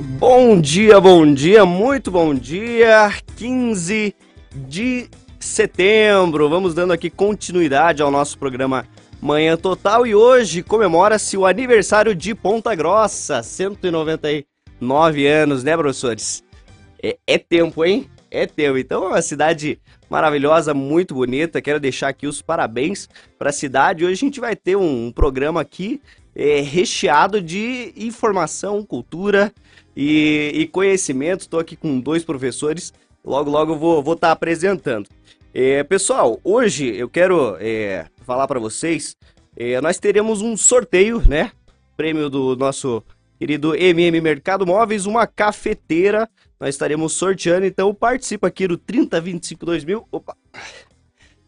Bom dia, bom dia, muito bom dia. 15 de setembro. Vamos dando aqui continuidade ao nosso programa Manhã Total e hoje comemora-se o aniversário de Ponta Grossa, 199 anos, né, professores? É, é tempo, hein? É tempo. Então é uma cidade maravilhosa, muito bonita. Quero deixar aqui os parabéns para a cidade. Hoje a gente vai ter um, programa aqui é, recheado de informação, cultura e, e conhecimento. Estou aqui com dois professores. Logo, logo eu vou estar tá apresentando. É, pessoal, hoje eu quero é, falar para vocês, é, nós teremos um sorteio, né? Prêmio do nosso querido MM Mercado Móveis, uma cafeteira. Nós estaremos sorteando, então participa aqui do 3025 2000. Opa!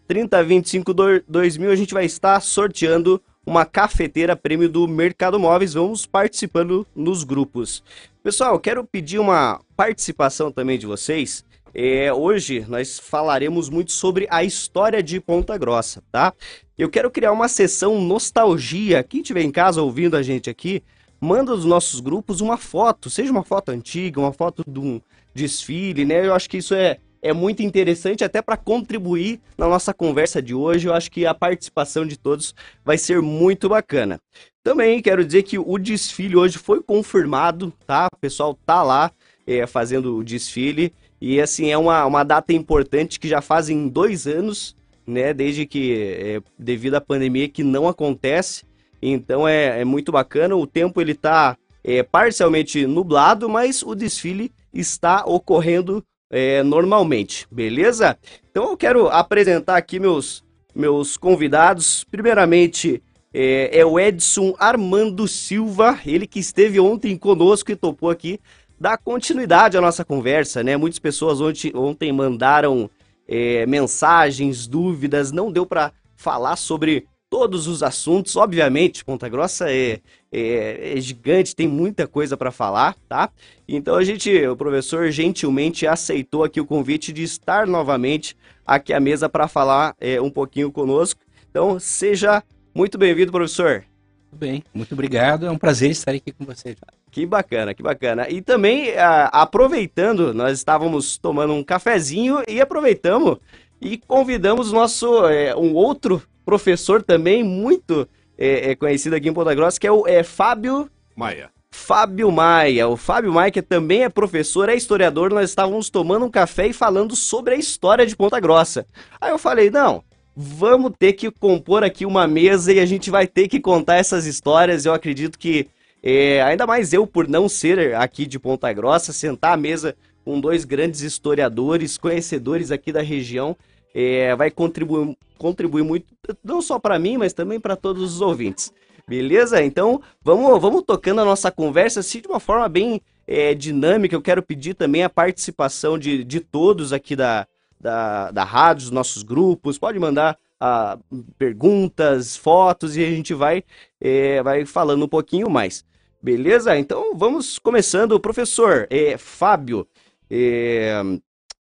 3025 2000 a gente vai estar sorteando uma cafeteira prêmio do Mercado Móveis. Vamos participando nos grupos. Pessoal, quero pedir uma participação também de vocês. É, hoje nós falaremos muito sobre a história de Ponta Grossa, tá? Eu quero criar uma sessão nostalgia. Quem estiver em casa ouvindo a gente aqui, manda nos nossos grupos uma foto, seja uma foto antiga, uma foto de um desfile, né? Eu acho que isso é, é muito interessante até para contribuir na nossa conversa de hoje. Eu acho que a participação de todos vai ser muito bacana. Também quero dizer que o desfile hoje foi confirmado, tá? O pessoal tá lá é, fazendo o desfile. E assim, é uma, uma data importante que já fazem dois anos, né? Desde que, é, devido à pandemia, que não acontece. Então é, é muito bacana. O tempo ele tá é, parcialmente nublado, mas o desfile está ocorrendo é, normalmente, beleza? Então eu quero apresentar aqui meus, meus convidados. Primeiramente é, é o Edson Armando Silva, ele que esteve ontem conosco e topou aqui dar continuidade à nossa conversa, né? Muitas pessoas ontem, ontem mandaram é, mensagens, dúvidas, não deu para falar sobre todos os assuntos. Obviamente, Ponta Grossa é, é, é gigante, tem muita coisa para falar, tá? Então a gente, o professor gentilmente aceitou aqui o convite de estar novamente aqui à mesa para falar é, um pouquinho conosco. Então seja muito bem-vindo, professor. Muito bem, muito obrigado. É um prazer estar aqui com você. Que bacana, que bacana. E também, a, aproveitando, nós estávamos tomando um cafezinho e aproveitamos e convidamos nosso é, um outro professor também muito é, é, conhecido aqui em Ponta Grossa, que é o é, Fábio Maia. Fábio Maia. O Fábio Maia, que também é professor, é historiador, nós estávamos tomando um café e falando sobre a história de Ponta Grossa. Aí eu falei, não, vamos ter que compor aqui uma mesa e a gente vai ter que contar essas histórias. Eu acredito que é, ainda mais eu, por não ser aqui de Ponta Grossa, sentar à mesa com dois grandes historiadores, conhecedores aqui da região, é, vai contribuir, contribuir muito, não só para mim, mas também para todos os ouvintes. Beleza? Então, vamos, vamos tocando a nossa conversa assim, de uma forma bem é, dinâmica. Eu quero pedir também a participação de, de todos aqui da, da, da rádio, dos nossos grupos. Pode mandar ah, perguntas, fotos e a gente vai, é, vai falando um pouquinho mais. Beleza? Então vamos começando. Professor é, Fábio, é,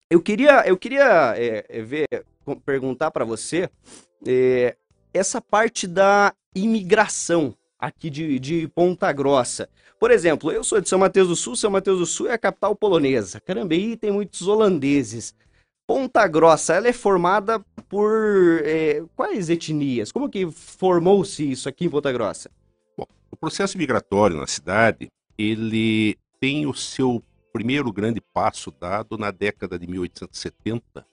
eu queria, eu queria é, é ver, perguntar para você é, essa parte da imigração aqui de, de Ponta Grossa. Por exemplo, eu sou de São Mateus do Sul, São Mateus do Sul é a capital polonesa. Carambeí tem muitos holandeses. Ponta Grossa, ela é formada por é, quais etnias? Como que formou-se isso aqui em Ponta Grossa? Bom, o processo migratório na cidade, ele tem o seu primeiro grande passo dado na década de 1870,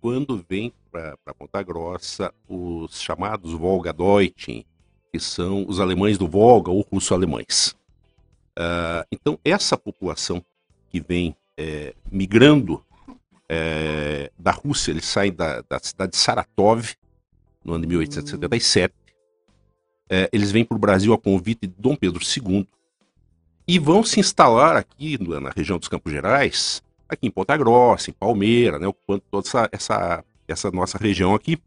quando vem para Ponta Grossa os chamados Volga-Deutschen, que são os alemães do Volga ou russo-alemães. Uh, então, essa população que vem é, migrando é, da Rússia, eles saem da, da, cidade de Saratov, no ano de 1877. É, eles vêm para o Brasil a convite de Dom Pedro II e vão se instalar aqui na região dos Campos Gerais, aqui em Ponta Grossa, em Palmeira, né, ocupando toda essa, essa, essa nossa região aqui.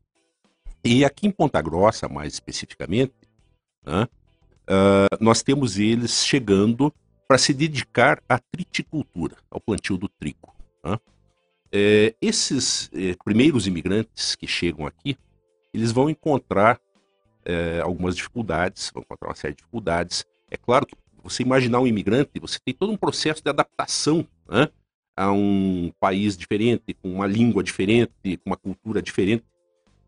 E aqui em Ponta Grossa, mais especificamente, né, uh, nós temos eles chegando para se dedicar à triticultura, ao plantio do trigo. Né? É, esses é, primeiros imigrantes que chegam aqui, eles vão encontrar é, algumas dificuldades, vão encontrar uma série de dificuldades. É claro que você imaginar um imigrante, você tem todo um processo de adaptação né, a um país diferente, com uma língua diferente, com uma cultura diferente.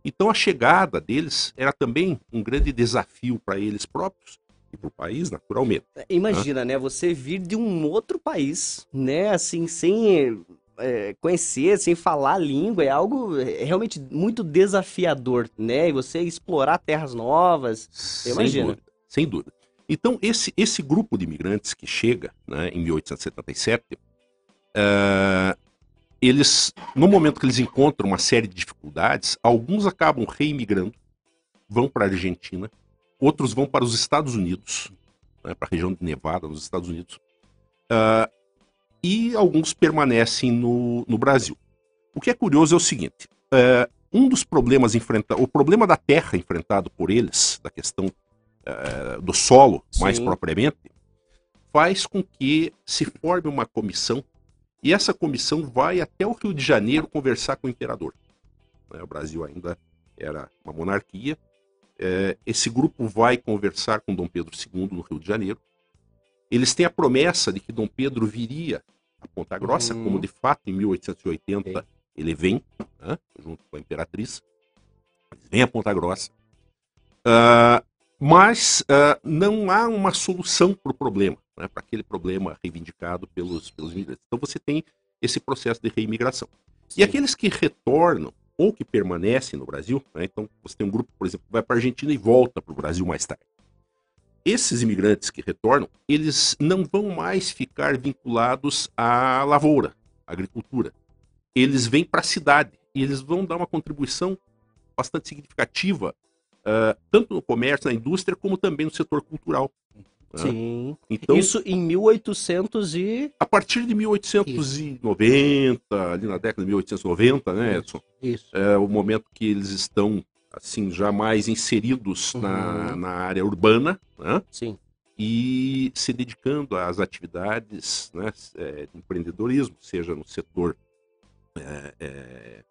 Então a chegada deles era também um grande desafio para eles próprios e para o país, naturalmente. Imagina, né? Você vir de um outro país, né? Assim, sem é, conhecer, sem falar a língua, é algo é, realmente muito desafiador, né? E você explorar terras novas, sem imagina. Dúvida, sem dúvida. Então, esse, esse grupo de imigrantes que chega né, em 1877, uh, eh, eles, no momento que eles encontram uma série de dificuldades, alguns acabam reimigrando, vão para a Argentina, outros vão para os Estados Unidos, né, para a região de Nevada, nos Estados Unidos, uh, e alguns permanecem no, no Brasil. O que é curioso é o seguinte: uh, um dos problemas enfrentados, o problema da terra enfrentado por eles, da questão uh, do solo, Sim. mais propriamente, faz com que se forme uma comissão e essa comissão vai até o Rio de Janeiro conversar com o imperador. Né, o Brasil ainda era uma monarquia. É, esse grupo vai conversar com Dom Pedro II no Rio de Janeiro. Eles têm a promessa de que Dom Pedro viria a Ponta Grossa, uhum. como de fato em 1880 ele vem, né, junto com a imperatriz. Eles vêm a Ponta Grossa. Uh, mas uh, não há uma solução para o problema, né, para aquele problema reivindicado pelos, pelos imigrantes. Então você tem esse processo de reimigração. Sim. E aqueles que retornam ou que permanecem no Brasil, né, então você tem um grupo, por exemplo, que vai para a Argentina e volta para o Brasil mais tarde. Esses imigrantes que retornam, eles não vão mais ficar vinculados à lavoura, à agricultura. Eles vêm para a cidade e eles vão dar uma contribuição bastante significativa uh, tanto no comércio, na indústria, como também no setor cultural. Né? Sim. Então, Isso em 1800 e... A partir de 1890, Isso. ali na década de 1890, né, Edson? Isso. É o momento que eles estão, assim, já mais inseridos uhum. na, na área urbana, né? Sim. E se dedicando às atividades né, é, de empreendedorismo, seja no setor é, é,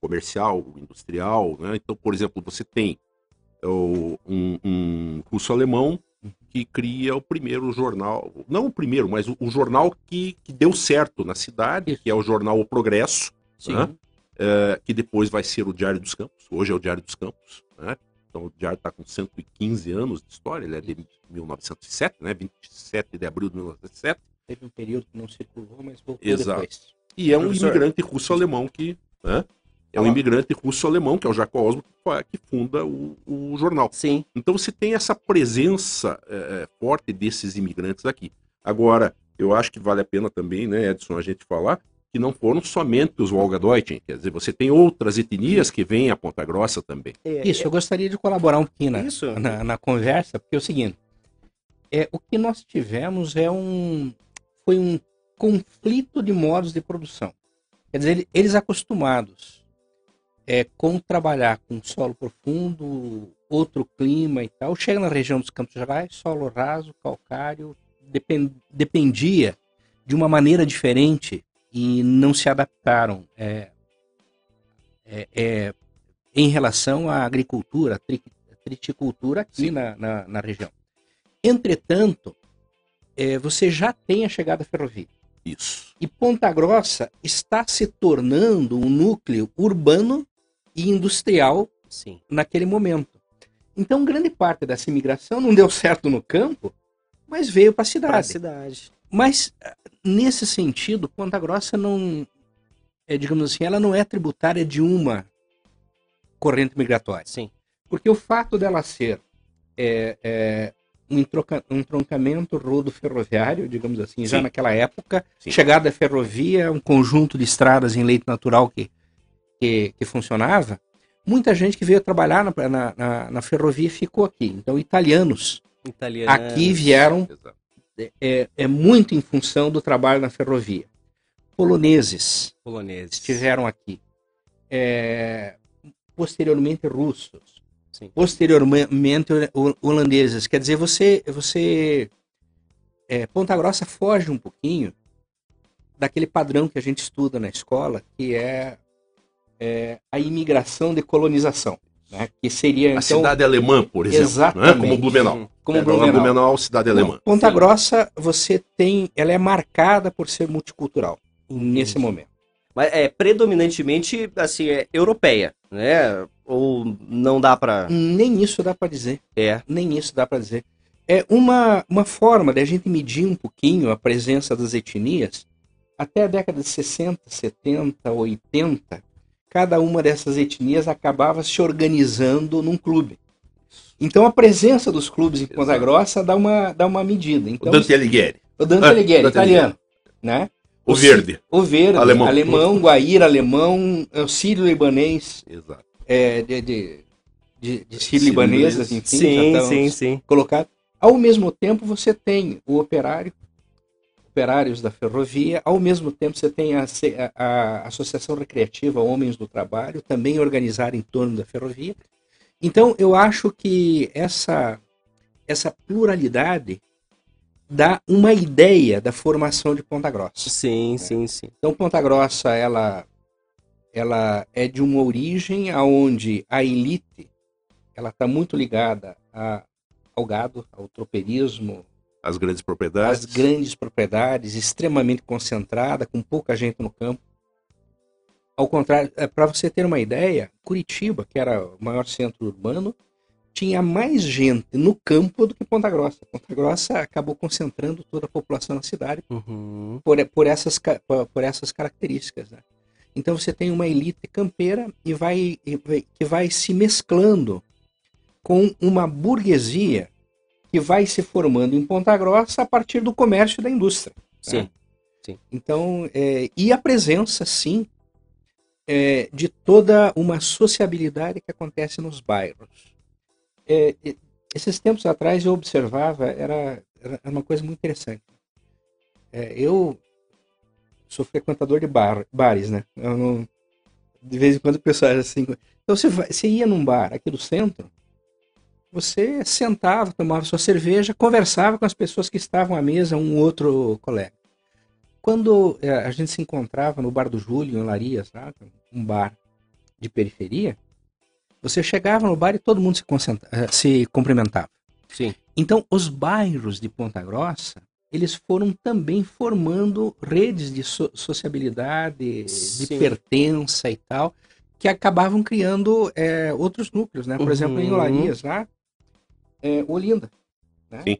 comercial, industrial. Né? Então, por exemplo, você tem é um, um russo-alemão que cria o primeiro jornal, não o primeiro, mas o, o jornal que, que deu certo na cidade, que é o jornal O Progresso, né? é, que depois vai ser o Diário dos Campos, hoje é o Diário dos Campos, né? então o Diário está com 115 anos de história, ele é de 1907, né? 27 de abril de 1907. Teve um período que não circulou, mas voltou Exato. depois. E é um Professor... imigrante russo-alemão que né? É um imigrante russo-alemão, que é o Jaco Osmo, que funda o, o, jornal. Sim. Então você tem essa presença é, é, forte desses imigrantes aqui. Agora, eu acho que vale a pena também, né, Edson, a gente falar que não foram somente os Wolgadeutschen, quer dizer, você tem outras etnias que vêm a Ponta Grossa também. É, Isso, eu gostaria de colaborar um pouquinho na, na, na, conversa, porque é o seguinte, é, o que nós tivemos é um, foi um conflito de modos de produção. Quer dizer, eles acostumados é, com trabalhar com solo profundo, outro clima e tal, chega na região dos Campos Gerais, solo raso, calcário, depend, dependia de uma maneira diferente e não se adaptaram é, é, é em relação à agricultura, à tri, triticultura aqui na, na, na, região. Entretanto, é, você já tem a chegada da ferrovia. Isso. E Ponta Grossa está se tornando um núcleo urbano e industrial Sim. naquele momento. Então, grande parte dessa imigração não deu certo no campo, mas veio para a cidade. cidade. Mas, nesse sentido, Ponta Grossa não, é, digamos assim, ela não é tributária de uma corrente migratória. Sim. Porque o fato dela ser é, é, um, entroca, um entroncamento rodo-ferroviário, digamos assim, Sim. já naquela época, Sim. chegada da ferrovia, um conjunto de estradas em leito natural que que, que funcionava, muita gente que veio trabalhar na, na, na, na ferrovia ficou aqui. Então, italianos, italianos. aqui vieram é, é, muito em função do trabalho na ferrovia. Poloneses, Poloneses. estiveram aqui. É, posteriormente russos. Sim. Posteriormente holandeses. Quer dizer, você, você é, Ponta Grossa foge um pouquinho daquele padrão que a gente estuda na escola, que é é, a imigração de colonização. Né? Que seria, a então, cidade alemã, por exemplo. Exatamente. Né? Como Blumenau. Como é, Blumenau. Blumenau, cidade alemã. Ponta Sim. Grossa, você tem, ela é marcada por ser multicultural nesse momento. Mas é predominantemente assim, é europeia, né? Ou não dá para Nem isso dá para dizer. É. Nem isso dá para dizer. É uma, uma forma de a gente medir um pouquinho a presença das etnias. Até a década de 60, 70, 80, cada uma dessas etnias acabava se organizando num clube. Então a presença dos clubes em Ponta Grossa dá uma, dá uma medida. Então, o Dante Alighieri. O Dante ah, Alighieri, Dante italiano. Né? O, o verde. O verde, alemão, alemão Guaíra alemão, sírio-libanês. Exato. É, de, de, de, de sírio-libanesas, enfim. Sim, sim, sim. Colocado. Ao mesmo tempo, você tem o operário, operários da ferrovia, ao mesmo tempo você tem a, a, a Associação Recreativa Homens do Trabalho, também organizada em torno da ferrovia. Então, eu acho que essa, essa pluralidade dá uma ideia da formação de Ponta Grossa. Sim, né? sim, sim. Então, Ponta Grossa, ela, ela é de uma origem aonde a elite ela está muito ligada a, ao gado, ao tropeirismo. As grandes propriedades. As grandes propriedades, extremamente concentrada, com pouca gente no campo. Ao contrário, é, para você ter uma ideia, Curitiba, que era o maior centro urbano, tinha mais gente no campo do que Ponta Grossa. Ponta Grossa acabou concentrando toda a população na cidade uhum. por, por, essas, por essas características. Né? Então você tem uma elite campeira e vai, que vai se mesclando com uma burguesia que vai se formando em Ponta Grossa a partir do comércio e da indústria. Né? Sim. Né? sim. Então, é, e a presença, sim, é, de toda uma sociabilidade que acontece nos bairros. É, esses tempos atrás eu observava, era, era uma coisa muito interessante. É, eu sou frequentador de bar, bares, né? Não, de vez em quando o pessoal assim. Então você, vai, você ia num bar aqui do centro, você sentava, tomava sua cerveja, conversava com as pessoas que estavam à mesa, um outro colega. Quando é, a gente se encontrava no bar do Júlio, em Larias, sabe? um bar de periferia, você chegava no bar e todo mundo se, eh, se cumprimentava. Sim. Então, os bairros de Ponta Grossa, eles foram também formando redes de so sociabilidade, Sim. de pertença e tal, que acabavam criando é, outros núcleos, né? Por uhum. exemplo, em Olarias, lá, é, Olinda. Né? Sim.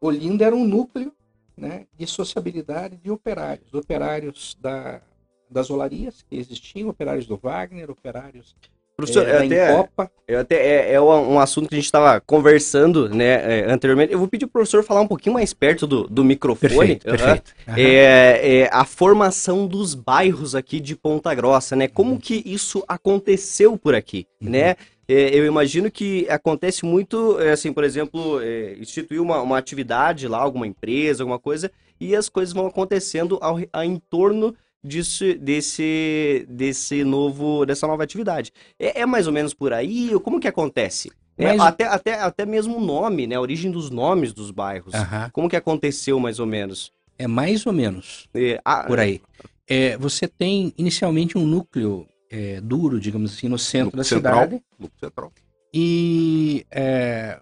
Olinda era um núcleo né, de sociabilidade de operários. Operários da, das olarias que existiam, operários do Wagner, operários Professor, é, até, Copa. Eu até, é, é um assunto que a gente estava conversando né, é, anteriormente. Eu vou pedir para o professor falar um pouquinho mais perto do, do microfone. Perfeito, uhum. perfeito. Uhum. É, a formação dos bairros aqui de Ponta Grossa, né? Como uhum. que isso aconteceu por aqui, uhum. né? É, eu imagino que acontece muito, é, assim, por exemplo, é, instituir uma, uma atividade lá, alguma empresa, alguma coisa, e as coisas vão acontecendo ao, ao em torno disso, desse, desse novo, dessa nova atividade. É, é mais ou menos por aí? Como que acontece? É, até, até, até mesmo o nome, né? A origem dos nomes dos bairros. Como que aconteceu, mais ou menos? É mais ou menos é, a... por aí. É, você tem inicialmente um núcleo é, duro, digamos assim, no centro da central, cidade. Núcleo central. E é,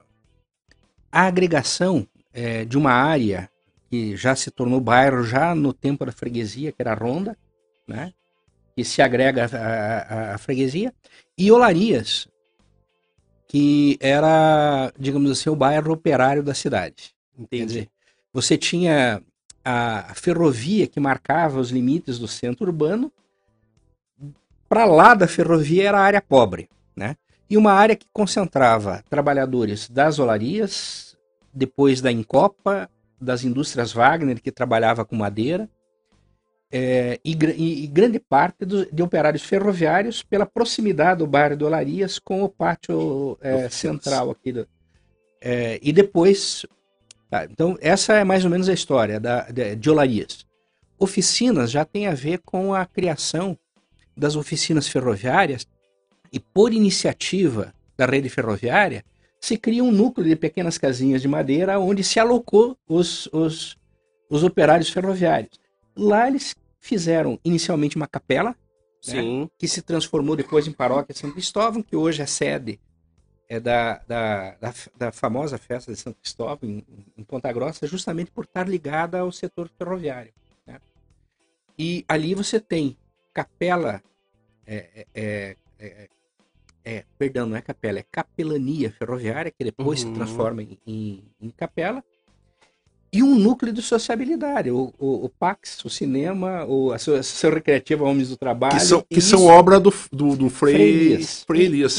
a agregação é, de uma área que já se tornou bairro já no tempo da freguesia, que era a Ronda, né? que se agrega à freguesia, e Olarias, que era, digamos assim, o bairro operário da cidade. Entendi. Quer dizer, você tinha a ferrovia que marcava os limites do centro urbano, para lá da ferrovia era a área pobre, né? E uma área que concentrava trabalhadores das olarias, depois da Incopa, das indústrias Wagner, que trabalhava com madeira, é, e, e, grande parte do, de operários ferroviários pela proximidade do bairro de Olarias com o pátio é, central aqui. Do, é, e depois. Tá, então, essa é mais ou menos a história da, de, de Olarias. Oficinas já tem a ver com a criação das oficinas ferroviárias e por iniciativa da rede ferroviária se cria um núcleo de pequenas casinhas de madeira onde se alocou os, os, os operários ferroviários. Lá eles fizeram inicialmente uma capela, né, que se transformou depois em paróquia São Cristóvão, que hoje é sede é da, da, da, da famosa festa de São Cristóvão em, em, Ponta Grossa, justamente por estar ligada ao setor ferroviário. Né? E ali você tem capela, é, é, é, é, perdão, não é capela, é capelania ferroviária, que depois uhum. se transforma em, em, em capela, e um núcleo de sociabilidade, o, o, o Pax, o cinema, o, a Associação Recreativa Homens do Trabalho. Que são, que são obra do, do, do Frei, Elias.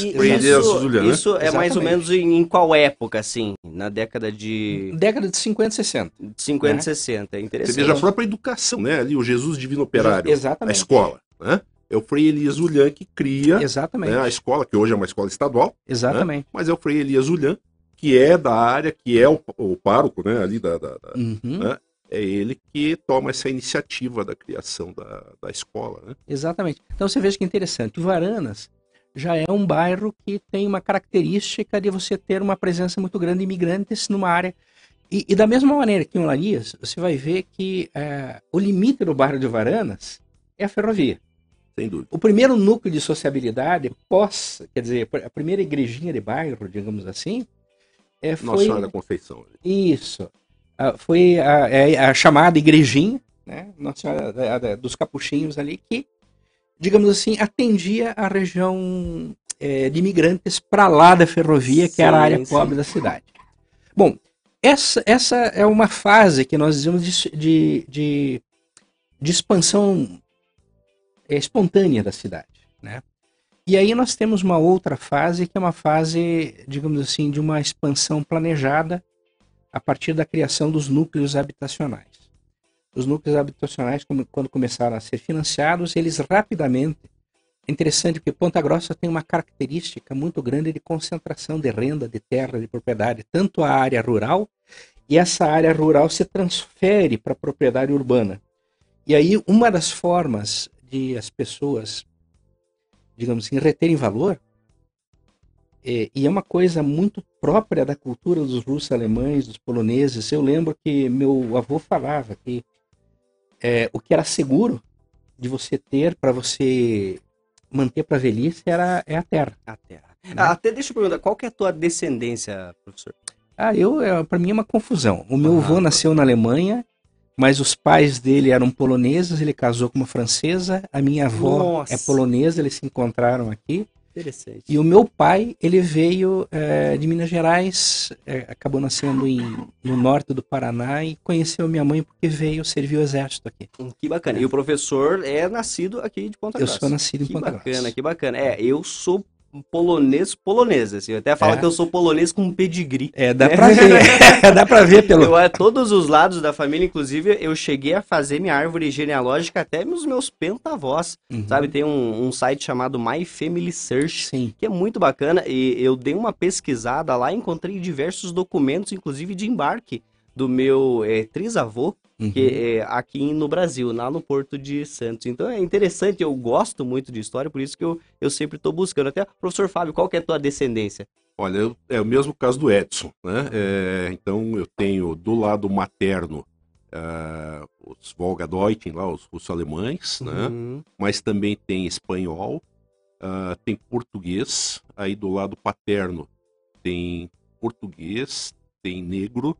E, isso, Juliano, isso né? é mais ou menos em, em, qual época, assim? Na década de... Década de 50 e 60. 50 e né? 60, é interessante. Você veja a própria educação, né? Ali, o Jesus Divino Operário, Exatamente. a escola, né? É o Frei Elias Ulhan que cria Exatamente. Né, a escola, que hoje é uma escola estadual. Né? Exatamente. Né? Mas é o Frei Elias Ulhan que é da área, que é o, o pároco, né, ali da, da, da uhum. né, é ele que toma essa iniciativa da criação da, da escola, né? Exatamente. Então você veja que interessante, o Varanas já é um bairro que tem uma característica de você ter uma presença muito grande de imigrantes numa área e, e da mesma maneira que em Olarias, você vai ver que é, o limite do bairro de Varanas é a ferrovia. Sem dúvida. O primeiro núcleo de sociabilidade pós, quer dizer, a primeira igrejinha de bairro, digamos assim, é, foi... Nossa Senhora da Conceição. Isso. Ah, foi a, a, é, a, chamada igrejinha, né? Nossa Senhora dos Capuchinhos ali, que, digamos assim, atendia a região é, de imigrantes para lá da ferrovia, que sim, era a área sim. pobre da cidade. Bom, essa, essa é uma fase que nós dizemos de, de, de, de expansão espontânea da cidade, né? E aí nós temos uma outra fase, que é uma fase, digamos assim, de uma expansão planejada a partir da criação dos núcleos habitacionais. Os núcleos habitacionais, quando começaram a ser financiados, eles rapidamente. É interessante porque Ponta Grossa tem uma característica muito grande de concentração de renda, de terra, de propriedade, tanto a área rural, e essa área rural se transfere para a propriedade urbana. E aí, uma das formas de as pessoas digamos assim, reterem valor. É, e é uma coisa muito própria da cultura dos russos alemães, dos poloneses. Eu lembro que meu avô falava que é, o que era seguro de você ter para você manter para velhice era é a terra. A terra. Né? Ah, até deixa eu perguntar, qual que é a tua descendência, professor? Ah, eu, é, para mim é uma confusão. O meu avô nasceu na Alemanha mas os pais dele eram poloneses, ele casou com uma francesa, a minha avó Nossa. é polonesa, eles se encontraram aqui. Interessante. E o meu pai, ele veio é, de Minas Gerais, é, acabou nascendo em, no norte do Paraná e conheceu minha mãe porque veio servir o exército aqui. Hum, que bacana. É. E o professor é nascido aqui de Ponta Grossa. Eu sou nascido em que Ponta Grossa. Que bacana, que bacana. É, eu sou polonês polonês, assim. Eu até falo é. que eu sou polonês com pedigree. É, dá pra ver. dá pra ver pelo... Eu, é, todos os lados da família, inclusive, eu cheguei a fazer minha árvore genealógica até nos meus pentavós, uhum. sabe? Tem um, um, site chamado My Family Search, Sim. que é muito bacana, e eu dei uma pesquisada lá, encontrei diversos documentos, inclusive de embarque, do meu é, trisavô, uhum. que é aqui no Brasil, lá no Porto de Santos. Então é interessante, eu gosto muito de história, por isso que eu, eu sempre estou buscando. Até, professor Fábio, qual que é a tua descendência? Olha, eu, é o mesmo caso do Edson, né? É, então eu tenho do lado materno uh, os Volgadeutschen, lá, os russo-alemães, né? uhum. Mas também tem espanhol, uh, tem português, aí do lado paterno tem português, tem negro,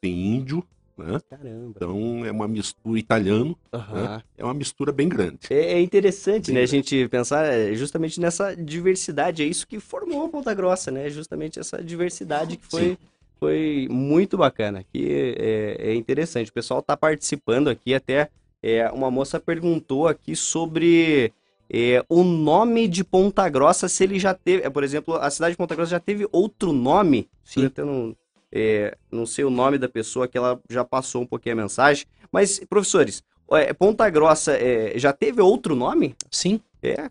tem índio, né? Caramba. Então é uma mistura italiano, uhum. né? é uma mistura bem grande. É, é interessante, bem né, grande. a gente pensar é, justamente nessa diversidade, é isso que formou a Ponta Grossa, né? Justamente essa diversidade que foi, foi muito bacana, que é, é interessante. O pessoal está participando aqui, até é, uma moça perguntou aqui sobre é, o nome de Ponta Grossa, se ele já teve, é, por exemplo, a cidade de Ponta Grossa já teve outro nome? Sim. Eu não, é, não sei o nome da pessoa, que ela já passou um pouquinho a mensagem. Mas, professores, é, Ponta Grossa é, já teve outro nome? Sim. É.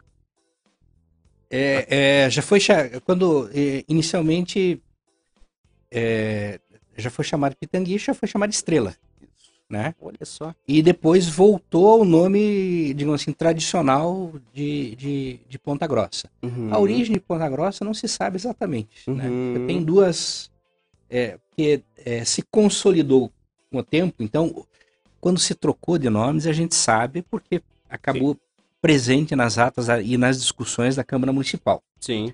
é, é já foi quando é, inicialmente é, já foi chamado Pitangui, já foi chamado Estrela. Né? Olha só. E depois voltou ao nome, digamos assim, tradicional de, de, de Ponta Grossa. Uhum. A origem de Ponta Grossa não se sabe exatamente. Né? Uhum. Né? Tem duas, é, que é, se consolidou com o tempo. Então, quando se trocou de nomes, a gente sabe porque acabou Sim. presente nas atas e nas discussões da Câmara Municipal. Sim.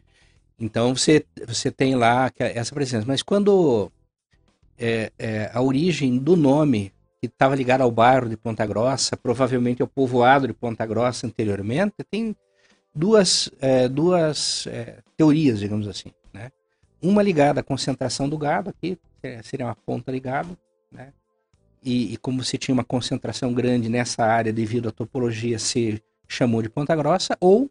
Então você, você tem lá essa presença. Mas quando é, é, a origem do nome que estava ligado ao bairro de Ponta Grossa, provavelmente ao povoado de Ponta Grossa anteriormente, tem duas, é, duas é, teorias, digamos assim. Uma ligada à concentração do gado, aqui seria uma ponta ligada, né? e, e, como se tinha uma concentração grande nessa área devido à topologia, se chamou de Ponta Grossa, ou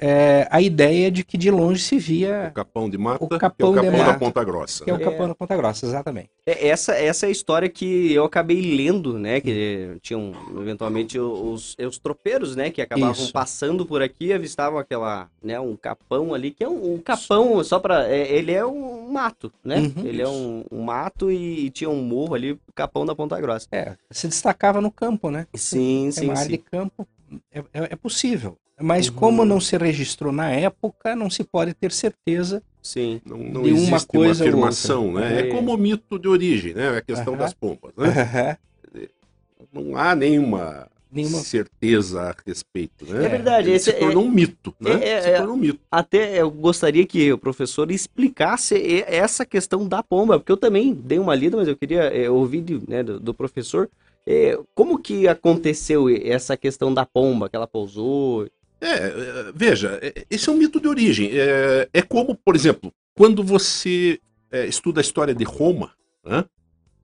é, a ideia de que de longe se via o capão de mata, o capão, que é o capão da Ponta Grossa. Que é o capão é. da Ponta Grossa, exatamente. É, essa, essa é a história que eu acabei lendo, né? Que tinham eventualmente os, os tropeiros, né? Que acabavam Isso. passando por aqui e avistavam aquela, né? Um capão ali, que é um, um capão, só para é, Ele é um mato, né? Uhum. Ele é um, um mato e, e, tinha um morro ali, o capão da Ponta Grossa. É, se destacava no campo, né? Sim, é sim. Uma área de campo é, é, é possível. Mas uhum. como não se registrou na época, não se pode ter certeza Sim. Não, não de uma coisa uma afirmação, né? É. é. como o mito de origem, né? A questão uhum. das pompas, né? Uhum. Não há nenhuma, nenhuma certeza a respeito, né? É verdade. Ele esse se tornou é, um mito, né? É, se tornou um mito. Até eu gostaria que o professor explicasse essa questão da pomba, porque eu também dei uma lida, mas eu queria é, ouvir né, do, do professor como que aconteceu essa questão da pomba, que ela pousou? É, é, veja, é, esse é um mito de origem. É, é como, por exemplo, quando você é, estuda a história de Roma, né,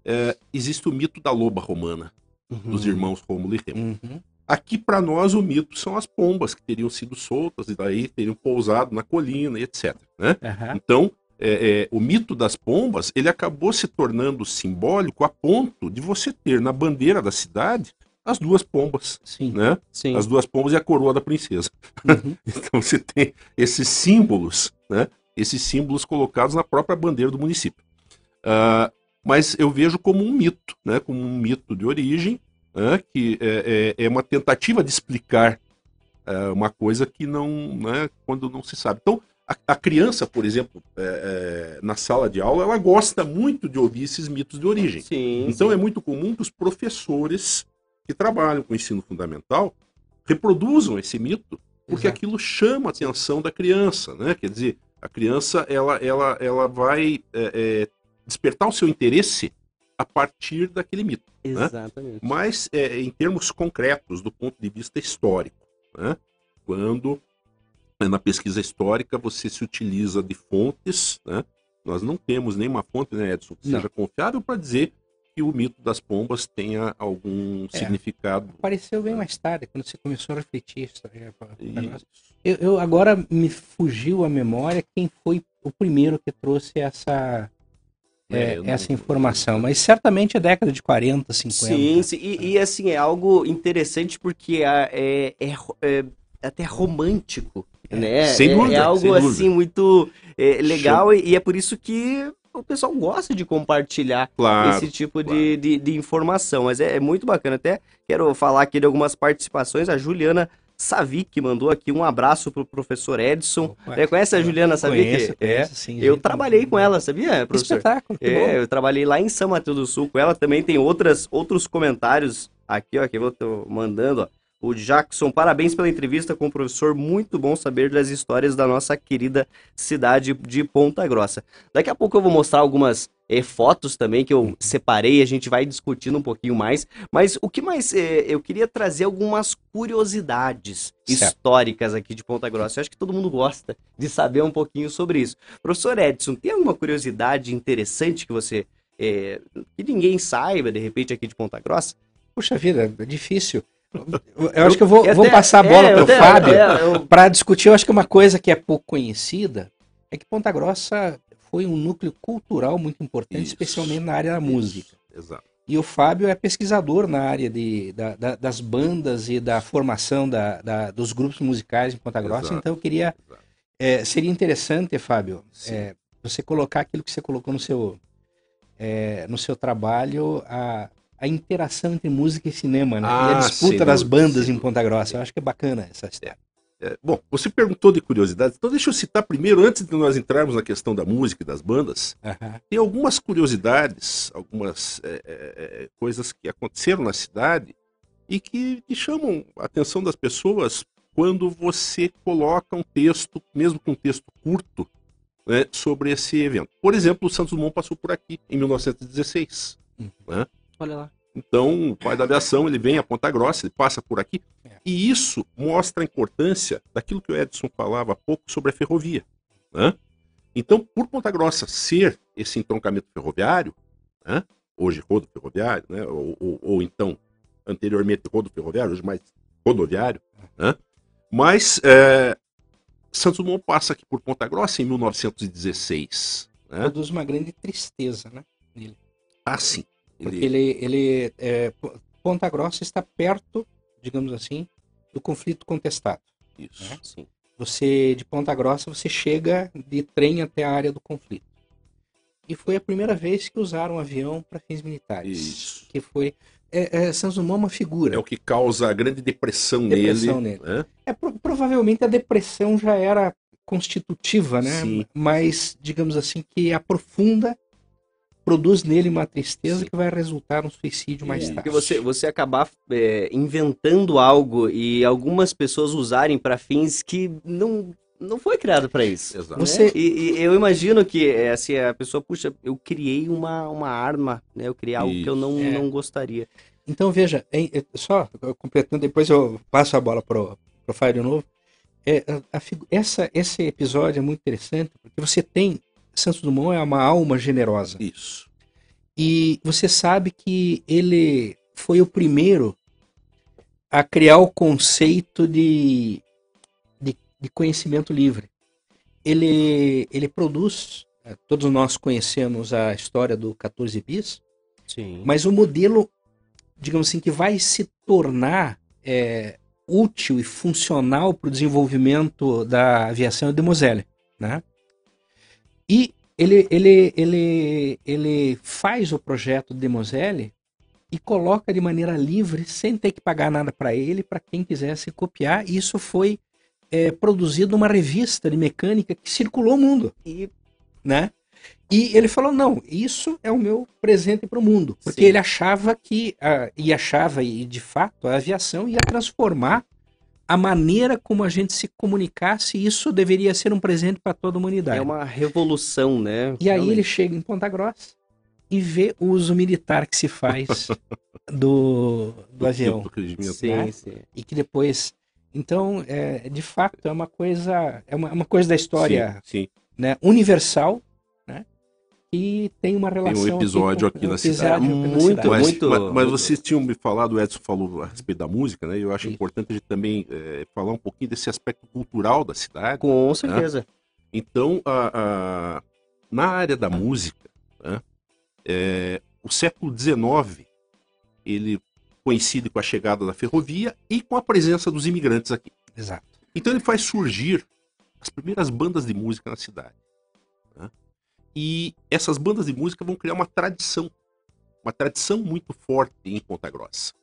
é, existe o mito da loba romana, uhum. dos irmãos Rômulo e Remo. Uhum. Aqui, para nós, o mito são as pombas que teriam sido soltas e daí teriam pousado na colina e etc. Né? Uhum. Então, é, o mito das pombas ele acabou se tornando simbólico a ponto de você ter na bandeira da cidade as duas pombas. Sim. Né? Sim. As duas pombas e a coroa da princesa. Uhum. então você tem esses símbolos, né? Esses símbolos colocados na própria bandeira do município. Uh, mas eu vejo como um mito, né? Como um mito de origem, né? que é, é, é, uma tentativa de explicar uh, uma coisa que não, né? Quando não se sabe. Então a, a criança, por exemplo, é, é, na sala de aula, ela gosta muito de ouvir esses mitos de origem. Sim, então sim. é muito comum que os professores que trabalham com ensino fundamental reproduzam esse mito porque Exato. aquilo chama a atenção da criança, né? Quer dizer, a criança ela, ela, ela vai é, é, despertar o seu interesse a partir daquele mito. Né? Exatamente. Né? Mas é, em termos concretos, do ponto de vista histórico, né? quando na pesquisa histórica você se utiliza de fontes, né? nós não temos nenhuma fonte, né, Edson, que não. seja confiável para dizer que o mito das pombas tenha algum é, significado. Apareceu bem mais tarde, quando você começou a refletir eu, eu, agora me fugiu a memória quem foi o primeiro que trouxe essa é, é, essa informação, mas certamente é década de 40, 50. Sim, sim. E, e assim, é algo interessante porque é, é, é, é até romântico, é, né? Sem dúvida, é, algo assim muito legal e, e, é por isso que o pessoal gosta de compartilhar claro, esse tipo claro. de, de, de, informação. Mas é, é, muito bacana. Até quero falar aqui de algumas participações. A Juliana Savic mandou aqui um abraço pro professor Edson. Opa, é, conhece a Juliana Savic? Conheço, é, sim, eu trabalhei com ela, sabia, professor? Espetáculo. É, eu trabalhei lá em São Mateus do Sul com ela. Também tem outras, outros comentários aqui, ó, que eu tô mandando, ó. O Jackson, parabéns pela entrevista com o professor. Muito bom saber das histórias da nossa querida cidade de Ponta Grossa. Daqui a pouco eu vou mostrar algumas eh, fotos também que eu separei, a gente vai discutindo um pouquinho mais. Mas o que mais eh, eu queria trazer algumas curiosidades certo. históricas aqui de Ponta Grossa. Eu acho que todo mundo gosta de saber um pouquinho sobre isso. Professor Edson, tem alguma curiosidade interessante que você eh, que ninguém saiba de repente aqui de Ponta Grossa? Puxa vida, é difícil. Eu acho que eu vou, vou passar a bola é, para o Fábio é, eu... para discutir. Eu acho que uma coisa que é pouco conhecida é que Ponta Grossa foi um núcleo cultural muito importante, Isso. especialmente na área da música. Exato. E o Fábio é pesquisador na área de, da, da, das bandas e da formação da, da, dos grupos musicais em Ponta Grossa. Exato. Então eu queria. É, seria interessante, Fábio, é, você colocar aquilo que você colocou no seu, é, no seu trabalho, a, a interação entre música e cinema, né? Ah, e a ah, disputa das bandas em Ponta Grossa. Eu acho que é bacana essa história. É, bom, você perguntou de curiosidades, então deixa eu citar primeiro, antes de nós entrarmos na questão da música e das bandas, tem algumas curiosidades, algumas é, é, é, coisas que aconteceram na cidade e que, que chamam a atenção das pessoas quando você coloca um texto, mesmo com um texto curto, né, sobre esse evento. Por exemplo, o Santos Dumont passou por aqui em 1916. Uhum. Né? Olha lá. Então, o pai da aviação, ele vem a Ponta Grossa, ele passa por aqui. É. E isso mostra a importância daquilo que o Edson falava há pouco sobre a ferrovia. Né? Então, por Ponta Grossa ser esse entroncamento ferroviário, né? hoje rodo ferroviário, né? ou, ou, ou, então, anteriormente rodo ferroviário, hoje mais rodoviário, né? mas é, Santos Dumont passa aqui por Ponta Grossa em 1916. Né? Produz uma grande tristeza, né? Nele. Ah, sim. Porque ele, ele é, Ponta Grossa está perto, digamos assim, do conflito contestado. Isso, né? sim. Você, de Ponta Grossa, você chega de trem até a área do conflito. E foi a primeira vez que usaram um avião para fins militares. Isso. Que foi. É, é, Dumont é uma figura. É o que causa a grande depressão, depressão nele. nele. Né? É, pro, provavelmente a depressão já era constitutiva, né? Sim. Mas, digamos assim, que aprofunda produz nele uma tristeza Sim. que vai resultar num suicídio mais é. tarde. Porque você, você acabar é, inventando algo e algumas pessoas usarem para fins que não não foi criado para isso. Exato. Você... E, e, eu imagino que é, assim, a pessoa, puxa, eu criei uma, uma arma, né? Eu criei algo isso. que eu não, é. não gostaria. Então, veja, é, só completando, depois eu passo a bola pro, pro Fábio de novo. É, a, a, essa, esse episódio é muito interessante, porque você tem Santos Dumont é uma alma generosa. Isso. E você sabe que ele foi o primeiro a criar o conceito de, de, de conhecimento livre. Ele, ele produz, é, todos nós conhecemos a história do 14 bis, Sim. mas o modelo, digamos assim, que vai se tornar é, útil e funcional para o desenvolvimento da aviação é o de Moselle, né? E ele, ele, ele, ele faz o projeto de Moselle e coloca de maneira livre, sem ter que pagar nada para ele, para quem quisesse copiar. Isso foi é, produzido numa revista de mecânica que circulou o mundo. E, né? E ele falou: não, isso é o meu presente para o mundo. Porque Sim. ele achava que, uh, e achava, e de fato, a aviação ia transformar a maneira como a gente se comunicasse, isso deveria ser um presente para toda a humanidade. É uma revolução, né? E aí ele chega em Ponta Grossa e vê o uso militar que se faz do, do, do avião. Sim, né? sim. E que depois. Então, é, de fato, é uma coisa. É uma, uma coisa da história sim, sim. Né, universal e tem uma relação. Tem um episódio aqui, com, aqui na cidade. Muito, mas, muito. Mas, mas, vocês tinham me falado, o Edson falou a respeito da música, né? Eu acho Isso. importante a gente também é, falar um pouquinho desse aspecto cultural da cidade. Com né? certeza. Então, a, a, na área da música, né? é, o século XIX ele coincide com a chegada da ferrovia e com a presença dos imigrantes aqui. Exato. Então ele faz surgir as primeiras bandas de música na cidade. E essas bandas de música vão criar uma tradição, uma tradição muito forte em Ponta Grossa.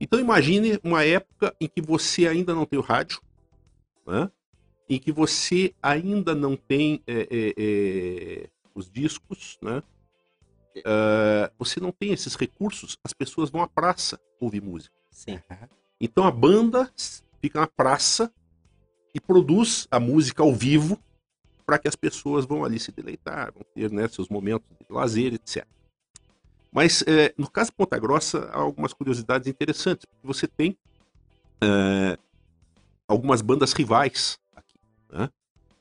Então imagine uma época em que você ainda não tem o rádio, né? em que você ainda não tem é, é, é, os discos, né? Uh, você não tem esses recursos, as pessoas vão à praça ouvir música. Sim. Então a banda fica na praça e produz a música ao vivo para que as pessoas vão ali se deleitar, vão ter né, seus momentos de lazer, etc. Mas é, no caso de Ponta Grossa, há algumas curiosidades interessantes. Você tem é, algumas bandas rivais aqui. Né?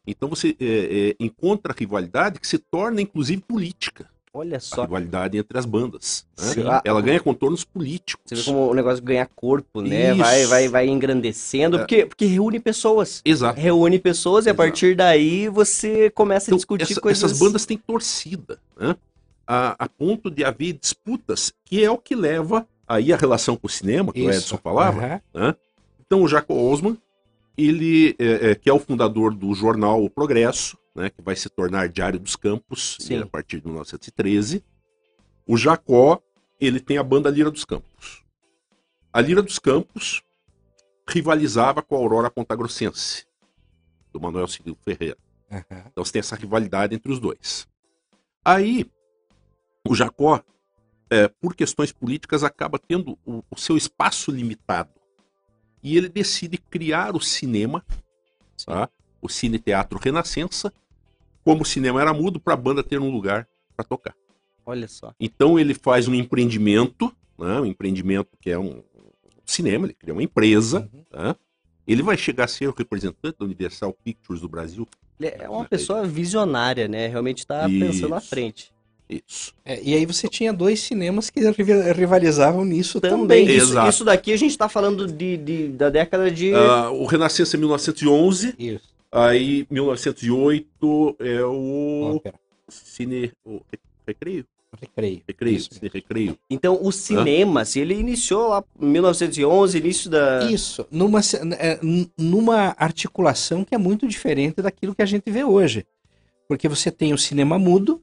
Então você é, é encontra rivalidade que se torna, inclusive, política. Olha só. A rivalidade entre as bandas. Né? Ela ganha contornos políticos. Você vê como o negócio ganha corpo, né? Vai, vai, vai engrandecendo, é. porque, porque reúne pessoas. Exato. Reúne pessoas e a partir daí você começa então, a discutir essa, coisas. Essas bandas têm torcida, né? A, a, ponto de haver disputas, que é o que leva aí a relação com o cinema, que Isso. o Edson falava. Uhum. Né? Então o Jaco Osman, ele é, é, que é o fundador do jornal O Progresso, né, que vai se tornar Diário dos Campos né, a partir de 1913. O Jacó, ele tem a banda Lira dos Campos. A Lira dos Campos rivalizava com a Aurora Pontagrossense, do Manuel Cirilo Ferreira. Uhum. Então você tem essa rivalidade entre os dois. Aí, o Jacó, é, por questões políticas, acaba tendo o, o, seu espaço limitado. E ele decide criar o cinema, tá? o Cine Teatro Renascença, como o cinema era mudo, para a banda ter um lugar para tocar. Olha só. Então ele faz um empreendimento, né? um empreendimento que é um cinema, ele cria uma empresa, uhum. né? ele vai chegar a ser o representante da Universal Pictures do Brasil. Ele é uma pessoa visionária, né? Realmente está pensando à frente. Isso. É, e aí você tinha dois cinemas que rivalizavam nisso também. também. Isso, isso, daqui a gente está falando de, de, da década de... Uh, o Renascença é 1911. Isso. Aí, 1908 é o... Oh, Cine... O Recreio. Recreio. Recreio, cine recreio. Então, o cinema, se ele iniciou lá em 1911, início da... Isso, numa, é, numa articulação que é muito diferente daquilo que a gente vê hoje. Porque você tem o cinema mudo,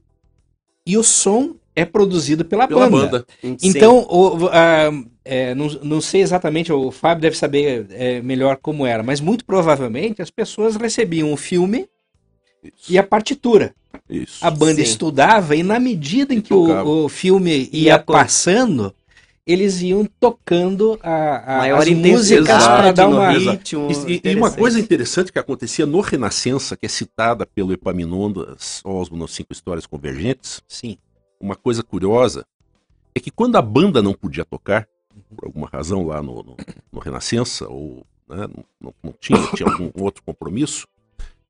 e o som é produzido pela, pela banda. banda. Então, o, a, é, não, não, sei exatamente, o Fábio deve saber é, melhor como era, mas muito provavelmente as pessoas recebiam o filme Isso. e a partitura. Isso. A banda Sim. estudava e na medida em que o, o, filme ia passando, eles iam tocando a, a as músicas para dar uma ritmo. E, e, uma coisa interessante que acontecia no Renascença, que é citada pelo Epaminondas Osmo nas Cinco Histórias Convergentes. Sim. Uma coisa curiosa é que quando a banda não podia tocar, por alguma razão lá no, no, no Renascença, ou né, não, não, tinha, tinha algum outro compromisso,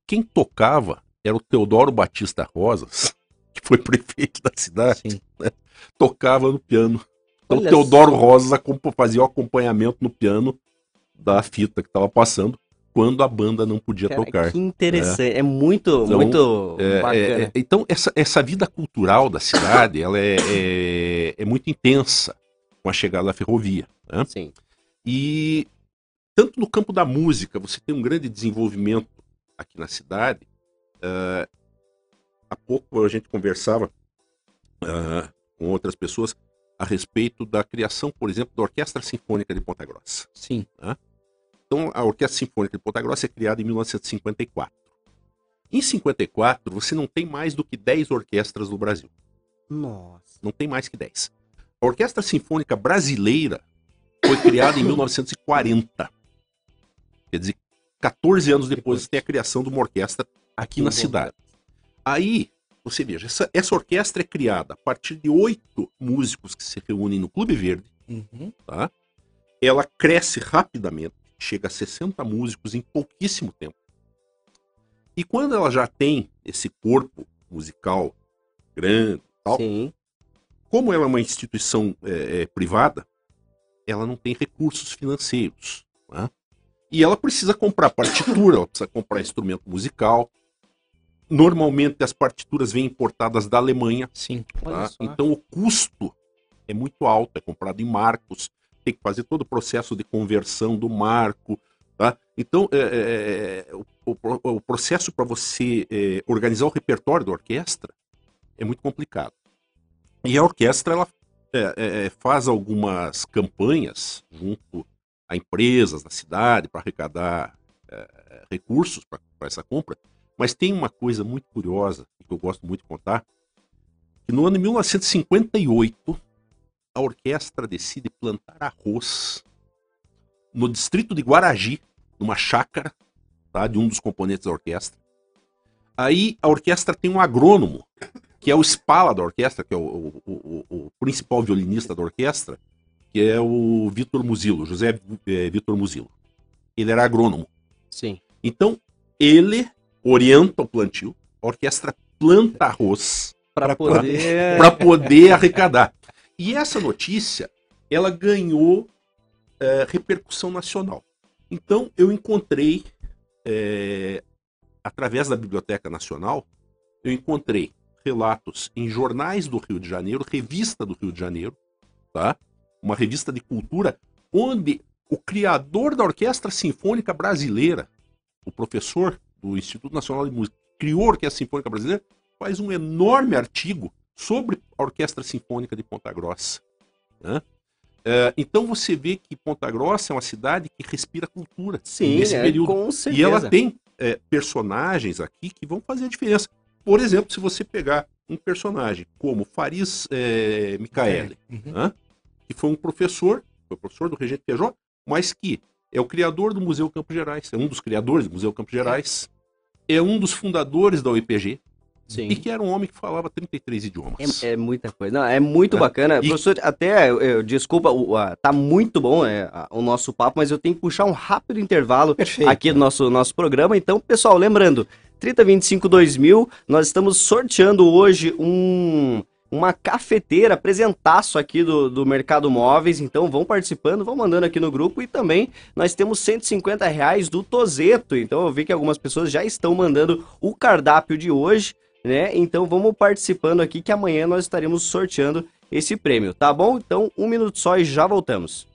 quem tocava era o Teodoro Batista Rosas, que foi prefeito da cidade, né, tocava no piano. Então, Olha Teodoro só. Rosas fazia o acompanhamento no piano da fita que estava passando quando a banda não podia Cara, tocar. Que interessante, é, é muito, então, muito é, bacana. É, é, então, essa, essa vida cultural da cidade, ela é, é, é, muito intensa com a chegada da ferrovia. Né? Sim. E tanto no campo da música, você tem um grande desenvolvimento aqui na cidade. Uh, há pouco a gente conversava uh, com outras pessoas a respeito da criação, por exemplo, da Orquestra Sinfônica de Ponta Grossa. Sim. Né? Então, a Orquestra Sinfônica de Ponta Grossa é criada em 1954. Em 54, você não tem mais do que 10 orquestras no Brasil. Nossa. Não tem mais que 10. A Orquestra Sinfônica Brasileira foi criada em 1940. Quer dizer, 14 anos depois tem a criação de uma orquestra aqui na cidade. Aí, você veja, essa, essa orquestra é criada a partir de oito músicos que se reúnem no Clube Verde. Uhum. Tá? Ela cresce rapidamente, chega a 60 músicos em pouquíssimo tempo. E quando ela já tem esse corpo musical grande, tal, Sim. Como ela é uma instituição é, é, privada, ela não tem recursos financeiros. Né? E ela precisa comprar partitura, ela precisa comprar instrumento musical, Normalmente as partituras vêm importadas da Alemanha. Sim. Tá? Então o custo é muito alto, é comprado em marcos, tem que fazer todo o processo de conversão do marco. Tá? Então é, é, é o, o, o, processo para você é, organizar o repertório da orquestra é muito complicado. E a orquestra ela é, é, faz algumas campanhas junto a empresas da cidade para arrecadar recursos para essa compra. Mas tem uma coisa muito curiosa, que eu gosto muito de contar, que no ano de 1958, a orquestra decide plantar arroz no distrito de Guaragi, numa chácara, tá, de um dos componentes da orquestra. Aí a orquestra tem um agrônomo, que é o espala da orquestra, que é o, o, o, o principal violinista da orquestra, que é o Vitor Muzilo, José é, Vitor Muzilo. Ele era agrônomo. Sim. Então, ele orienta o plantio, a orquestra planta arroz para poder... Pra poder arrecadar. E essa notícia, ela ganhou é, repercussão nacional. Então, eu encontrei, é, através da Biblioteca Nacional, eu encontrei relatos em jornais do Rio de Janeiro, revista do Rio de Janeiro, tá? uma revista de cultura, onde o criador da Orquestra Sinfônica Brasileira, o professor do Instituto Nacional de Música, criou a Orquestra Sinfônica Brasileira, faz um enorme artigo sobre a Orquestra Sinfônica de Ponta Grossa. Né? É, então você vê que Ponta Grossa é uma cidade que respira cultura Sim, nesse é, período. Com certeza. E ela tem é, personagens aqui que vão fazer a diferença. Por exemplo, se você pegar um personagem como Faris é, Micaele, uhum. né? que foi um professor, foi professor do Regente Peugeot, mas que é o criador do Museu Campos Gerais, é um dos criadores do Museu Campos Gerais, é um dos fundadores da UEPG, Sim. E que era um homem que falava 33 idiomas. É, é muita coisa. Não, é muito é. bacana. E... Professor, até, eu, eu, desculpa, o, tá muito bom é, o nosso papo, mas eu tenho que puxar um rápido intervalo Perfeito. aqui do nosso, nosso programa. Então, pessoal, lembrando, 3025 2000, nós estamos sorteando hoje um uma cafeteira, apresentaço aqui do, do Mercado Móveis, então vão participando, vão mandando aqui no grupo e também nós temos 150 reais do Tozeto, então eu vi que algumas pessoas já estão mandando o cardápio de hoje, né? Então vamos participando aqui que amanhã nós estaremos sorteando esse prêmio, tá bom? Então um minuto só e já voltamos.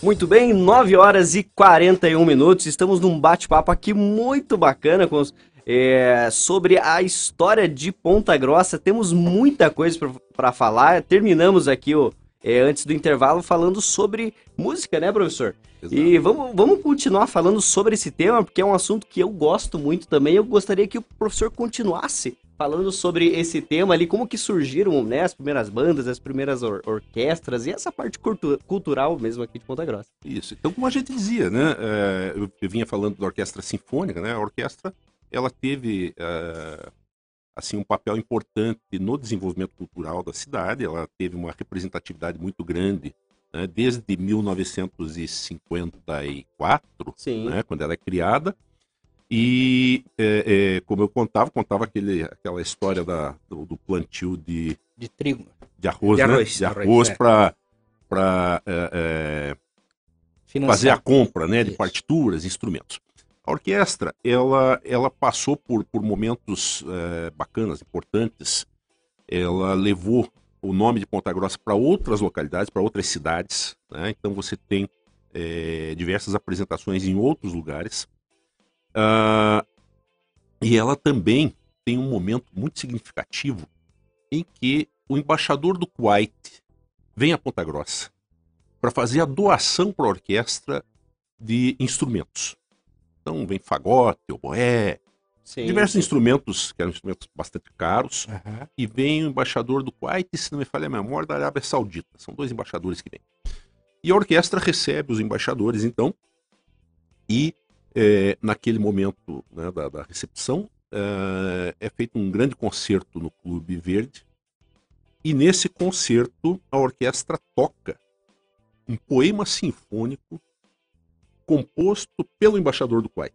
Muito bem, 9 horas e 41 minutos. Estamos num bate-papo aqui muito bacana com os, é, sobre a história de Ponta Grossa. Temos muita coisa para falar. Terminamos aqui o, é, antes do intervalo falando sobre música, né, professor? Exato. E vamos, vamos continuar falando sobre esse tema, porque é um assunto que eu gosto muito também. Eu gostaria que o professor continuasse falando sobre esse tema ali, como que surgiram né, as primeiras bandas, as primeiras or orquestras e essa parte cultu cultural mesmo aqui de Ponta Grossa. Isso. Então, como a gente dizia, né, é, eu, eu, vinha falando da orquestra sinfônica, né, a orquestra ela teve é, assim um papel importante no desenvolvimento cultural da cidade, ela teve uma representatividade muito grande né, desde 1954, né, quando ela é criada, e é, é, como eu contava, contava aquele, aquela história da, do, do plantio de, de trigo. De arroz, de arroz, né? De arroz, arroz para é, é fazer a compra né, de partituras, instrumentos. A orquestra, ela, ela passou por, por momentos é, bacanas, importantes. Ela levou o nome de Ponta Grossa para outras localidades, para outras cidades. Né? Então você tem é, diversas apresentações em outros lugares. Uh, e ela também tem um momento muito significativo em que o embaixador do Kuwait vem a Ponta Grossa para fazer a doação para a orquestra de instrumentos. Então vem fagote, oboé, sim, diversos sim. instrumentos, que eram instrumentos bastante caros, uhum. e vem o embaixador do Kuwait, se não me falha a memória, da Arábia Saudita. São dois embaixadores que vêm. E a orquestra recebe os embaixadores, então, e é, naquele momento né, da, da, recepção, é, é, feito um grande concerto no Clube Verde. E nesse concerto, a orquestra toca um poema sinfônico composto pelo embaixador do Kuwait.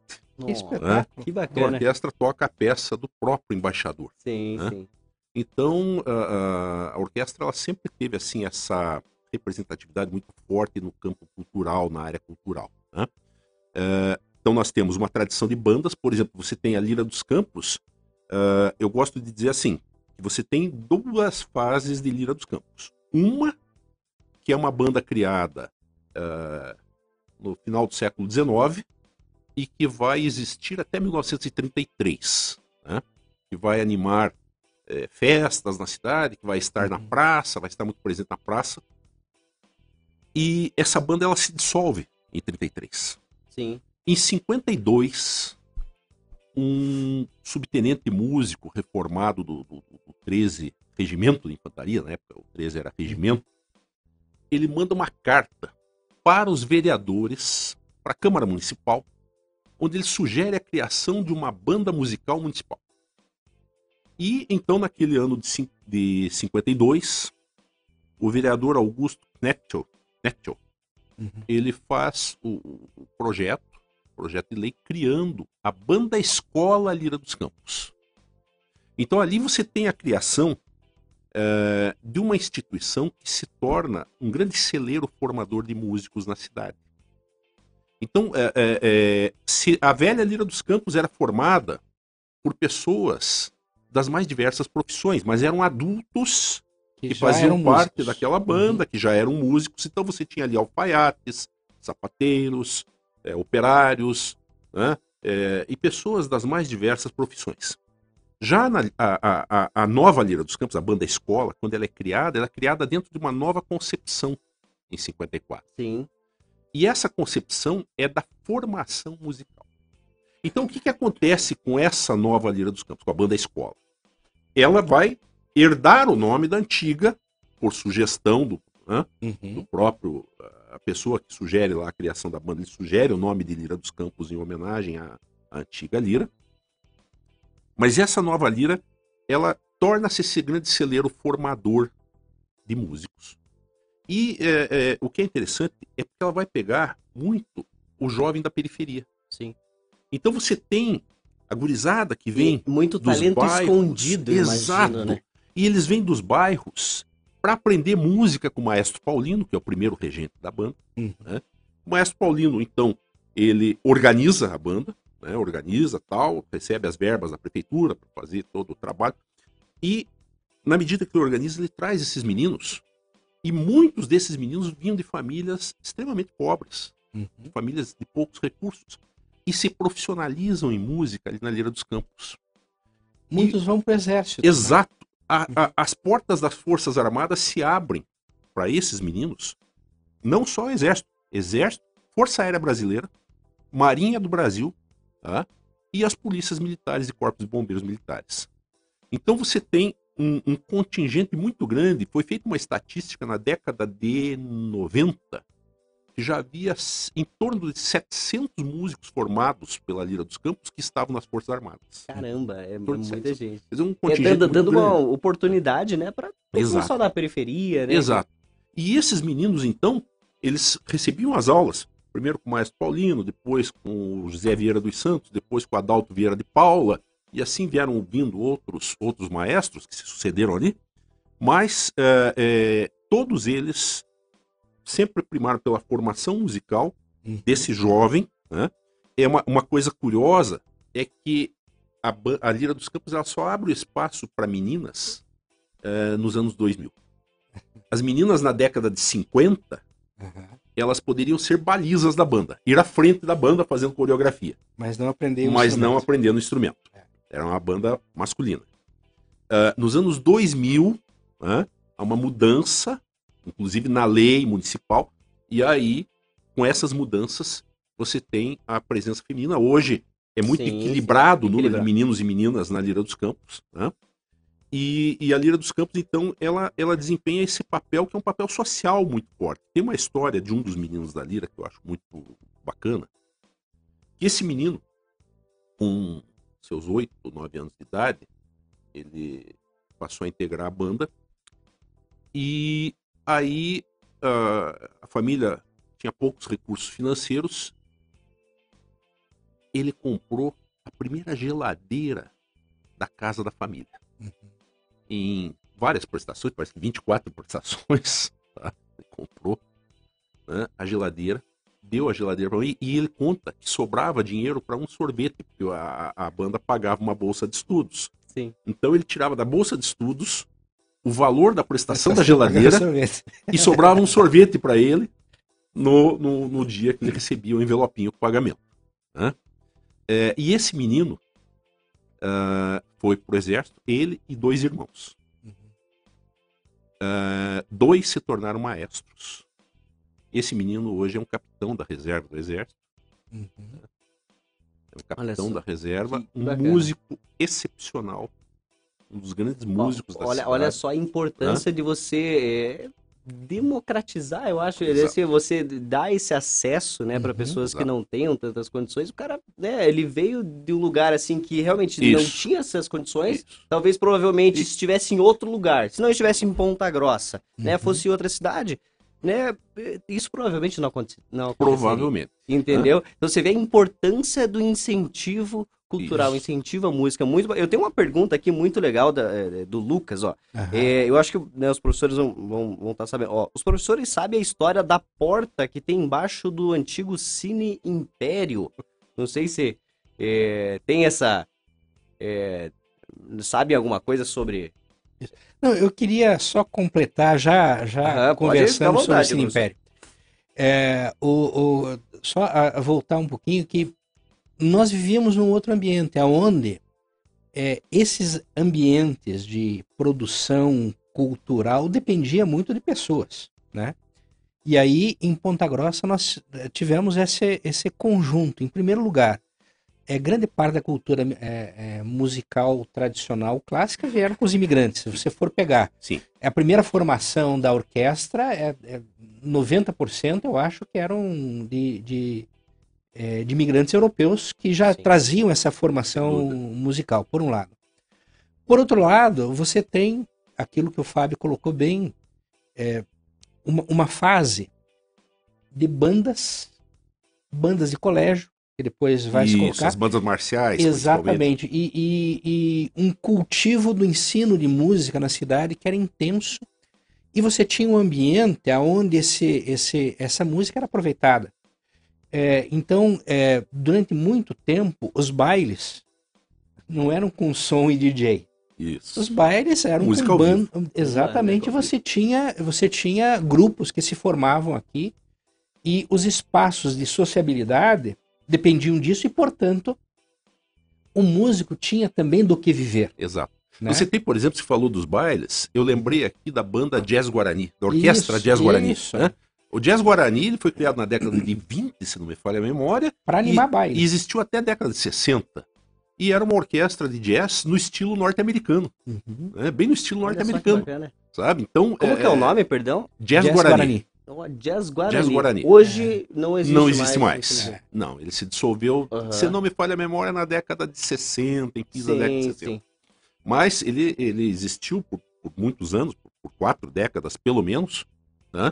né? Que bacana. A orquestra toca a peça do próprio embaixador. Sim, né? sim. Então, a, a, orquestra ela sempre teve assim essa representatividade muito forte no campo cultural, na área cultural. Né? É, então nós temos uma tradição de bandas, por exemplo, você tem a Lira dos Campos. Uh, eu gosto de dizer assim, que você tem duas fases de Lira dos Campos. Uma que é uma banda criada uh, no final do século XIX e que vai existir até 1933, né? que vai animar é, festas na cidade, que vai estar na uhum. praça, vai estar muito presente na praça. E essa banda ela se dissolve em 33. Sim. Em 52, um subtenente músico reformado do, do, do 13 Regimento de Infantaria, na época o 13 era regimento, ele manda uma carta para os vereadores, para a Câmara Municipal, onde ele sugere a criação de uma banda musical municipal. E então, naquele ano de, de 52, o vereador Augusto Nettel, Nettel uhum. ele faz o, o projeto projeto de lei criando a Banda Escola Lira dos Campos. Então ali você tem a criação é, de uma instituição que se torna um grande celeiro formador de músicos na cidade. Então, é, é, se a velha Lira dos Campos era formada por pessoas das mais diversas profissões, mas eram adultos que, que faziam parte músicos. daquela banda, uhum. que já eram músicos. Então você tinha ali alfaiates, sapateiros, é, operários né, é, e pessoas das mais diversas profissões. Já na, a, a, a, nova Lira dos Campos, a banda escola, quando ela é criada, ela é criada dentro de uma nova concepção em 54. Sim. E essa concepção é da formação musical. Então, o que, que acontece com essa nova Lira dos Campos, com a banda Escola? Ela vai herdar o nome da antiga, por sugestão do, né, uhum. do próprio, a pessoa que sugere lá a criação da banda, ele sugere o nome de Lira dos Campos em homenagem à, à antiga Lira. Mas essa nova Lira, ela torna-se esse grande celeiro formador de músicos. E é, é, o que é interessante é porque ela vai pegar muito o jovem da periferia. Sim. Então você tem a gurizada que vem. E muito talento bairros, escondido, Exato. Imagino, né? E eles vêm dos bairros para aprender música com o maestro Paulino, que é o primeiro regente da banda. Uhum. Né? O maestro Paulino, então, ele organiza a banda, né? organiza tal, recebe as verbas da prefeitura para fazer todo o trabalho. E, na medida que ele organiza, ele traz esses meninos. E muitos desses meninos vinham de famílias extremamente pobres, uhum. famílias de poucos recursos e se profissionalizam em música ali na Lira dos Campos. Muitos e, vão para o exército. Né? Exato. Né? A, a, as portas das Forças Armadas se abrem para esses meninos, não só Exército, Exército, Força Aérea Brasileira, Marinha do Brasil tá? e as polícias militares e corpos de bombeiros militares. Então você tem um, um contingente muito grande. Foi feita uma estatística na década de 90 que já havia em torno de 700 músicos formados pela Lira dos Campos que estavam nas Forças Armadas. Caramba, é muita gente. Um é, dando, dando uma oportunidade, né, para não só da periferia, né? Exato. E esses meninos, então, eles recebiam as aulas, primeiro com o Maestro Paulino, depois com o José Vieira dos Santos, depois com o Adalto Vieira de Paula, e assim vieram vindo outros, outros maestros que se sucederam ali, mas é, é, todos eles sempre primaram pela formação musical uhum. desse jovem. Né? É uma, uma coisa curiosa é que a, a Lira dos Campos ela só abre o espaço para meninas uh, nos anos 2000. As meninas na década de 50, uhum. elas poderiam ser balizas da banda, ir à frente da banda fazendo coreografia. Mas não aprender Mas não aprendendo instrumento. É. Era uma banda masculina. Uh, nos anos 2000, uh, há uma mudança inclusive na lei municipal. E aí, com essas mudanças, você tem a presença feminina. Hoje é muito sim, equilibrado sim, o número de meninos e meninas na Lira dos Campos. Né? E, e, a Lira dos Campos, então, ela, ela desempenha esse papel que é um papel social muito forte. Tem uma história de um dos meninos da Lira que eu acho muito bacana. Que esse menino, com seus oito ou nove anos de idade, ele passou a integrar a banda e Aí uh, a família tinha poucos recursos financeiros. Ele comprou a primeira geladeira da casa da família. Uhum. Em várias prestações, parece que 24 prestações. Tá? Ele comprou né, a geladeira, deu a geladeira para mim e ele conta que sobrava dinheiro para um sorvete, porque a, a banda pagava uma bolsa de estudos. Sim. Então ele tirava da bolsa de estudos o valor da prestação da geladeira e sobrava um sorvete para ele no, no, no, dia que ele recebia o envelopinho com pagamento. Né? É, e esse menino uh, foi pro exército, ele e dois irmãos. Uh, dois se tornaram maestros. Esse menino hoje é um capitão da reserva do exército. Uhum. É um capitão da reserva, um músico excepcional um dos grandes músicos olha, da cidade. Olha só a importância Hã? de você é, democratizar, eu acho, esse, você dá esse acesso, né, para uhum, pessoas exato. que não tenham tantas condições. O cara, né, ele veio de um lugar assim que realmente Isso. não tinha essas condições. Isso. Talvez provavelmente Isso. estivesse em outro lugar. Se não estivesse em Ponta Grossa, né, uhum. né, fosse em outra cidade, né? Isso provavelmente não aconteceu. Não provavelmente. Entendeu? Então você vê a importância do incentivo cultural, Isso. incentiva a música muito. Eu tenho uma pergunta aqui muito legal da, é, do Lucas, ó. Uhum. É, eu acho que né, os professores vão estar vão, vão tá sabendo. Ó, os professores sabem a história da porta que tem embaixo do antigo Cine Império. Não sei se é, tem essa. É, sabe alguma coisa sobre não, eu queria só completar, já, já ah, conversamos sobre esse império. É, o, o, só voltar um pouquinho que nós vivíamos num outro ambiente, onde é, esses ambientes de produção cultural dependia muito de pessoas, né? E aí, em Ponta Grossa, nós tivemos esse, esse conjunto. Em primeiro lugar, é, grande parte da cultura é, é, musical tradicional clássica vieram com os imigrantes. Se você for pegar, Sim. a primeira formação da orquestra, é, é 90% eu acho que eram de, de, é, de imigrantes europeus que já Sim. traziam essa formação musical, por um lado. Por outro lado, você tem aquilo que o Fábio colocou bem, é, uma, uma fase de bandas, bandas de colégio, que depois vai Isso, se colocar. as bandas marciais. Exatamente. E, e, e, um cultivo do ensino de música na cidade que era intenso. E você tinha um ambiente onde esse, esse, essa música era aproveitada. É, então, é, durante muito tempo, os bailes não eram com som e DJ. Isso. Os bailes eram música com banda. Exatamente. Você tinha, você tinha grupos que se formavam aqui e os espaços de sociabilidade dependiam disso e, portanto, o músico tinha também do que viver. Exato. Né? Você tem, por exemplo, você falou dos bailes, eu lembrei aqui da banda Jazz Guarani, da Orquestra isso, Jazz Guarani. Isso. Né? O Jazz Guarani ele foi criado na década de 20, se não me falha a memória. Para animar e, baile. E existiu até a década de 60. E era uma orquestra de jazz no estilo norte-americano. Uhum. Né? Bem no estilo norte-americano. Sabe? Então, Como é, que é o nome, perdão? Jazz, jazz Guarani. Guarani. Então, Jazz Guarani. Jazz Guarani. Hoje não existe mais. Não existe mais. mais. Não, ele se dissolveu, uhum. se não me falha a memória, na década de 60, em 15 da década de 60. Sim. Mas ele, ele existiu por, por muitos anos, por, por, quatro décadas pelo menos, né?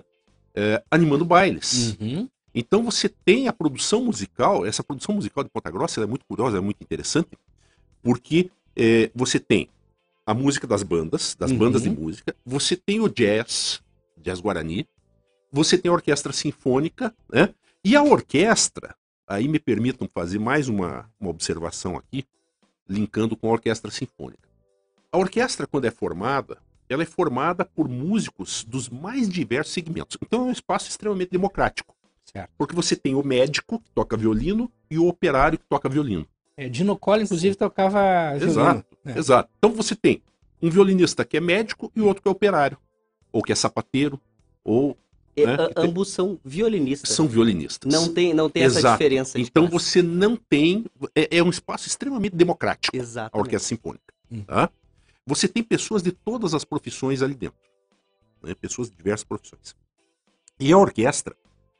É, animando bailes. Uhum. Então você tem a produção musical, essa produção musical de Ponta Grossa é muito curiosa, é muito interessante, porque é, você tem a música das bandas, das uhum. bandas de música, você tem o jazz, jazz guarani, você tem a orquestra sinfônica, né? E a orquestra, aí me permitam fazer mais uma, uma observação aqui, linkando com a orquestra sinfônica. A orquestra, quando é formada, ela é formada por músicos dos mais diversos segmentos. Então é um espaço extremamente democrático. Certo. Porque você tem o médico, que toca violino, e o operário, que toca violino. É, Dino Collin, inclusive, tocava violino. Exato, é. exato. Então você tem um violinista que é médico e o outro que é operário. Ou que é sapateiro, ou é, né? Ambos são violinistas. São violinistas. Não tem, não tem essa diferença. então classe. você não tem. É, é, um espaço extremamente democrático. Exatamente. A orquestra sinfônica. Hum. Tá? Você tem pessoas de todas as profissões ali dentro. Né? Pessoas de diversas profissões. E a orquestra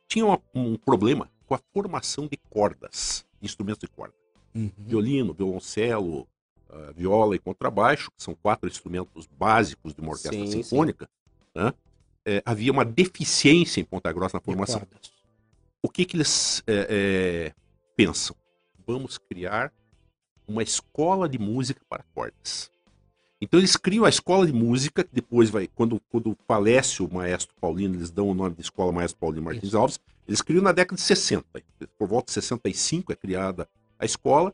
tinha uma, um problema com a formação de cordas, instrumentos de corda. Uhum. Violino, violoncelo, uh, viola e contrabaixo, que são quatro instrumentos básicos de uma orquestra sim, sinfônica. Sim. Né? é, havia uma deficiência em Ponta Grossa na formação. O que, que eles é, é, pensam? Vamos criar uma escola de música para cordas. Então eles criam a escola de música, que depois vai, quando, quando falece o maestro Paulino, eles dão o nome de Escola Maestro Paulino Martins Isso. Alves. Eles criam na década de 60. Por volta de 65 é criada a escola.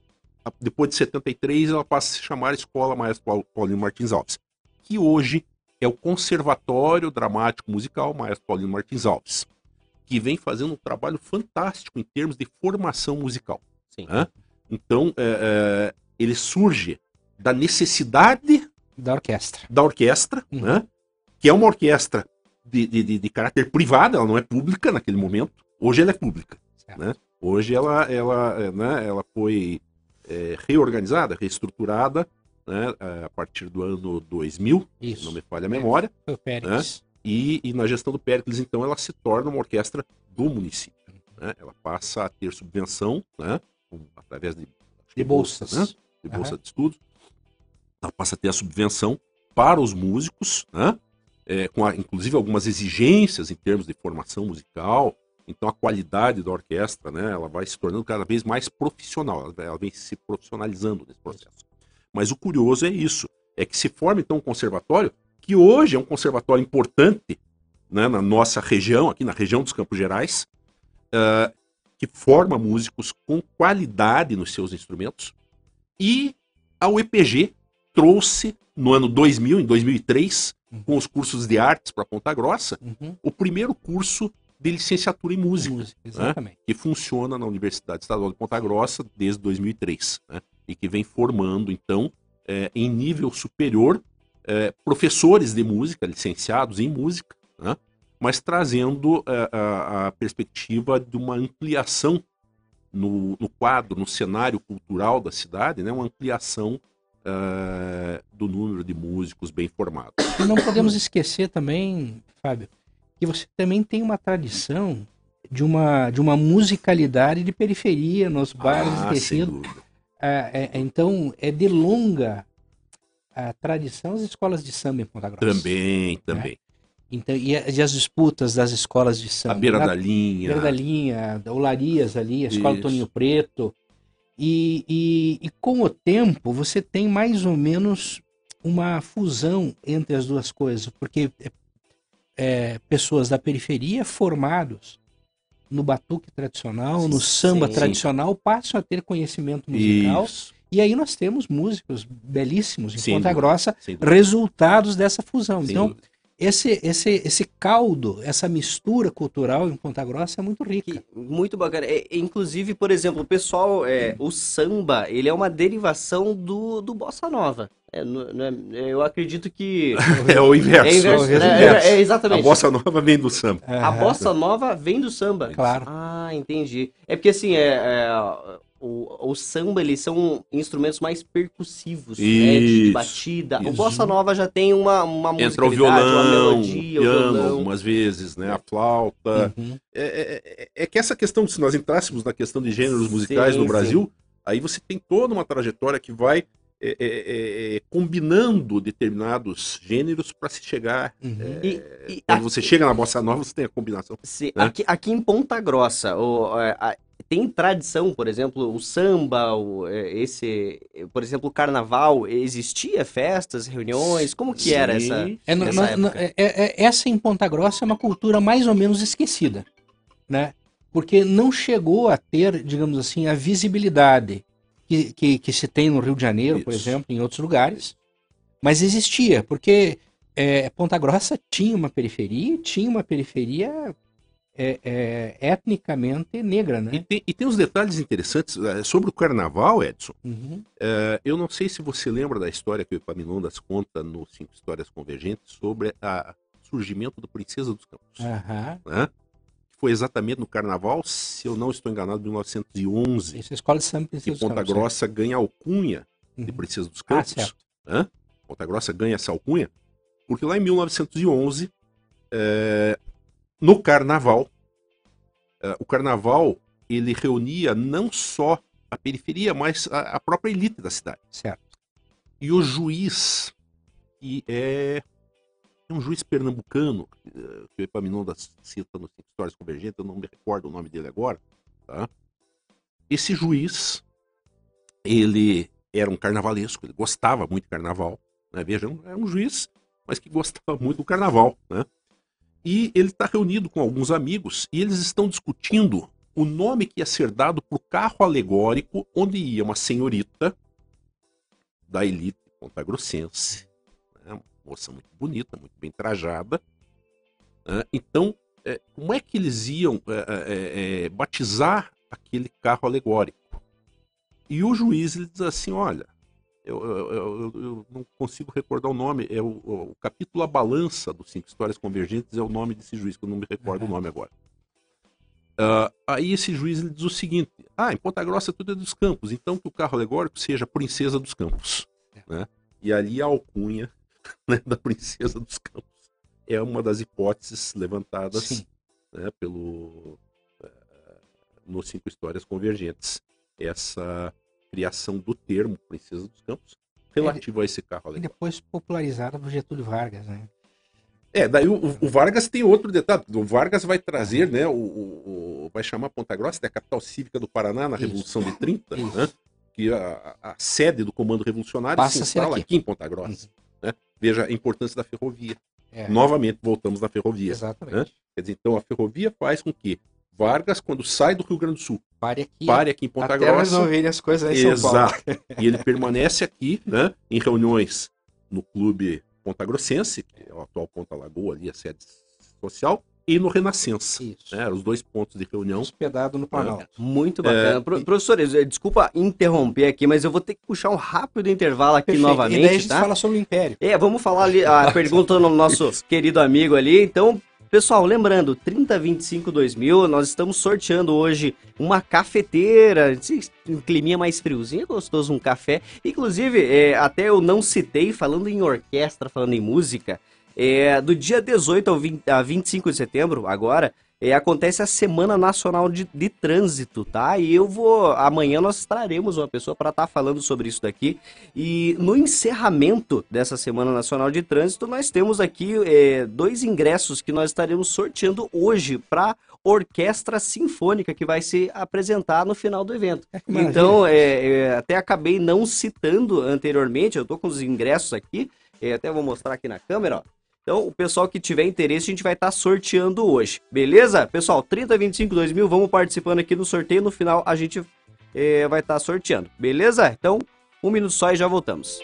Depois de 73 ela passa a se chamar Escola Maestro Paulino Martins Alves. Que hoje é o Conservatório Dramático Musical Maestro Paulino Martins Alves, que vem fazendo um trabalho fantástico em termos de formação musical. Né? Então, é, é, ele surge da necessidade da orquestra, da orquestra uhum. né? que é uma orquestra de, de, de, caráter privado, ela não é pública naquele momento. Hoje ela é pública. Né? Hoje ela, ela, é, né, ela foi é, reorganizada, reestruturada né, a partir do ano 2000, Isso. não me falha a memória. Foi o Péricles. Né, e, e, na gestão do Péricles, então, ela se torna uma orquestra do município. Né, ela passa a ter subvenção, né, através de, de bolsas, bolsa, né, de bolsa uhum. de estudos. Ela passa a ter a subvenção para os músicos, né, é, com a, inclusive algumas exigências em termos de formação musical. Então a qualidade da orquestra, né, ela vai se tornando cada vez mais profissional, ela, ela vem se profissionalizando nesse processo. Mas o curioso é isso, é que se forma então um conservatório que hoje é um conservatório importante né, na nossa região, aqui na região dos Campos Gerais, uh, que forma músicos com qualidade nos seus instrumentos. E a UEPG trouxe no ano 2000, em 2003, uhum. com os cursos de artes para Ponta Grossa, uhum. o primeiro curso de licenciatura em música, música né, que funciona na Universidade Estadual de Ponta Grossa desde 2003. Né? e que vem formando, então, é, em nível superior, é, professores de música, licenciados em música, né? mas trazendo é, a, a, perspectiva de uma ampliação no, no quadro, no cenário cultural da cidade, né, uma ampliação uh, do número de músicos bem formados. E não podemos esquecer também, Fábio, que você também tem uma tradição de uma, de uma musicalidade de periferia nos bairros ah, esquecidos. É, é, então, é de longa a tradição as escolas de samba em Ponta Grossa. Também, né? também. Então, e, e, as disputas das escolas de samba. A beira da linha. Beira da linha, da Olarias ali, a escola Isso. Toninho Preto. E, e, e, com o tempo você tem mais ou menos uma fusão entre as duas coisas, porque é, é, pessoas da periferia formados no batuque tradicional, no samba sim, tradicional, sim. passam a ter conhecimento musical. Isso. E aí nós temos músicos belíssimos em sim, Ponta Grossa, resultados dessa fusão. então, dúvida esse, esse, esse caldo, essa mistura cultural em Ponta Grossa é muito rica. Que, muito bacana. É, inclusive, por exemplo, o pessoal, é, o samba, ele é uma derivação do, do bossa nova. É, não, é, eu acredito que. É o inverso. É, inverso, é, é, exatamente. A bossa nova vem do samba. A bossa nova vem do samba. Claro. Ah, entendi. É porque assim, é, o, o samba, eles são instrumentos mais percussivos, né, de batida. Isso. O bossa nova já tem uma, uma Entra o violão, uma melodia, o piano, violão. algumas vezes, né? A flauta. Uhum. É, é, é, é, que essa questão, se nós entrássemos na questão de gêneros musicais sim, no Brasil, sim. aí você tem toda uma trajetória que vai é, é, é, combinando determinados gêneros para se chegar. Uhum. E, e quando aqui, você chega na bossa nova, você tem a combinação. Sim, né? aqui, aqui em Ponta Grossa, o, a, tem tradição, por exemplo, o samba, o, é, esse, por exemplo, o carnaval, existia festas, reuniões, como que Sim. era essa, é, no, no, é, é, essa em Ponta Grossa é uma cultura mais ou menos esquecida, né? Porque não chegou a ter, digamos assim, a visibilidade que, que, que se tem no Rio de Janeiro, Isso. por exemplo, em outros lugares, mas existia, porque é, Ponta Grossa tinha uma periferia, tinha uma periferia é, é, etnicamente negra, né? E tem, e tem uns detalhes interessantes é, sobre o carnaval, Edson. Uhum. É, eu não sei se você lembra da história que o Epaminondas conta no Cinco Histórias Convergentes sobre o surgimento do Princesa dos Campos. Uhum. Né? Foi exatamente no carnaval, se eu não estou enganado, 1911. Isso, a escola de samba Princesa que Ponta Campos, Grossa é. ganha alcunha uhum. de Princesa dos ah, Campos. Ah, certo. Né? Ponta Grossa ganha essa alcunha, porque lá em 1911 é, no carnaval, uh, o carnaval ele reunia não só a periferia, mas a, a, própria elite da cidade. Certo. E o juiz, que é um juiz pernambucano, uh, que o Epaminondas cita nos Histórias Convergentes, eu não me recordo o nome dele agora, tá? Esse juiz, ele era um carnavalesco, ele gostava muito de carnaval, né? Vejam, é um juiz, mas que gostava muito do carnaval, né? E ele está reunido com alguns amigos e eles estão discutindo o nome que ia ser dado para o carro alegórico onde ia uma senhorita da elite pontagrossense, né? uma moça muito bonita, muito bem trajada. Né? Então, é, como é que eles iam é, é, é batizar aquele carro alegórico? E o juiz ele diz assim: olha, eu, eu, eu, não consigo recordar o nome, é o, o, capítulo A Balança dos Cinco Histórias Convergentes, é o nome desse juiz, que eu não me recordo uhum. o nome agora. Uh, aí esse juiz ele diz o seguinte: ah, em Ponta Grossa tudo é dos campos, então que o carro alegórico seja Princesa dos Campos. É. Né? E ali a alcunha né, da Princesa dos Campos é uma das hipóteses levantadas né, pelo uh, nos Cinco Histórias Convergentes. Essa criação do termo Princesa dos Campos relativo é, a esse carro E depois popularizada por Getúlio Vargas, né? É, daí o, o, Vargas tem outro detalhe. O Vargas vai trazer, né? O, o vai chamar Ponta Grossa, da capital cívica do Paraná, na Isso. Revolução de 30, né? Que a, a, sede do Comando Revolucionário Passa se instala aqui. aqui. em Ponta Grossa. Né? Veja a importância da ferrovia. É. Novamente voltamos na ferrovia. Exatamente. Né? Quer dizer, então a ferrovia faz com que Vargas, quando sai do Rio Grande do Sul, pare aqui, pare aqui em Ponta até Grossa. resolverem as coisas aí em Exato. e ele permanece aqui, né, em reuniões no clube Ponta Grossense, que é o atual Ponta Lagoa, ali a sede social, e no Renascença. Isso. Né, os dois pontos de reunião. Hospedado no Planalto. É. Muito bacana. É, Pro, professores, eh, desculpa interromper aqui, mas eu vou ter que puxar um rápido intervalo aqui Perfeito. novamente. E daí a gente tá? fala sobre o Império. É, vamos falar ali a pergunta no nosso querido amigo ali. Então, Pessoal, lembrando, 3025 2000, nós estamos sorteando hoje uma cafeteira, um climinha mais friozinho, gostoso, um café. Inclusive, é, até eu não citei, falando em orquestra, falando em música, é, do dia 18 ao 20, a 25 de setembro, agora, é, acontece a Semana Nacional de, de, Trânsito, tá? E eu vou. Amanhã nós traremos uma pessoa para estar tá falando sobre isso daqui. E no encerramento dessa Semana Nacional de Trânsito, nós temos aqui é, dois ingressos que nós estaremos sorteando hoje para Orquestra Sinfônica, que vai se apresentar no final do evento. Então, é, é, até acabei não citando anteriormente, eu tô com os ingressos aqui, é, até vou mostrar aqui na câmera, ó. Então, o pessoal que tiver interesse, a gente vai estar tá sorteando hoje. Beleza? Pessoal, 30, 25, 2 mil, vamos participando aqui no sorteio. No final, a gente é, vai estar tá sorteando. Beleza? Então, um minuto só e já voltamos.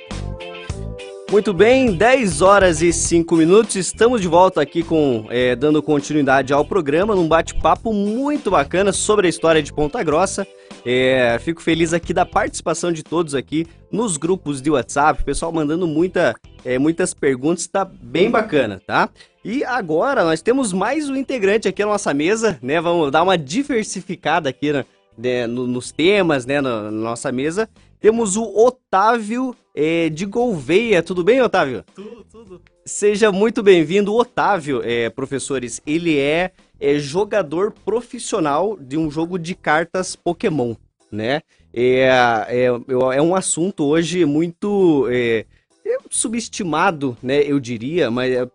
Muito bem, 10 horas e 5 minutos. Estamos de volta aqui com é, dando continuidade ao programa, num bate-papo muito bacana sobre a história de Ponta Grossa. É, fico feliz aqui da participação de todos aqui nos grupos de WhatsApp, pessoal mandando muita, é, muitas perguntas, tá bem bacana, tá? E agora nós temos mais um integrante aqui na nossa mesa, né? Vamos dar uma diversificada aqui né, no, nos temas, né, na, nossa mesa. Temos o Otávio é, de Gouveia. Tudo bem, Otávio? Tudo, tudo. Seja muito bem-vindo. O Otávio, é, professores, ele é é jogador profissional de um jogo de cartas Pokémon, né? É, é, é um assunto hoje muito é, é subestimado, né? Eu diria, mas é,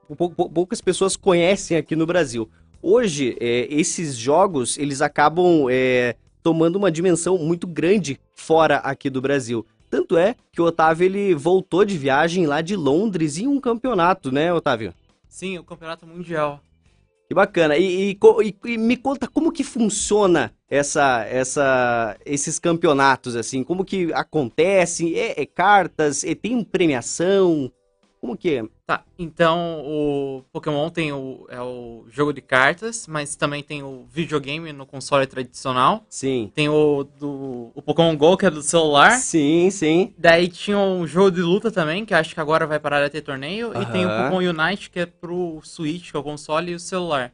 poucas pessoas conhecem aqui no Brasil. Hoje, esses jogos eles acabam tomando uma dimensão muito grande fora aqui do Brasil. Tanto é que o Otávio ele voltou de viagem lá de Londres em um campeonato, né, Otávio? Sim, o campeonato mundial. Que bacana. E, e, e, me conta como que funciona essa, essa, esses campeonatos, assim, como que acontece? É, é cartas? É, tem premiação? Como que é? Tá, então o Pokémon tem o, é o jogo de cartas, mas também tem o videogame no console tradicional. Sim. Tem o do o Pokémon GO, que é do celular. Sim, sim. Daí tinha um jogo de luta também, que acho que agora vai parar de ter torneio. E tem o Pokémon Unite, que é pro Switch, que é o console, e o celular.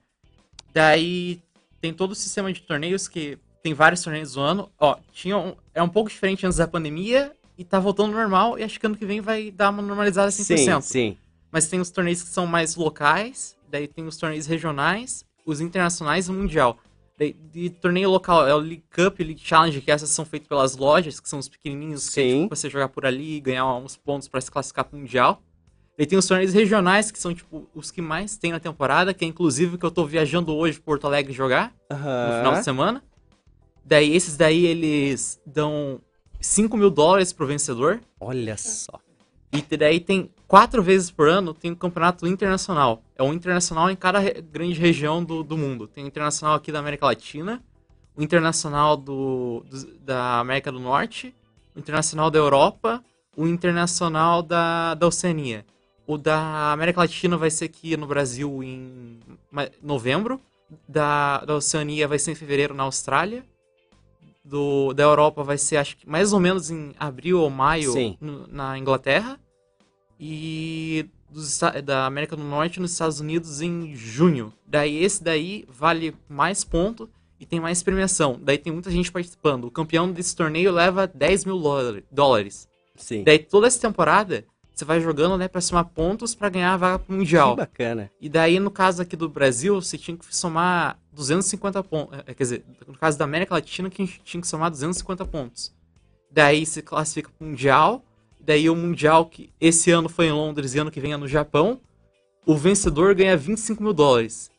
Daí tem todo o sistema de torneios que tem vários torneios do ano. Ó, tinha um, é um pouco diferente antes da pandemia e tá voltando normal, e acho que ano que vem vai dar uma normalizada 100%. Sim, sim. Mas tem os torneios que são mais locais, daí tem os torneios regionais, os internacionais e o mundial. De, de torneio local é o League Cup, League Challenge, que essas são feitas pelas lojas, que são os pequenininhos, Sim. que é tipo, você jogar por ali e ganhar uns pontos para se classificar pro mundial. E tem os torneios regionais, que são, tipo, os que mais tem na temporada, que é inclusive que eu tô viajando hoje para Porto Alegre jogar, no final de semana. Daí, esses daí, eles dão 5 mil dólares pro vencedor. Olha só. E daí tem quatro vezes por ano tem um campeonato internacional. É um internacional em cada re grande região do, do mundo. Tem o internacional aqui da América Latina, o internacional do, do, da América do Norte, o internacional da Europa, o internacional da, da Oceania. O da América Latina vai ser aqui no Brasil em novembro. Da, da Oceania vai ser em fevereiro na Austrália do, da Europa vai ser, acho que mais ou menos em abril ou maio no, na Inglaterra. E dos, da América do Norte nos Estados Unidos em junho. Daí esse daí vale mais ponto e tem mais premiação. Daí tem muita gente participando. O campeão desse torneio leva 10 mil dólares. Sim. Daí toda essa temporada você vai jogando, né, pra somar pontos para ganhar a vaga pro Mundial. Que bacana. E daí, no caso aqui do Brasil, você tinha que somar 250 pontos. É, quer dizer, no caso da América Latina, que a gente tinha que somar 250 pontos. Daí se classifica pro Mundial. Daí o Mundial, que esse ano foi em Londres e ano que vem é no Japão. O vencedor ganha 25 mil dólares.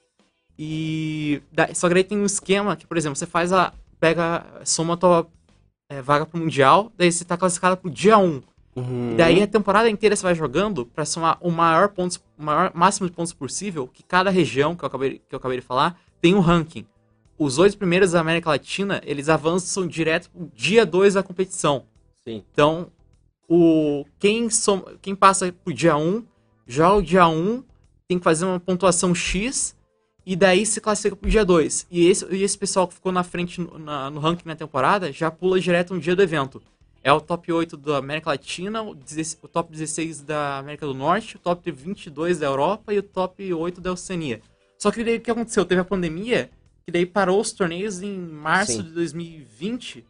E. Daí, só que daí tem um esquema que, por exemplo, você faz a. Pega. Soma a tua é, vaga pro Mundial. Daí você tá classificado pro dia 1. Uhum. Daí a temporada inteira você vai jogando para somar o maior pontos, o maior máximo de pontos possível que cada região que eu acabei, que eu acabei de falar tem um ranking. Os oito primeiros da América Latina, eles avançam direto pro dia 2 da competição. Sim. Então, o quem, som, quem passa pro dia 1, um, já o dia 1 um, tem que fazer uma pontuação X e daí se classifica pro dia 2. E esse, e esse pessoal que ficou na frente no, na, no ranking na temporada já pula direto no dia do evento. É o top 8 da América Latina, o, o top 16 da América do Norte, o top 22 da Europa e o top 8 da Oceania. Só que daí o que aconteceu? Teve a pandemia, que daí parou os torneios em março Sim. de 2020,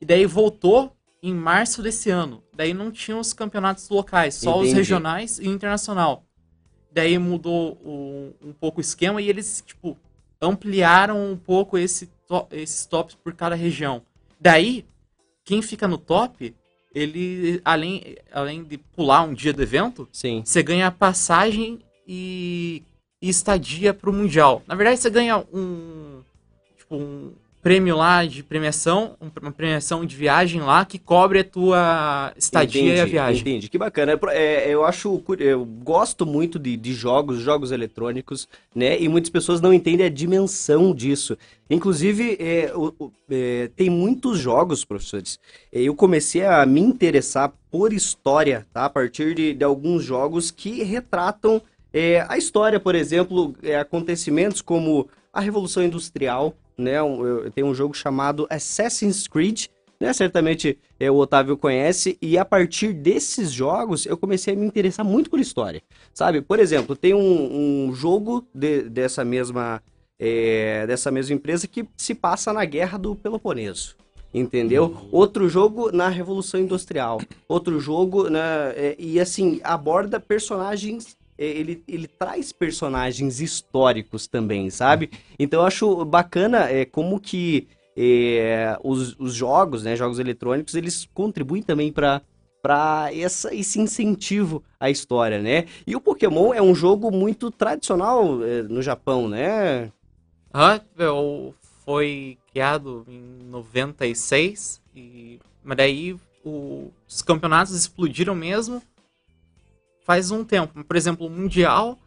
e daí voltou em março desse ano. Daí não tinha os campeonatos locais, só Entendi. os regionais e o internacional. Daí mudou o, um pouco o esquema e eles, tipo, ampliaram um pouco esse to esses tops por cada região. Daí, quem fica no top, ele, além, além de pular um dia do evento, Sim. você ganha passagem e, e estadia pro Mundial. Na verdade, você ganha um, tipo, um prêmio lá de premiação, uma premiação de viagem lá que cobre a tua estadia entendi, e a viagem. Entendi, que bacana. É, eu acho, eu gosto muito de, de, jogos, jogos eletrônicos, né? E muitas pessoas não entendem a dimensão disso. Inclusive, é, é, tem muitos jogos, professores. Eu comecei a me interessar por história, tá? A partir de, de alguns jogos que retratam é, a história, por exemplo, é, acontecimentos como a Revolução Industrial, né? Um, tem um jogo chamado Assassin's Creed, né? Certamente é, o Otávio conhece, e a partir desses jogos eu comecei a me interessar muito por história, sabe? Por exemplo, tem um, um jogo de, dessa mesma é, dessa mesma empresa que se passa na Guerra do Peloponeso. Entendeu? Uhum. Outro jogo na Revolução Industrial. Outro jogo, né? É, e assim, aborda personagens ele, ele traz personagens históricos também, sabe? Então eu acho bacana é, como que é, os, os jogos, né, jogos eletrônicos, eles contribuem também para para esse incentivo à história, né? E o Pokémon é um jogo muito tradicional é, no Japão, né? Ah, foi criado em 96, e, mas daí o, os campeonatos explodiram mesmo faz um tempo. Por exemplo, o Mundial,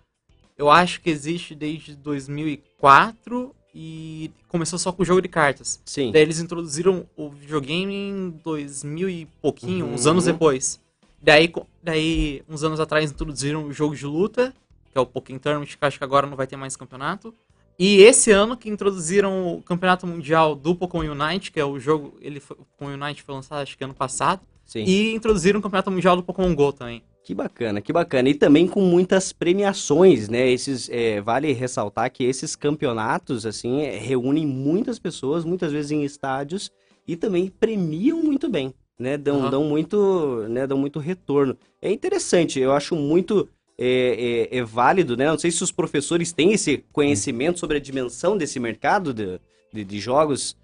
eu acho que existe desde 2004 e começou só com o jogo de cartas. Sim. Daí eles introduziram o videogame em 2000 e pouquinho, uhum. uns anos depois. Daí, daí, uns anos atrás, introduziram o jogo de luta, que é o Pokémon Tournament, que acho que agora não vai ter mais campeonato. E esse ano que introduziram o campeonato mundial do Pokémon Unite, que é o jogo, ele foi, o Pokémon Unite foi lançado acho que ano passado. Sim. E introduziram o campeonato mundial do Pokémon GO também. Que bacana, que bacana. E também com muitas premiações, né? Esses, é, vale ressaltar que esses campeonatos, assim, é, reúnem muitas pessoas, muitas vezes em estádios, e também premiam muito bem, né? Dão, uhum. dão, muito, né? dão muito retorno. É interessante, eu acho muito é, é, é, válido, né? Não sei se os professores têm esse conhecimento sobre a dimensão desse mercado de, de, de jogos.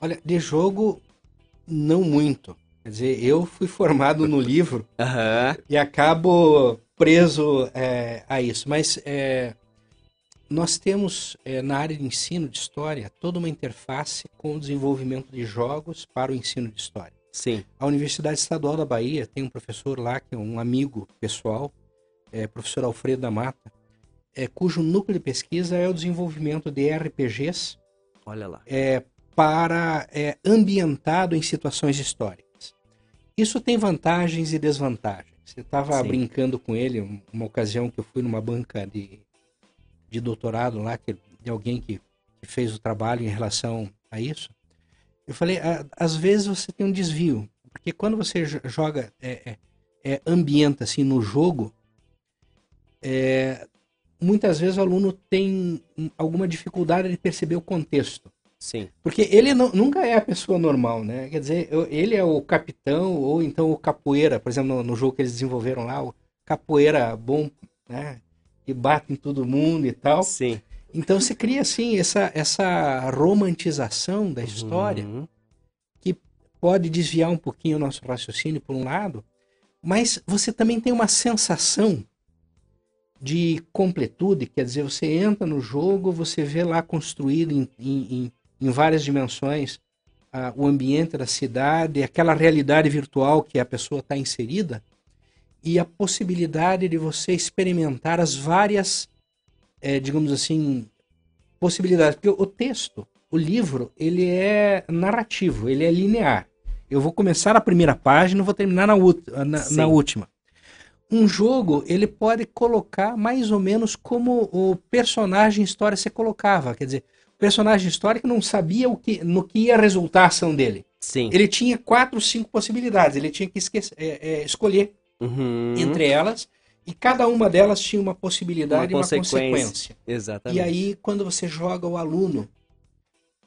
Olha, de jogo, não muito. Quer dizer, eu fui formado no livro uhum. e acabo preso é, a isso. Mas é, nós temos é, na área de ensino de história toda uma interface com o desenvolvimento de jogos para o ensino de história. Sim. A Universidade Estadual da Bahia tem um professor lá que é um amigo pessoal, é, professor Alfredo da Mata, é, cujo núcleo de pesquisa é o desenvolvimento de RPGs. Olha lá. É, para é, ambientado em situações históricas. Isso tem vantagens e desvantagens. Eu estava brincando com ele uma ocasião que eu fui numa banca de, de doutorado lá, que, de alguém que, que fez o trabalho em relação a isso. Eu falei, às vezes você tem um desvio, porque quando você joga, é, é, é, ambienta assim no jogo, é, muitas vezes o aluno tem alguma dificuldade de perceber o contexto. Sim. Porque ele não, nunca é a pessoa normal, né? Quer dizer, ele é o capitão ou então o capoeira, por exemplo, no, no jogo que eles desenvolveram lá, o capoeira bom, né? E bate em todo mundo e tal. Sim. Então se cria assim essa, essa romantização da história uhum. que pode desviar um pouquinho o nosso raciocínio por um lado, mas você também tem uma sensação de completude, quer dizer, você entra no jogo, você vê lá construído em, em, em várias dimensões o ambiente da cidade, aquela realidade virtual que a pessoa está inserida e a possibilidade de você experimentar as várias, é, digamos assim, possibilidades. Porque o texto, o livro, ele é narrativo, ele é linear. Eu vou começar a primeira página e vou terminar na, na, na última. Um jogo, ele pode colocar mais ou menos como o personagem história se colocava. Quer dizer, personagem histórico não sabia o que, no que ia resultar a ação dele. Sim. Ele tinha quatro, cinco possibilidades. Ele tinha que esquecer, é, é, escolher uhum. entre elas E cada uma delas tinha uma possibilidade uma e uma consequência. Exatamente. E aí, quando você joga o aluno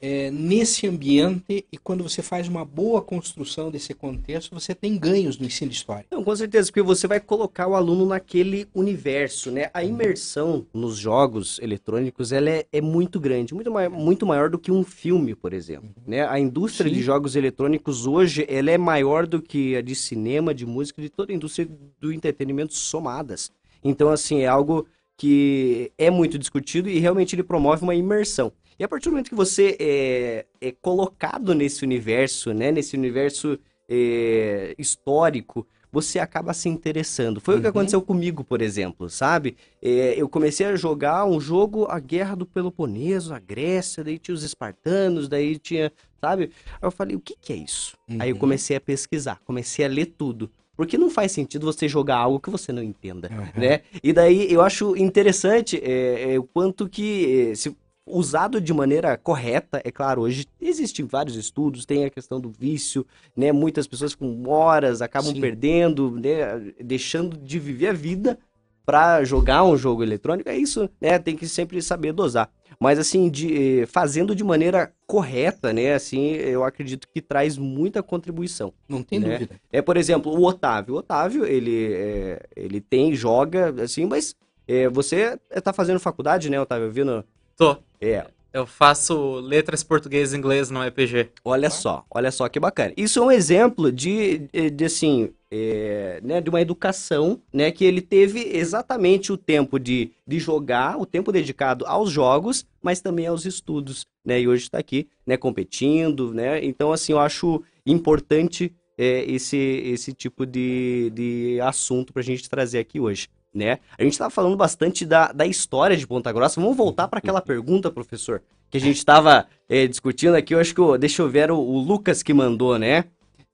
é, nesse ambiente e quando você faz uma boa construção desse contexto, você tem ganhos no ensino de história. Não, com certeza, porque você vai colocar o aluno naquele universo, né? A imersão nos jogos eletrônicos, ela é, é muito grande, muito, mai muito maior do que um filme, por exemplo, uhum. né? A indústria Sim. de jogos eletrônicos hoje, ela é maior do que a de cinema, de música, de toda a indústria do entretenimento somadas. Então, assim, é algo que é muito discutido e realmente ele promove uma imersão. E a partir do momento que você é, é colocado nesse universo, né, nesse universo é, histórico, você acaba se interessando. Foi uhum. o que uhum. aconteceu comigo, por exemplo, sabe? É, eu comecei a jogar um jogo, a Guerra do Peloponeso, a Grécia, daí tinha os espartanos, daí tinha, sabe? Aí eu falei, o que, que é isso? Uhum. Aí eu uhum. comecei a pesquisar, comecei a ler tudo. Porque não faz sentido você jogar algo que você não entenda, uhum. né? E daí eu acho interessante é, é, o quanto que, é, se usado de maneira correta, é claro, hoje existem vários estudos, tem a questão do vício, né? Muitas pessoas com horas acabam Sim. perdendo, né? Deixando de viver a vida para jogar um jogo eletrônico, é isso, né? Tem que sempre saber dosar. Mas assim, de, eh, fazendo de maneira correta, né? Assim, eu acredito que traz muita contribuição. Não tem né? dúvida. É, por exemplo, o Otávio. O Otávio, ele, é, ele tem, joga, assim, mas é, você está fazendo faculdade, né, Otávio? Vindo Tô. É. Eu faço letras português e inglês no EPG. Olha só, olha só que bacana. Isso é um exemplo de, de assim, é, né, de uma educação, né, que ele teve exatamente o tempo de, de jogar, o tempo dedicado aos jogos, mas também aos estudos, né, e hoje está aqui, né, competindo, né, então, assim, eu acho importante é, esse, esse tipo de, de assunto para a gente trazer aqui hoje né? A gente estava falando bastante da, da história de Ponta Grossa. Vamos voltar para aquela pergunta, professor, que a gente estava é, discutindo aqui. Eu acho que, deixa eu ver, o, o Lucas que mandou, né?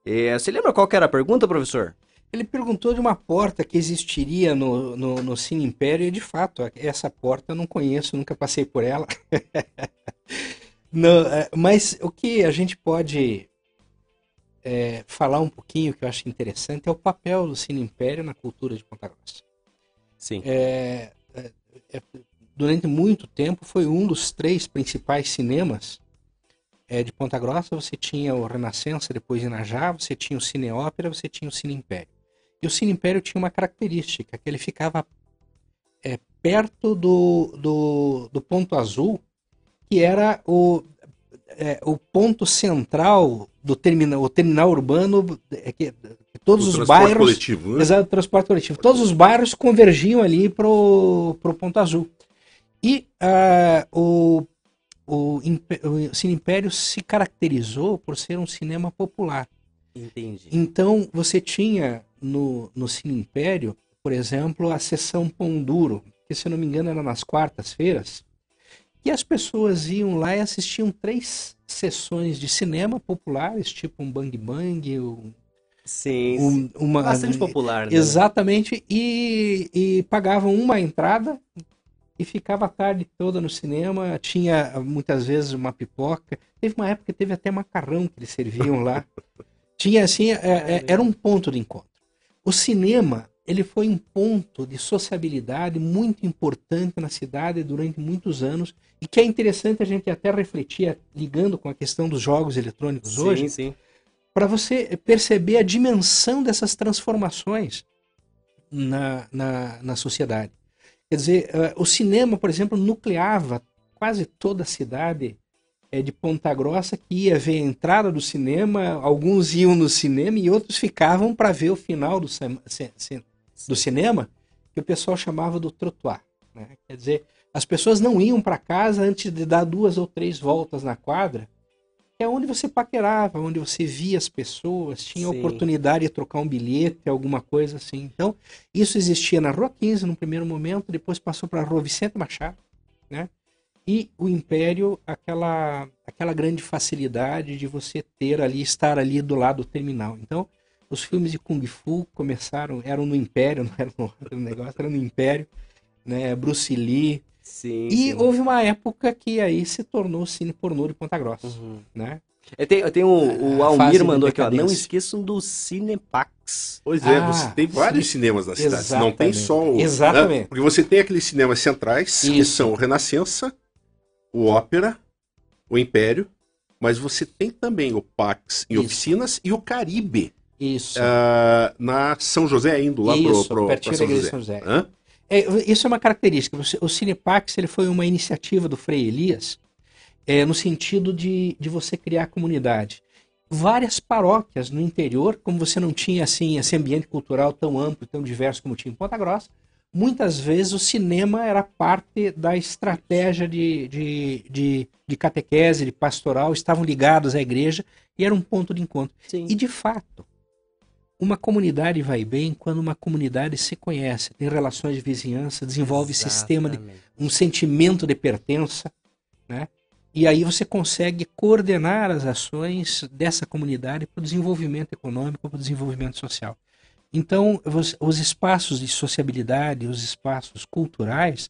É, você lembra qual era a pergunta, professor? Ele perguntou de uma porta que existiria no, no, no Cine Império e, de fato, essa porta eu não conheço, nunca passei por ela. no, é, mas o que a gente pode é, falar um pouquinho, que eu acho interessante, é o papel do Cine Império na cultura de Ponta Grossa. Sim. É, é, é, durante muito tempo foi um dos três principais cinemas é, de Ponta Grossa. Você tinha o Renascença, depois Inajá, você tinha o Cine Ópera, você tinha o Cine Império. E o Cine Império tinha uma característica, que ele ficava é, perto do, do, do ponto azul, que era o, é, o ponto central do terminal, o terminal urbano, é, que, todos o os bairros. Coletivo, né? Exato, transporte coletivo. Todos os bairros convergiam ali pro, pro Ponto Azul. E uh, o, o, o Cine Império se caracterizou por ser um cinema popular. Entendi. Então você tinha no, no Cine Império, por exemplo, a sessão Pão Duro, que se não me engano era nas quartas-feiras, e as pessoas iam lá e assistiam três sessões de cinema populares, tipo um Bang Bang, um Sim, um, uma, bastante popular. Né? Exatamente, e, e pagavam uma entrada e ficava a tarde toda no cinema. Tinha muitas vezes uma pipoca. Teve uma época que teve até macarrão que eles serviam lá. Tinha assim, é, é, era um ponto de encontro. O cinema ele foi um ponto de sociabilidade muito importante na cidade durante muitos anos e que é interessante a gente até refletir ligando com a questão dos jogos eletrônicos sim, hoje. Sim para você perceber a dimensão dessas transformações na, na, na sociedade. Quer dizer, uh, o cinema, por exemplo, nucleava quase toda a cidade é, de Ponta Grossa que ia ver a entrada do cinema, alguns iam no cinema e outros ficavam para ver o final do, do cinema, que o pessoal chamava do trotuar. Né? Quer dizer, as pessoas não iam para casa antes de dar duas ou três voltas na quadra é onde você paquerava, onde você via as pessoas, tinha Sim. oportunidade de trocar um bilhete, alguma coisa assim. Então, isso existia na Rua 15 no primeiro momento, depois passou para a Rua Vicente Machado, né? E o Império, aquela, aquela grande facilidade de você ter ali, estar ali do lado do terminal. Então, os filmes de Kung Fu começaram, eram no Império, não era no negócio, era no Império, né? Bruce Lee, Sim, e sim. houve uma época que aí se tornou cine pornô de Ponta Grossa, uhum. né? Eu tenho, eu tenho o, o Almir mandou aqui, ó. Não esqueçam do Cinepax. Pois é, ah, você tem vários sim. cinemas na cidade. Exatamente. Não tem só o. Exatamente. Né? Porque você tem aqueles cinemas centrais, Isso. que são o Renascença, o Ópera, o Império, mas você tem também o Pax em Isso. oficinas e o Caribe. Isso. Uh, na São José, indo lá Isso, pro, pro, pertinho São José. São José. É, isso é uma característica. O Cinepax ele foi uma iniciativa do Frei Elias é, no sentido de, de você criar comunidade. Várias paróquias no interior, como você não tinha assim esse ambiente cultural tão amplo, tão diverso como tinha em Ponta Grossa, muitas vezes o cinema era parte da estratégia de, de, de, de catequese, de pastoral, estavam ligados à igreja e era um ponto de encontro. Sim. E de fato, uma comunidade vai bem quando uma comunidade se conhece, tem relações de vizinhança, desenvolve Exatamente. sistema de um sentimento de pertença, né? E aí você consegue coordenar as ações dessa comunidade para o desenvolvimento econômico, para o desenvolvimento social. Então, os espaços de sociabilidade, os espaços culturais,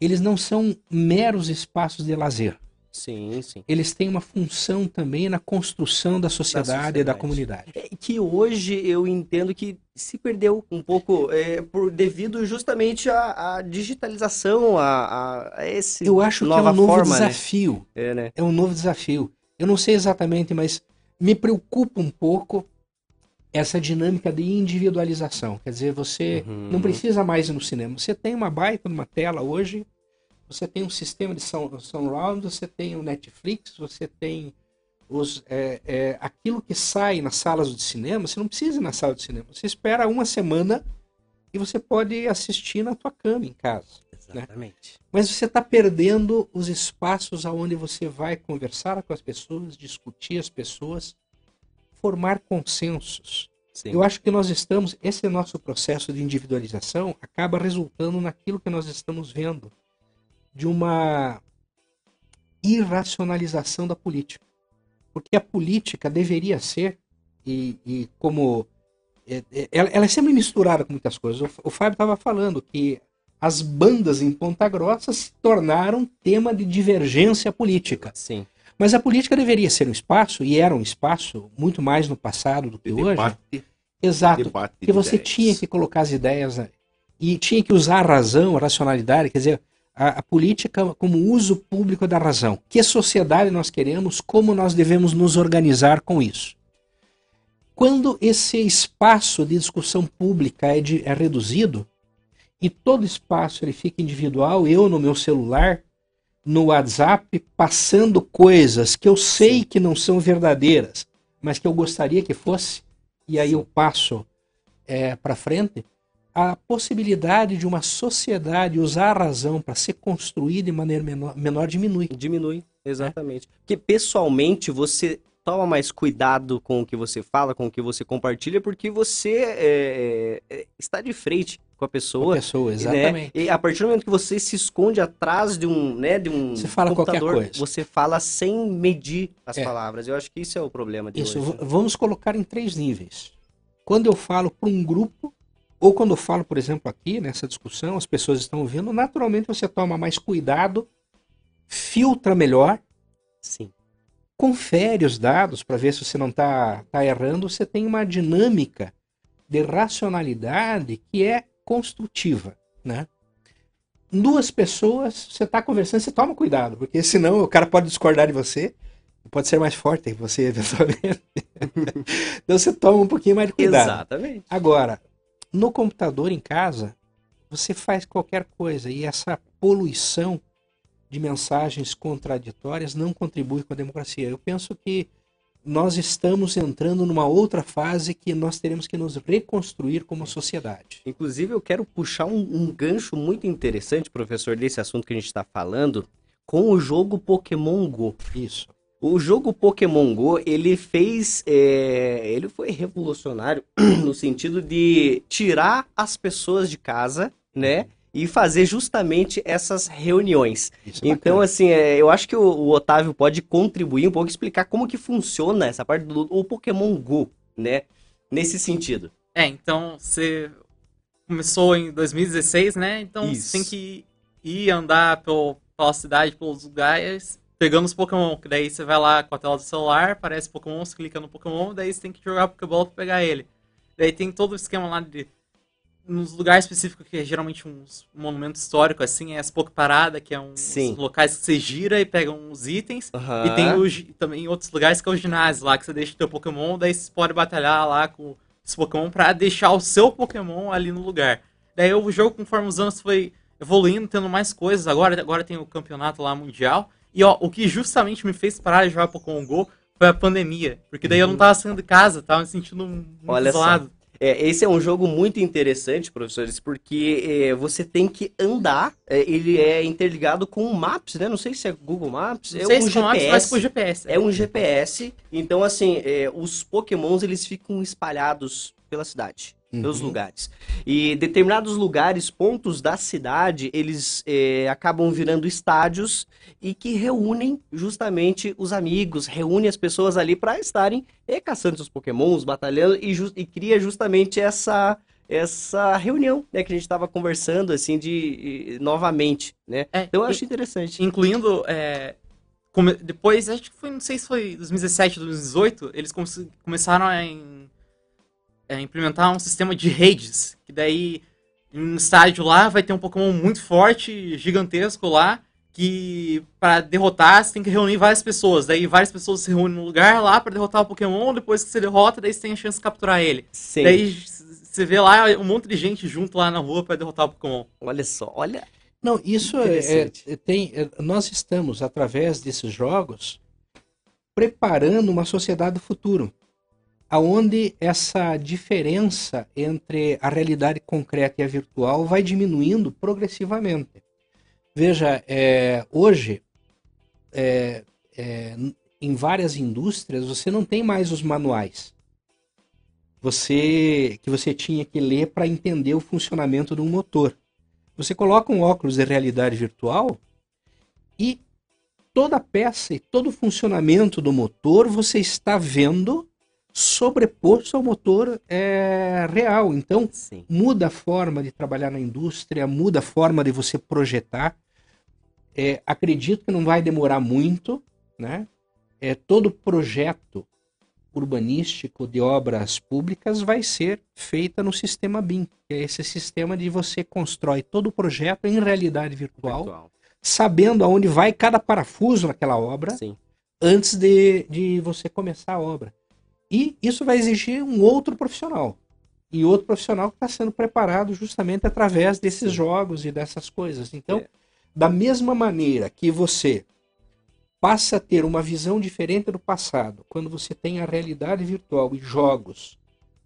eles não são meros espaços de lazer. Sim, sim. Eles têm uma função também na construção da sociedade, da sociedade. e da comunidade. É, que hoje eu entendo que se perdeu um pouco é, por devido justamente à, à digitalização, a, a, esse Eu acho que é um novo forma, né? desafio. Né? É, né? é um novo desafio. Eu não sei exatamente, mas me preocupa um pouco essa dinâmica de individualização. Quer dizer, você uhum. não precisa mais ir no cinema. Você tem uma baita numa tela hoje você tem um sistema de surround, você tem o Netflix, você tem os, é, é, aquilo que sai nas salas de cinema, você não precisa ir na sala de cinema. Você espera uma semana e você pode assistir na tua cama em casa. Né? Exatamente. Né? Mas você está perdendo os espaços aonde você vai conversar com as pessoas, discutir as pessoas, formar consensos. Sim. Eu acho que nós estamos, esse nosso processo de individualização acaba resultando naquilo que nós estamos vendo de uma irracionalização da política. Porque a política deveria ser, e, e como. É, é, ela, é sempre misturada com muitas coisas. O, o Fábio estava falando que as bandas em Ponta Grossa se tornaram tema de divergência política. Sim. Mas a política deveria ser um espaço, e era um espaço muito mais no passado do que de hoje. Debate, Exato. Debate que você ideias. tinha que colocar as ideias e tinha que usar a razão, a racionalidade. Quer dizer, a, a, política como uso público da razão. Que sociedade nós queremos, como nós devemos nos organizar com isso. Quando esse espaço de discussão pública é, de, é reduzido, e todo espaço ele fica individual, eu no meu celular, no WhatsApp, passando coisas que eu sei que não são verdadeiras, mas que eu gostaria que fosse, e aí eu passo é, para frente, a possibilidade de uma sociedade usar a razão para ser construída de maneira menor, menor diminui. Diminui, exatamente. É. Porque pessoalmente você toma mais cuidado com o que você fala, com o que você compartilha, porque você é, é, está de frente com a pessoa. Com a pessoa, exatamente. Né? E a partir do momento que você se esconde atrás de um, né, de um você fala computador, qualquer coisa. você fala sem medir as é. palavras. Eu acho que isso é o problema de isso, hoje. Vamos colocar em três níveis. Quando eu falo para um grupo, ou quando eu falo, por exemplo, aqui nessa discussão, as pessoas estão ouvindo, naturalmente você toma mais cuidado, filtra melhor. Sim. Confere os dados para ver se você não está tá errando. Você tem uma dinâmica de racionalidade que é construtiva, né? Duas pessoas, você está conversando, você toma cuidado, porque senão o cara pode discordar de você, pode ser mais forte que você, eventualmente. então você toma um pouquinho mais de cuidado. Exatamente. Agora, no computador em casa, você faz qualquer coisa e essa poluição de mensagens contraditórias não contribui com a democracia. Eu penso que nós estamos entrando numa outra fase que nós teremos que nos reconstruir como sociedade. Inclusive, eu quero puxar um, um gancho muito interessante, professor, desse assunto que a gente está falando, com o jogo Pokémon Go. Isso. O jogo Pokémon Go, ele fez. É, ele foi revolucionário no sentido de tirar as pessoas de casa, né? E fazer justamente essas reuniões. Isso é então, assim, é, eu acho que o, o, Otávio pode contribuir um pouco, explicar como que funciona essa parte do o Pokémon Go, né? Nesse sentido. É, então você começou em 2016, né? Então Isso. tem que ir andar pelo, pela cidade, pelos lugares, pegando os Pokémon. Que daí você vai lá com a tela do celular, aparece Pokémon, você clica no Pokémon, daí você tem que jogar Pokébola pra pegar ele. Daí tem todo o esquema lá de. Nos lugares específicos, que é geralmente um monumento histórico, assim, é as Poké Parada, que é um locais que você gira e pega uns itens. Uhum. E tem o, também outros lugares que é o ginásio lá, que você deixa o teu Pokémon, daí você pode batalhar lá com os Pokémon pra deixar o seu Pokémon ali no lugar. Daí o jogo, conforme os anos foi evoluindo, tendo mais coisas, agora, agora tem o campeonato lá mundial. E ó, o que justamente me fez parar de jogar Pokémon GO foi a pandemia. Porque daí uhum. eu não uhum. tava saindo de casa, tava me sentindo muito Olha isolado. Só. É, esse é um jogo muito interessante, professores, porque é, você tem que andar. É, ele é interligado com o Maps, né? Não sei se é Google Maps. Não é sei um se GPS. Maps, mas com GPS. É um GPS. Então, assim, é, os Pokémons eles ficam espalhados pela cidade uhum. pelos lugares. E determinados lugares, pontos da cidade, eles é, acabam virando estádios e que reúnem justamente os amigos, reúnem as pessoas ali para estarem é, caçando os pokémons, batalhando e, e cria justamente essa essa reunião, né, que a gente estava conversando, assim, de novamente, né? É, então eu acho interessante. Incluindo, é, come, depois, acho que foi, não sei se foi 2017, 2018, eles come, começaram a em, é, implementar um sistema de redes, que daí em um estádio lá vai ter um Pokémon muito forte, gigantesco lá, que para derrotar você tem que reunir várias pessoas. Daí várias pessoas se reúnem no lugar lá para derrotar o Pokémon, depois que você derrota, daí você tem a chance de capturar ele. Sim. Daí você vê lá um monte de gente junto lá na rua para derrotar o Pokémon. Olha só, olha. Não, isso é, é, tem. É, nós estamos através desses jogos preparando uma sociedade do futuro aonde essa diferença entre a realidade concreta e a virtual vai diminuindo progressivamente. Veja, é, hoje, é, é, em várias indústrias, você não tem mais os manuais. Você que você tinha que ler para entender o funcionamento de um motor. Você coloca um óculos de realidade virtual e toda peça e todo o funcionamento do motor você está vendo sobreposto ao motor é, real. Então, Sim. muda a forma de trabalhar na indústria, muda a forma de você projetar. É, acredito que não vai demorar muito, né? É, todo projeto urbanístico de obras públicas vai ser feita no sistema BIM, que é esse sistema de você constrói todo o projeto em realidade virtual, virtual. sabendo aonde vai cada parafuso naquela obra Sim. antes de, de você começar a obra. E isso vai exigir um outro profissional. E outro profissional que está sendo preparado justamente através desses jogos e dessas coisas. Então, é. da mesma maneira que você passa a ter uma visão diferente do passado, quando você tem a realidade virtual e jogos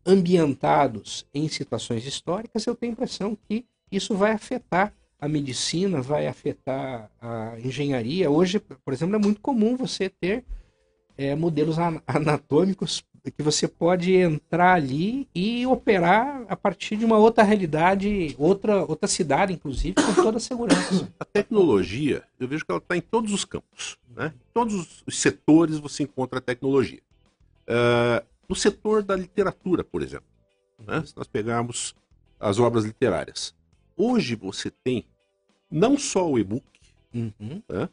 ambientados em situações históricas, eu tenho a impressão que isso vai afetar a medicina, vai afetar a engenharia. Hoje, por exemplo, é muito comum você ter é, modelos anatômicos que você pode entrar ali e operar a partir de uma outra realidade, outra, outra cidade, inclusive, com toda a segurança. A tecnologia, eu vejo que ela está em todos os campos. Né? Em todos os setores você encontra a tecnologia. Uh, no setor da literatura, por exemplo, né? se nós pegarmos as obras literárias, hoje você tem não só o e-book, uhum. né?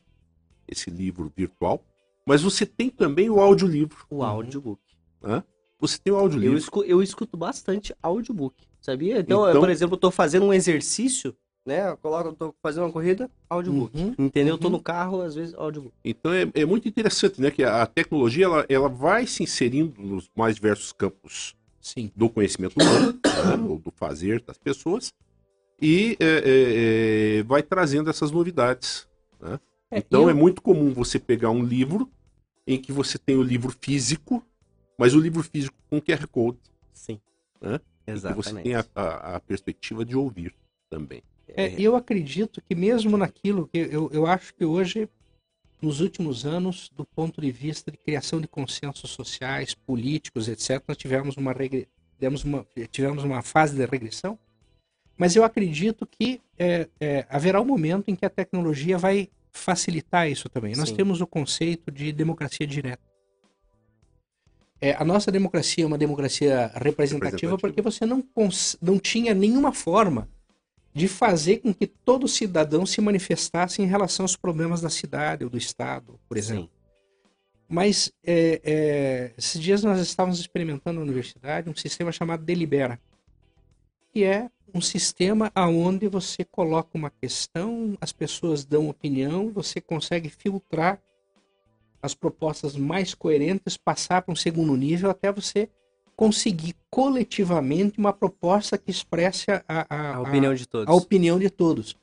esse livro virtual, mas você tem também o audiolivro. O audiobook. Hã? Você tem o audiolivro. Eu escuto, eu escuto bastante audiobook, sabia? Então, então... Eu, por exemplo, eu tô fazendo um exercício, né? Eu coloco, eu tô fazendo uma corrida, audiobook. Uhum, entendeu? Uhum. Eu tô uhum. no carro, às vezes, audiobook. Então é, é muito interessante, né? Que a, tecnologia, ela, ela vai se inserindo nos mais diversos campos Sim. do conhecimento humano, né? ou do fazer das pessoas, e é, é, é vai trazendo essas novidades, né? É, então eu... é muito comum você pegar um livro em que você tem o livro físico, mas o livro físico com QR Code. Sim. Né? Exatamente. E você tem a, a, a, perspectiva de ouvir também. É, eu acredito que mesmo naquilo que eu, eu acho que hoje, nos últimos anos, do ponto de vista de criação de consensos sociais, políticos, etc., nós tivemos uma, tivemos uma, tivemos uma fase de regressão, mas eu acredito que é, é, haverá um momento em que a tecnologia vai facilitar isso também. Sim. Nós temos o conceito de democracia direta. É, a nossa democracia é uma democracia representativa, representativa. porque você não, não tinha nenhuma forma de fazer com que todo cidadão se manifestasse em relação aos problemas da cidade ou do estado, por exemplo. Sim. Mas é, é, esses dias nós estávamos experimentando na universidade um sistema chamado Delibera, que é um sistema aonde você coloca uma questão, as pessoas dão opinião, você consegue filtrar as propostas mais coerentes, passar para um segundo nível até você conseguir coletivamente uma proposta que expresse a, a, a opinião de todos. A opinião de todos.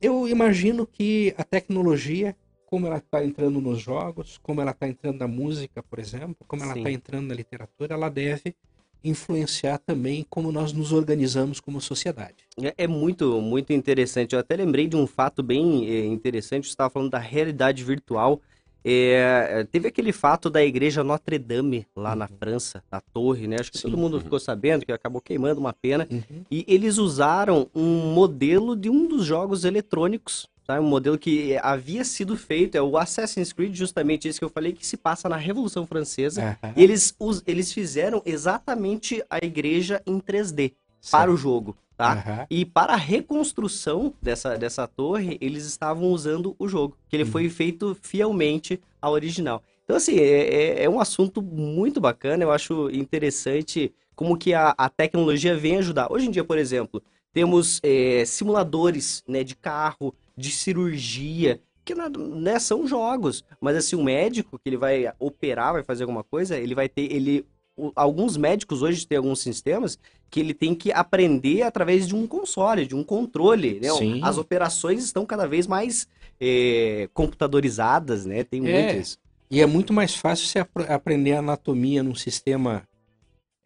Eu imagino que a tecnologia, como ela está entrando nos jogos, como ela está entrando na música, por exemplo, como ela está entrando na literatura, ela deve influenciar também como nós nos organizamos como sociedade. É, é muito, muito interessante. Eu até lembrei de um fato bem é, interessante. Você estava falando da realidade virtual. É, teve aquele fato da igreja Notre Dame lá uhum. na França, da torre, né? Acho que Sim. todo mundo uhum. ficou sabendo que acabou queimando uma pena. Uhum. E eles usaram um modelo de um dos jogos eletrônicos, tá? um modelo que havia sido feito, é o Assassin's Creed, justamente esse que eu falei, que se passa na Revolução Francesa. E eles, eles fizeram exatamente a igreja em 3D para o jogo tá? Uhum. E para a reconstrução dessa, dessa torre, eles estavam usando o jogo, que ele uhum. foi feito fielmente ao original. Então, assim, é, é, é, um assunto muito bacana, eu acho interessante como que a, a tecnologia vem ajudar. Hoje em dia, por exemplo, temos é, simuladores né, de carro, de cirurgia, que né, são jogos, mas assim, um médico que ele vai operar, vai fazer alguma coisa, ele vai ter, ele alguns médicos hoje têm alguns sistemas que ele tem que aprender através de um console, de um controle. Né? As operações estão cada vez mais é, computadorizadas, né? Tem é, muito isso. E é muito mais fácil você ap aprender anatomia num sistema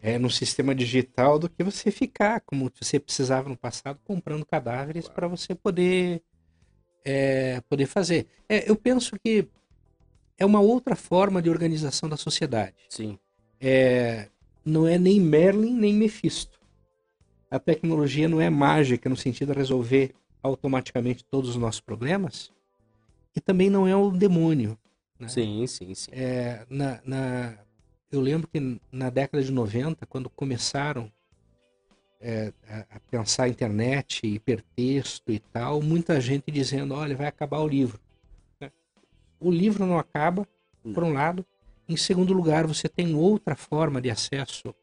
é, num sistema digital do que você ficar, como você precisava no passado, comprando cadáveres para você poder é, poder fazer. É, eu penso que é uma outra forma de organização da sociedade. Sim é, não é nem Merlin nem Mephisto. A tecnologia não é mágica no sentido de resolver automaticamente todos os nossos problemas. E também não é o demônio. Né? Sim, sim, sim. É, na, na, eu lembro que na década de 90, quando começaram é, a, a pensar internet, hipertexto e tal, muita gente dizendo, olha, vai acabar o livro. O livro não acaba, por um lado, em segundo lugar, você tem outra forma de acesso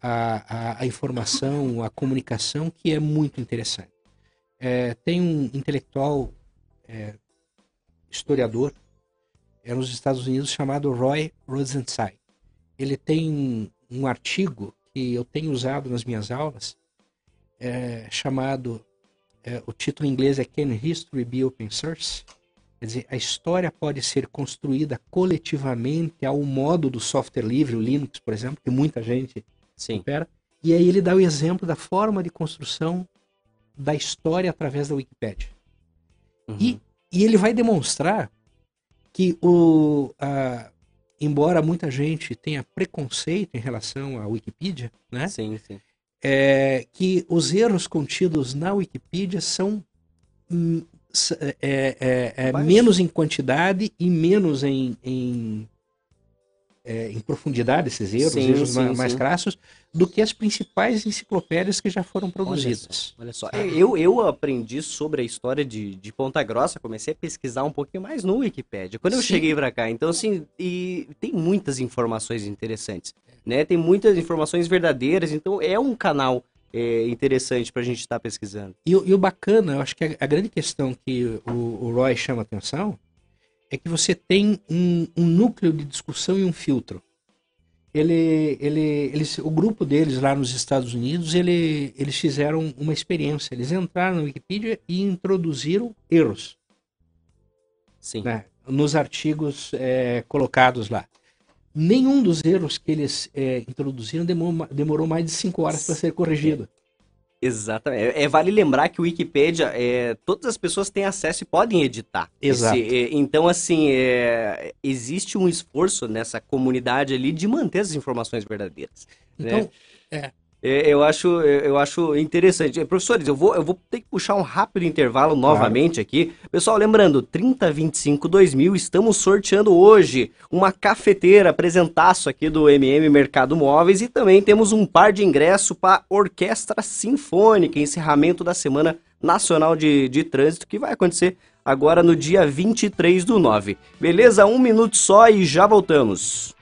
à, à, à informação, à comunicação, que é muito interessante. É, tem um intelectual é, historiador é nos Estados Unidos chamado Roy Rosenzweig. Ele tem um artigo que eu tenho usado nas minhas aulas, é, chamado, é, o título em inglês é Can History Be Open Source? Quer dizer, a história pode ser construída coletivamente ao modo do software livre, o Linux, por exemplo, que muita gente Sim. opera. E aí ele dá o exemplo da forma de construção da história através da Wikipedia. Uhum. E, e ele vai demonstrar que o, a, embora muita gente tenha preconceito em relação à Wikipedia, né? Sim, sim. É, que os erros contidos na Wikipedia são hum, é, é, é, é menos em quantidade e menos em, em, é, em profundidade, esses erros, sim, erros sim, mais, sim. crassos, do que as principais enciclopédias que já foram produzidas. Olha só, olha só. Eu, eu aprendi sobre a história de, de Ponta Grossa, comecei a pesquisar um pouquinho mais no Wikipedia, quando eu cheguei para cá. Então, assim, e tem muitas informações interessantes, né? Tem muitas informações verdadeiras, então é um canal é, interessante para a gente estar tá pesquisando. E, e, o bacana, eu acho que a, a grande questão que o, o, Roy chama atenção é que você tem um, um núcleo de discussão e um filtro. Ele, ele, eles, o grupo deles lá nos Estados Unidos, ele, eles fizeram uma experiência. Eles entraram na Wikipedia e introduziram erros. Sim. Né, nos artigos é, colocados lá. Nenhum dos erros que eles é, introduziram demorou, demorou, mais de cinco horas para ser corrigido. Exatamente. É, é, vale lembrar que o Wikipedia, é, todas as pessoas têm acesso e podem editar. Exato. Esse, é, então, assim, é, existe um esforço nessa comunidade ali de manter as informações verdadeiras. Né? Então, né? é, é, eu acho, eu acho interessante. Professores, eu vou, eu vou ter que puxar um rápido intervalo novamente claro. aqui. Pessoal, lembrando, 3025 2000, estamos sorteando hoje uma cafeteira, apresentaço aqui do MM Mercado Móveis e também temos um par de ingresso para Orquestra Sinfônica, encerramento da semana Nacional de, de Trânsito, que vai acontecer agora no dia 23 do 9. Beleza? Um minuto só e já voltamos.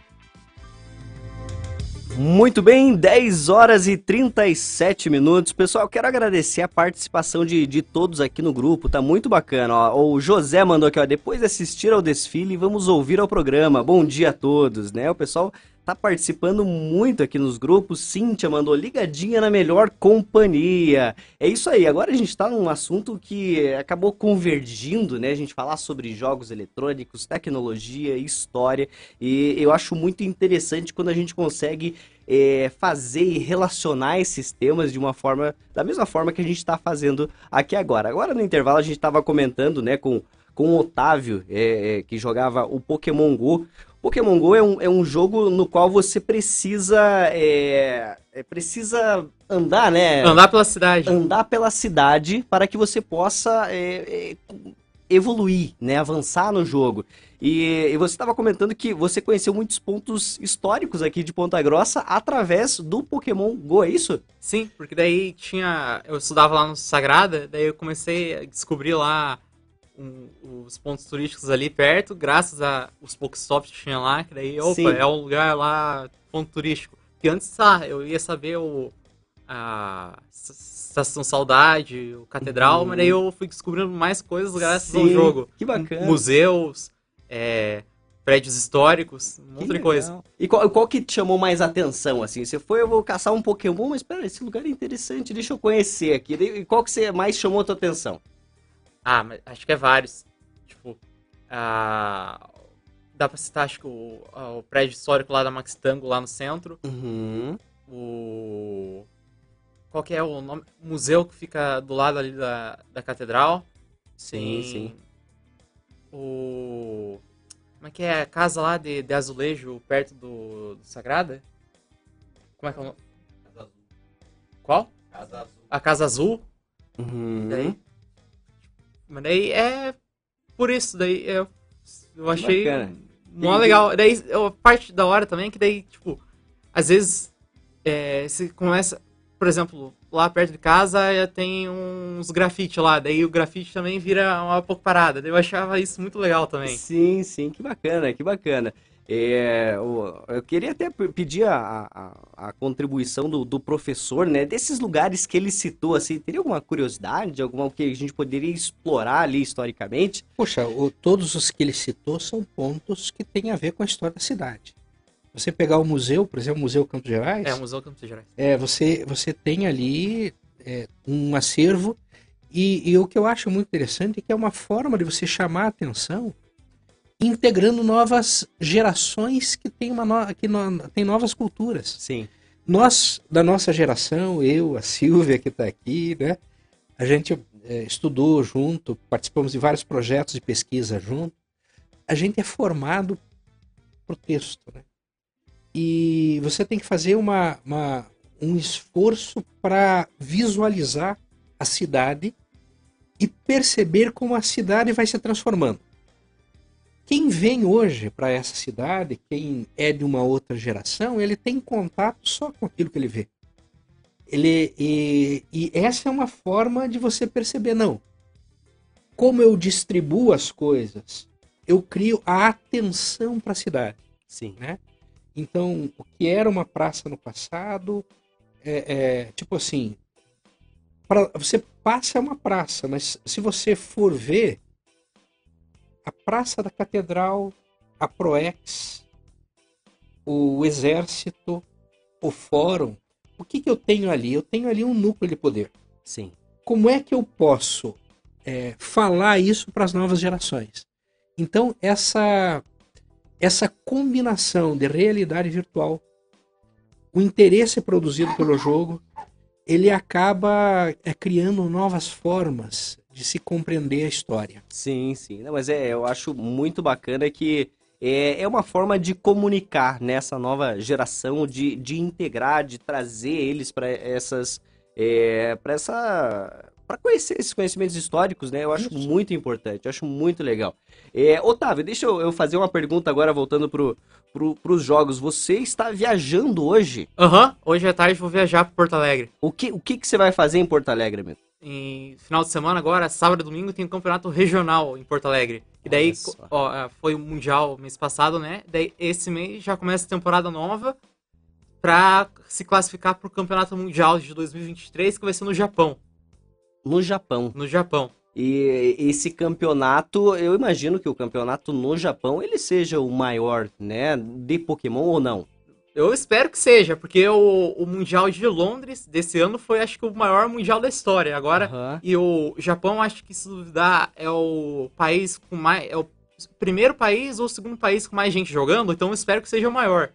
Muito bem, 10 horas e 37 minutos. Pessoal, quero agradecer a participação de, de todos aqui no grupo, tá muito bacana. Ó. O José mandou aqui, ó, depois de assistir ao desfile, vamos ouvir ao programa. Bom dia a todos, né? O pessoal tá participando muito aqui nos grupos. Cíntia mandou ligadinha na melhor companhia. É isso aí. Agora a gente está num assunto que acabou convergindo, né? A gente falar sobre jogos eletrônicos, tecnologia, história. E eu acho muito interessante quando a gente consegue é, fazer e relacionar esses temas de uma forma, da mesma forma que a gente está fazendo aqui agora. Agora no intervalo a gente estava comentando, né, com com o Otávio, é, é, que jogava o Pokémon Go. Pokémon Go é um, é um jogo no qual você precisa é, é, precisa andar, né? Andar pela cidade. Andar pela cidade para que você possa é, é evoluir, né? Avançar no jogo. E, e você estava comentando que você conheceu muitos pontos históricos aqui de Ponta Grossa através do Pokémon Go, é isso? Sim, porque daí tinha. Eu estudava lá no Sagrada, daí eu comecei a descobrir lá um, os pontos turísticos ali perto, graças a os Pokestops que tinha lá, que daí, opa, Sim. é um lugar lá, ponto turístico. Que antes, ah, eu ia saber o a Estação Saudade, o Catedral, uhum. mas daí eu fui descobrindo mais coisas graças Sim, ao jogo. Que bacana. Museus, é, prédios históricos, um monte de coisa. E qual, qual, que te chamou mais atenção, assim? Você foi, eu vou caçar um Pokémon, mas pera, esse lugar é interessante, deixa eu conhecer aqui. E qual que você mais chamou a tua atenção? Ah, mas acho que é vários. Tipo, ah, dá pra citar, acho que o, o prédio histórico lá da Max Tango, lá no centro. Uhum. O. Qual que é o nome? museu que fica do lado ali da, da catedral. Sim, sim. O. Como é que é a casa lá de, de azulejo perto do, do Sagrada? Como é que é o nome? Casa Azul. Qual? Casa Azul. A Casa Azul. Uhum. Daí, mas daí é por isso, daí eu, eu achei mó legal. Daí a parte da hora também é que daí, tipo, às vezes é, você começa, por exemplo, lá perto de casa tem uns grafite lá, daí o grafite também vira uma pouco parada. Daí eu achava isso muito legal também. Sim, sim, que bacana, que bacana. É, eu queria até pedir a, a, a contribuição do, do, professor, né? Desses lugares que ele citou, assim, teria alguma curiosidade, alguma que a gente poderia explorar ali historicamente? Poxa, o, todos os que ele citou são pontos que têm a ver com a história da cidade. Você pegar o museu, por exemplo, o Museu Campos Gerais. É, o Museu Campos Gerais. É, você, você tem ali é, um acervo e, e o que eu acho muito interessante é que é uma forma de você chamar a atenção integrando novas gerações que têm, uma no... que no... têm novas culturas. Sim. Nós, da nossa geração, eu, a Silvia que está aqui, né? A gente é, estudou junto, participamos de vários projetos de pesquisa junto. A gente é formado pro texto, né? E você tem que fazer uma, uma um esforço para visualizar a cidade e perceber como a cidade vai se transformando. Quem vem hoje para essa cidade, quem é de uma outra geração, ele tem contato só com aquilo que ele vê. Ele, e, e essa é uma forma de você perceber, não. Como eu distribuo as coisas, eu crio a atenção para a cidade. Sim. Né? Então, o que era uma praça no passado, é, é tipo assim, pra, você passa uma praça, mas se você for ver, a Praça da Catedral, a Proex, o Exército, o Fórum. O que, que eu tenho ali? Eu tenho ali um núcleo de poder. Sim. Como é que eu posso é, falar isso para as novas gerações? Então, essa, essa combinação de realidade virtual, o interesse produzido pelo jogo, ele acaba é, criando novas formas de se compreender a história. Sim, sim. Não, mas é, eu acho muito bacana que é, é uma forma de comunicar nessa nova geração, de, de integrar, de trazer eles para essas. É, para essa. Para conhecer esses conhecimentos históricos, né? Eu acho Isso. muito importante, eu acho muito legal. É, Otávio, deixa eu, eu fazer uma pergunta agora, voltando pro, pro, pros jogos. Você está viajando hoje? Aham, uhum. hoje à tarde vou viajar para Porto Alegre. O que, o que, que você vai fazer em Porto Alegre, meu? Em final de semana agora, sábado e domingo, tem um campeonato regional em Porto Alegre. E daí ó, é, foi o Mundial mês passado, né? Daí esse mês já começa a temporada nova para se classificar para o Campeonato Mundial de 2023, que vai ser no Japão. No Japão. No Japão. E esse campeonato, eu imagino que o campeonato no Japão ele seja o maior, né, de Pokémon ou não? Eu espero que seja, porque o, o Mundial de Londres desse ano foi, acho que, o maior Mundial da história. Agora, uhum. e o Japão, acho que isso dá, é o país com mais. É o primeiro país ou o segundo país com mais gente jogando, então eu espero que seja o maior.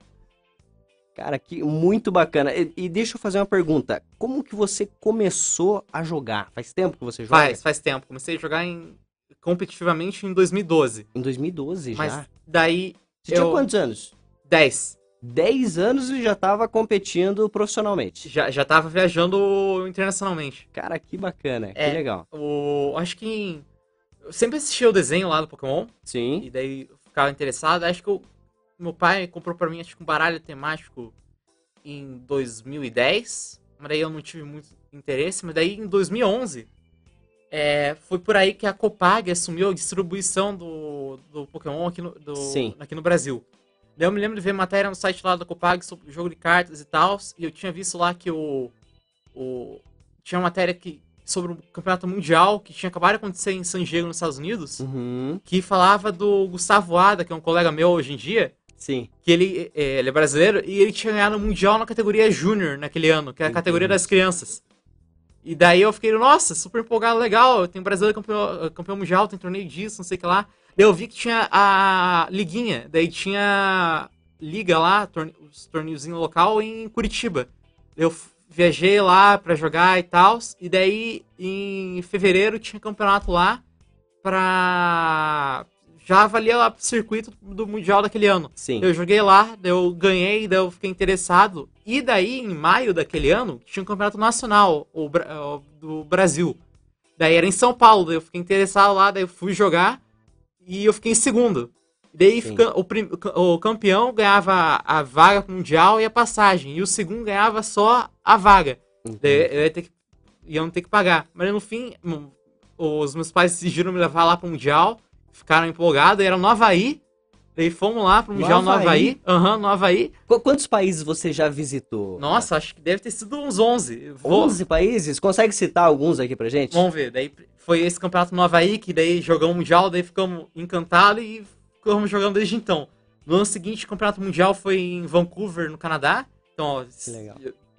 Cara, que muito bacana. E, e, deixa eu fazer uma pergunta. Como que você começou a jogar? Faz tempo que você joga? Faz, faz tempo. Comecei a jogar em, competitivamente em 2012. Em 2012 já? Mas daí... Você eu... tinha quantos anos? 10. 10 anos e já estava competindo profissionalmente. Já, já tava viajando internacionalmente. Cara, que bacana, é, que legal. O, acho que eu sempre assisti o desenho lá do Pokémon. Sim. E daí ficava interessado. Acho que eu, meu pai comprou para mim acho que um baralho temático em 2010. Mas daí eu não tive muito interesse. Mas daí em 2011 é, foi por aí que a Copag assumiu a distribuição do, do Pokémon aqui no, do, aqui no Brasil. Daí eu me lembro de ver matéria no site lá da Copag sobre jogo de cartas e tal. E eu tinha visto lá que o. o tinha uma matéria que, sobre o campeonato mundial que tinha acabado de acontecer em San Diego, nos Estados Unidos. Uhum. Que falava do Gustavo Ada, que é um colega meu hoje em dia. Sim. Que ele, é, ele é brasileiro e ele tinha ganhado o Mundial na categoria Júnior naquele ano, que é a categoria das crianças. E daí eu fiquei, nossa, super empolgado, legal. Tem brasileiro campeão, campeão mundial, tem torneio disso, não sei o que lá. Daí eu vi que tinha a liguinha, daí tinha liga lá, torne... os torneiozinho local em Curitiba. Eu viajei lá para jogar e tal, e daí em fevereiro tinha campeonato lá pra já avalia lá pro circuito do Mundial daquele ano. Sim. Eu joguei lá, daí eu ganhei, daí eu fiquei interessado. E daí, em maio daquele ano, tinha um campeonato nacional o, do Brasil. Daí era em São Paulo, daí eu fiquei interessado lá, daí eu fui jogar e eu fiquei em segundo. Daí fica, o, o, campeão ganhava a vaga mundial e a passagem. E o segundo ganhava só a vaga. Uhum. Daí eu ia ter que, iam ter que pagar. Mas no fim, os meus pais decidiram me levar lá pro Mundial. Ficaram empolgados, era no Havaí. Daí fomos lá pro Mundial no Havaí. Aham, uhum, no Havaí. Qu quantos países você já visitou? Nossa, acho que deve ter sido uns 11. Vou... 11 países? Consegue citar alguns aqui pra gente? Vamos ver. Daí foi esse campeonato no Havaí, que daí jogamos Mundial, daí ficamos encantados e ficamos jogando desde então. No ano seguinte, o campeonato mundial foi em Vancouver, no Canadá. Então, ó,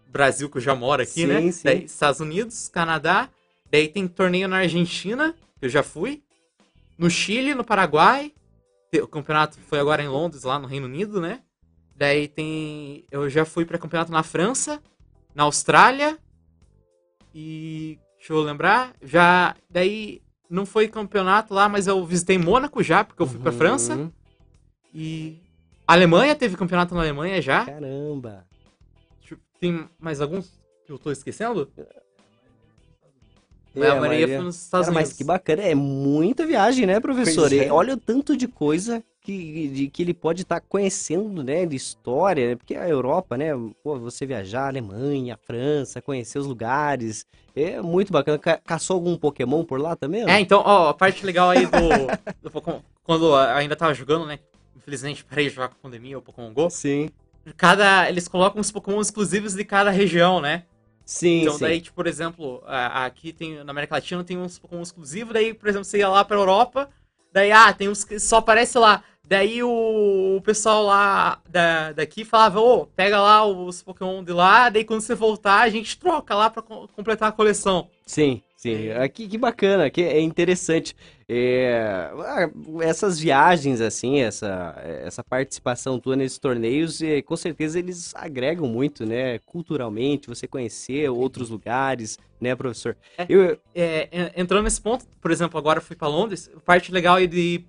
Brasil, que eu já moro aqui, sim, né? Sim. Daí, Estados Unidos, Canadá. Daí tem torneio na Argentina, que eu já fui. No Chile, no Paraguai. O campeonato foi agora em Londres, lá no Reino Unido, né? Daí tem. Eu já fui para campeonato na França, na Austrália. E. Deixa eu lembrar. Já. Daí não foi campeonato lá, mas eu visitei Mônaco já, porque eu fui uhum. pra França. E. Alemanha teve campeonato na Alemanha já. Caramba! Tem mais alguns que eu tô esquecendo? É, a maioria Maria... foi nos Estados Cara, Unidos. Mas que bacana, é muita viagem, né, professor? É. Olha o tanto de coisa que, de, que ele pode estar tá conhecendo, né, de história, né? porque a Europa, né, pô, você viajar, Alemanha, França, conhecer os lugares, é muito bacana. Ca caçou algum Pokémon por lá também? É, então, ó, a parte legal aí do, do Pokémon, quando ainda tava jogando, né, infelizmente parei de jogar com a pandemia, o Pokémon GO. Sim. Cada, eles colocam os Pokémon exclusivos de cada região, né? Sim, então, sim. daí, tipo, por exemplo, aqui tem, na América Latina tem uns Pokémon exclusivos, daí, por exemplo, você ia lá pra Europa, daí, ah, tem uns que só aparece lá. Daí o, o pessoal lá da, daqui falava, ô, oh, pega lá os Pokémon de lá, daí quando você voltar, a gente troca lá pra completar a coleção. Sim, sim. Aqui, que bacana, que é interessante. É, ah, essas viagens, assim, essa, essa participação tua nesses torneios, é, com certeza eles agregam muito, né? Culturalmente, você conhecer outros lugares, né, professor? É, eu... é, entrando nesse ponto, por exemplo, agora eu fui para Londres, parte legal é de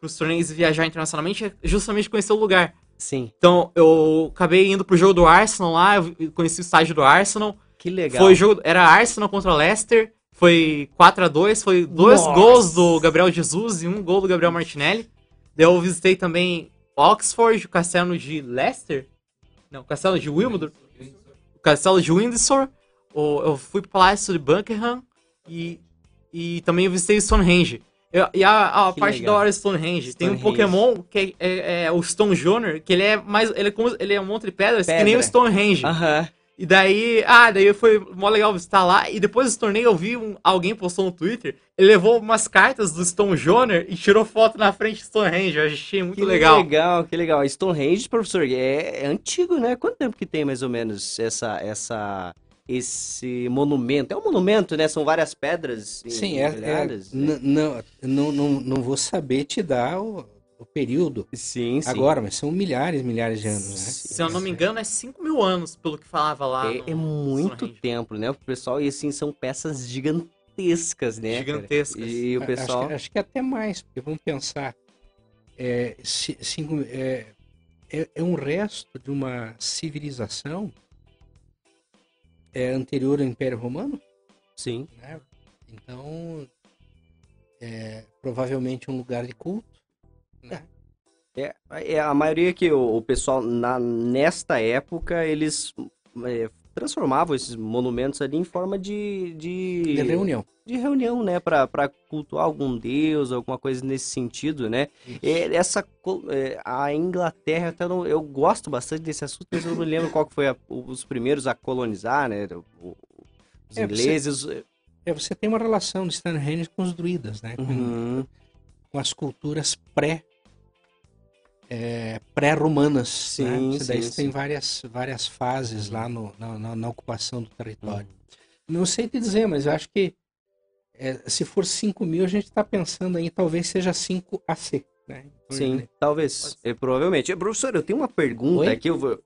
pros torneios e viajar internacionalmente é justamente conhecer o lugar. Sim. Então, eu acabei indo pro jogo do Arsenal lá, eu conheci o estádio do Arsenal. Que legal. Foi jogo, era Arsenal contra Leicester, foi 4 a 2 foi dois Nossa. gols do Gabriel Jesus e um gol do Gabriel Martinelli. Daí eu visitei também Oxford, o castelo de Leicester. Não, o castelo de Wimbledon. O castelo de Windsor. Eu fui pro Palácio de Buckingham. E, e também eu visitei Stonehenge. Eu, e a, a parte legal. da hora é Stonehenge. Tem um Pokémon que é, é, é, o Stone Junior, que ele é mais. Ele é, como, ele é um monte de pedras Pedra. que nem o Stonehenge. Aham. Uh -huh. E daí, ah, daí foi mó legal visitar lá. E depois desse torneio eu vi um, alguém postou no Twitter. Ele levou umas cartas do Stone Junior e tirou foto na frente do Stonehenge. Eu achei muito que legal. Que legal, que legal. Stonehenge, professor, é, é antigo, né? Quanto tempo que tem mais ou menos essa, essa, esse monumento? É um monumento, né? São várias pedras. Sim, é. é né? não, não, não, não vou saber te dar o, o período sim, sim. agora, mas são milhares, milhares de anos, né? Se eu não me engano, é 5 mil anos, pelo que falava lá. É, no, é muito tempo, né? O pessoal, e assim, são peças gigantescas, né? Gigantescas. E o pessoal. Acho que, acho que, até mais, porque vamos pensar. É, cinco, é, é, é um resto de uma civilização é, anterior ao Império Romano? Sim. Né? Então, é, provavelmente um lugar de culto. Né? É, é a maioria que o, o pessoal, na, nesta época, eles é, transformavam esses monumentos ali em forma de... De, de reunião. De reunião, né? Para cultuar algum deus, alguma coisa nesse sentido, né? É, essa, é, a Inglaterra, até não, eu gosto bastante desse assunto, mas eu não lembro qual que foi a, os primeiros a colonizar, né? Os é, ingleses... Você, é, você tem uma relação de Stonehenge com os druidas, né? Com, uhum. com as culturas pré é, pré-romanas. Sim, né? Você daí sim, tem várias, várias fases lá no, na, na, na ocupação do território. Hum. Não sei te dizer, mas eu acho que é, se for 5 mil, a gente está pensando aí, talvez seja 5 AC. Né? Sim, talvez. É, provavelmente. Professor, eu tenho uma pergunta Oi? aqui. Eu vou...